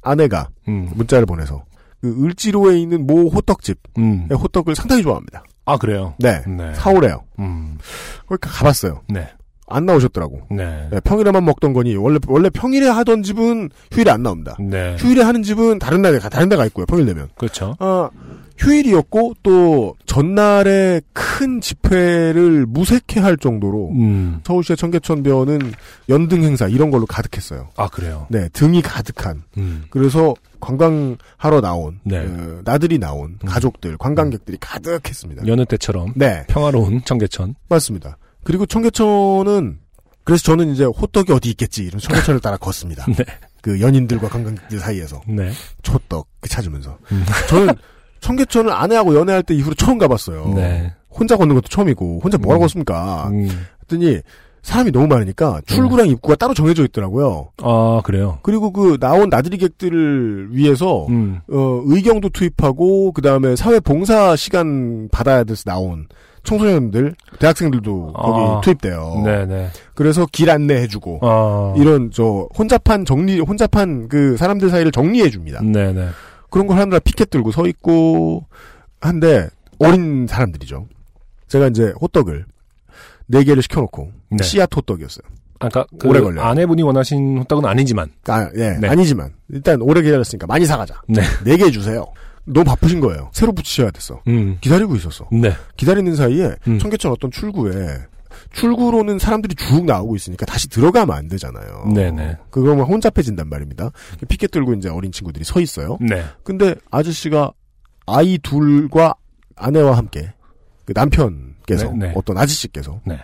아내가 음. 문자를 보내서 그 을지로에 있는 모 호떡집 음. 의 호떡을 상당히 좋아합니다. 아 그래요. 네. 네. 사오래요. 음. 거기 가봤어요. 네. 안 나오셨더라고. 네. 네, 평일에만 먹던 거니 원래 원래 평일에 하던 집은 휴일에 안 나옵니다. 네. 휴일에 하는 집은 다른 날에 가 다른 데가 있고요. 평일 되면. 그렇죠. 아 휴일이었고 또 전날에 큰 집회를 무색해 할 정도로 음. 서울시의 청계천변은 연등 행사 이런 걸로 가득했어요. 아 그래요. 네, 등이 가득한. 음. 그래서 관광하러 나온 네. 어, 나들이 나온 음. 가족들, 관광객들이 가득했습니다. 여느 때처럼 네, 평화로운 청계천. 맞습니다. 그리고 청계천은 그래서 저는 이제 호떡이 어디 있겠지 이런 청계천을 따라 걷습니다. 네. 그 연인들과 관광객들 사이에서 네. 초떡 찾으면서 음. 저는 청계천을 아내하고 연애할 때 이후로 처음 가봤어요. 네. 혼자 걷는 것도 처음이고 혼자 뭐하고 음. 걷습니까? 음. 했더니 사람이 너무 많으니까 출구랑 입구가 따로 정해져 있더라고요. 아 그래요. 그리고 그 나온 나들이객들을 위해서 음. 어, 의경도 투입하고 그 다음에 사회 봉사 시간 받아야 돼서 나온 청소년들, 대학생들도 거기 아. 투입돼요. 네네. 그래서 길 안내해주고 아. 이런 저 혼잡한 정리, 혼잡한 그 사람들 사이를 정리해줍니다. 네네. 그런 걸 하느라 피켓 들고 서 있고 한데 어린 사람들이죠. 제가 이제 호떡을 네 개를 시켜놓고 네. 씨앗 호떡이었어요. 아까 그 오래. 아내분이 원하신 호떡은 아니지만. 아, 예, 네. 아니지만 일단 오래 기다렸으니까 많이 사가자. 네. 네 개 주세요. 너무 바쁘신 거예요. 새로 붙이셔야 됐어. 음. 기다리고 있었어. 네. 기다리는 사이에 음. 청계천 어떤 출구에 출구로는 사람들이 쭉 나오고 있으니까 다시 들어가면 안 되잖아요. 네네. 그러면 혼잡해진단 말입니다. 피켓 들고 이제 어린 친구들이 서 있어요. 네. 근데 아저씨가 아이 둘과 아내와 함께 그 남편께서 네, 네. 어떤 아저씨께서 네.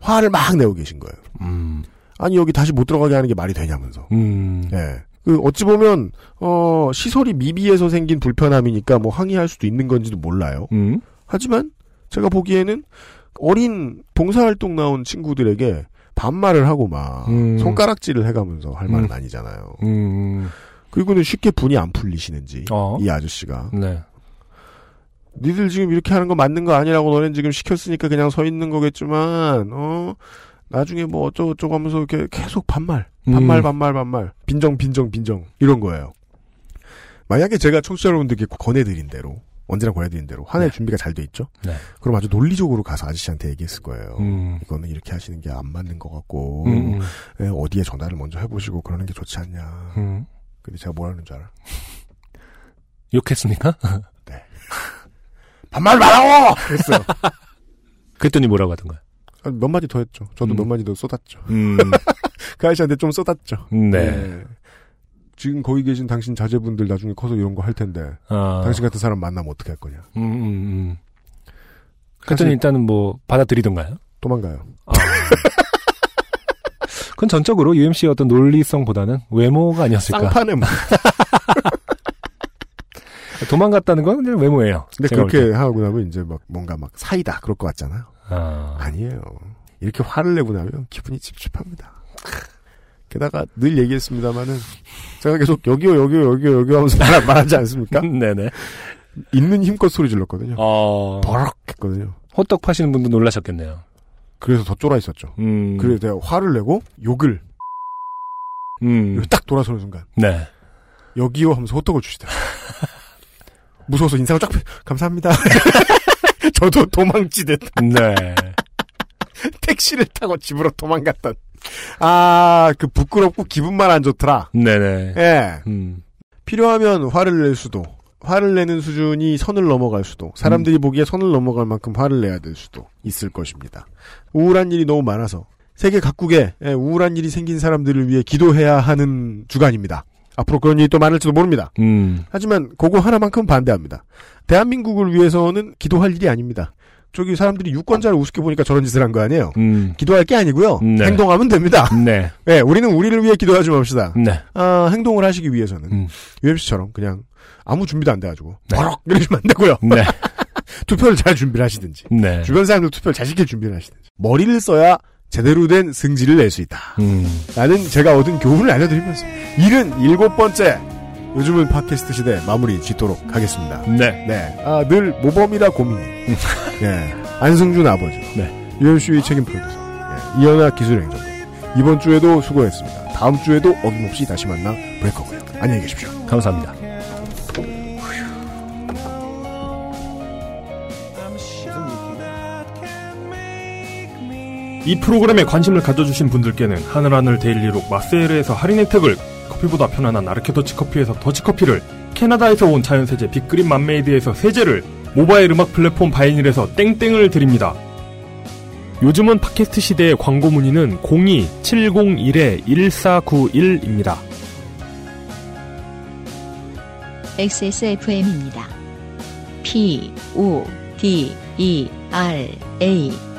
화를 막 내고 계신 거예요. 음. 아니 여기 다시 못 들어가게 하는 게 말이 되냐면서. 음. 예. 그 어찌 보면 어 시설이 미비해서 생긴 불편함이니까 뭐 항의할 수도 있는 건지도 몰라요. 음. 하지만 제가 보기에는 어린 봉사활동 나온 친구들에게 반말을 하고 막 음. 손가락질을 해가면서 할 말은 음. 아니잖아요. 음. 그리고는 쉽게 분이 안 풀리시는지 어. 이 아저씨가 네. 니들 지금 이렇게 하는 거 맞는 거 아니라고 너넨 지금 시켰으니까 그냥 서 있는 거겠지만 어 나중에 뭐 어쩌고 저쩌고 하면서 이렇게 계속 반말 반말 음. 반말 반말 빈정 빈정 빈정 이런 거예요. 만약에 제가 청취자 여러분들께 권해드린 대로 언제나 권해드린 대로 한해 네. 준비가 잘 돼 있죠. 네. 그럼 아주 논리적으로 가서 아저씨한테 얘기했을 거예요. 음. 이거는 이렇게 하시는 게 안 맞는 것 같고 음. 예, 어디에 전화를 먼저 해보시고 그러는 게 좋지 않냐. 음. 근데 제가 뭐라는 줄 알아? 욕했습니까? 반말 말라고! 그랬어요. 그랬더니 뭐라고 하던가요? 아, 몇 마디 더 했죠. 저도 음. 몇 마디 더 쏟았죠. 음. 그 아저씨한테 좀 쏟았죠. 네. 예. 지금 거기 계신 당신 자제분들 나중에 커서 이런 거 할 텐데 아. 당신 같은 사람 만나면 어떻게 할 거냐. 음, 음, 음. 그랬더니 일단은 뭐 받아들이던가요? 도망가요. 아. 그건 전적으로 UMC의 어떤 논리성보다는 외모가 아니었을까. 쌍판에 뭐. 도망갔다는 건 그냥 외모예요. 근데 그렇게 하고 나면 이제 막 뭔가 막 사이다 그럴 것 같잖아요. 때. 아. 아니에요. 이렇게 화를 내고 나면 기분이 찝찝합니다. 게다가 늘 얘기했습니다마는 제가 계속 여기요 여기요 여기요 여기요 하면서 말, 말하지 않습니까? 네네. 있는 힘껏 소리 질렀거든요. 어. 버럭 했거든요. 호떡 파시는 분도 놀라셨겠네요. 그래서 더 쫄아 있었죠. 음. 그래서 내가 화를 내고 욕을 음. 딱 돌아서는 순간 네. 여기요 하면서 호떡을 주시더라고요. 무서워서 인상을 쫙 펴- 감사합니다. 저도 도망치듯 네. 택시를 타고 집으로 도망갔던 아 그 부끄럽고 기분만 안 좋더라. 네네. 예. 음. 필요하면 화를 낼 수도 화를 내는 수준이 선을 넘어갈 수도 사람들이 보기에 선을 넘어갈 만큼 화를 내야 될 수도 있을 것입니다. 우울한 일이 너무 많아서 세계 각국에 예, 우울한 일이 생긴 사람들을 위해 기도해야 하는 주간입니다. 앞으로 그런 일이 또 많을지도 모릅니다. 음. 하지만 그거 하나만큼 반대합니다. 대한민국을 위해서는 기도할 일이 아닙니다. 저기 사람들이 유권자를 우습게 보니까 저런 짓을 한 거 아니에요. 음. 기도할 게 아니고요. 네. 행동하면 됩니다. 네. 네, 우리는 우리를 위해 기도하지 맙시다. 네. 아, 행동을 하시기 위해서는 음. UMC처럼 그냥 아무 준비도 안 돼가지고 네. 버럭 이러시면 안 되고요. 네. 투표를 잘 준비를 하시든지 네. 주변 사람들 투표를 잘 시킬 준비를 하시든지 머리를 써야 제대로 된 승질을 낼 수 있다. 음. 라는 제가 얻은 교훈을 알려드리면서 일은 일곱 번째 요즘은 팟캐스트 시대 마무리 짓도록 하겠습니다. 네. 네, 아, 늘 모범이라 고민. 네, 안승준 아버지. 네. 유현수의 책임 프로듀서. 네, 이현아 기술행정관. 이번 주에도 수고했습니다. 다음 주에도 어김없이 다시 만나 뵐 거고요. 안녕히 계십시오. 감사합니다. 이 프로그램에 관심을 가져주신 분들께는 하늘하늘 데일리록 마세일에서 할인 혜택을 커피보다 편안한 아르케 더치 커피에서 더치커피를 캐나다에서 온 자연세제 빅그린 맘메이드에서 세제를 모바일 음악 플랫폼 바이닐에서 땡땡을 드립니다. 요즘은 팟캐스트 시대의 광고 문의는 02-701-1491입니다. XSFM입니다. P, O, D, E, R, A.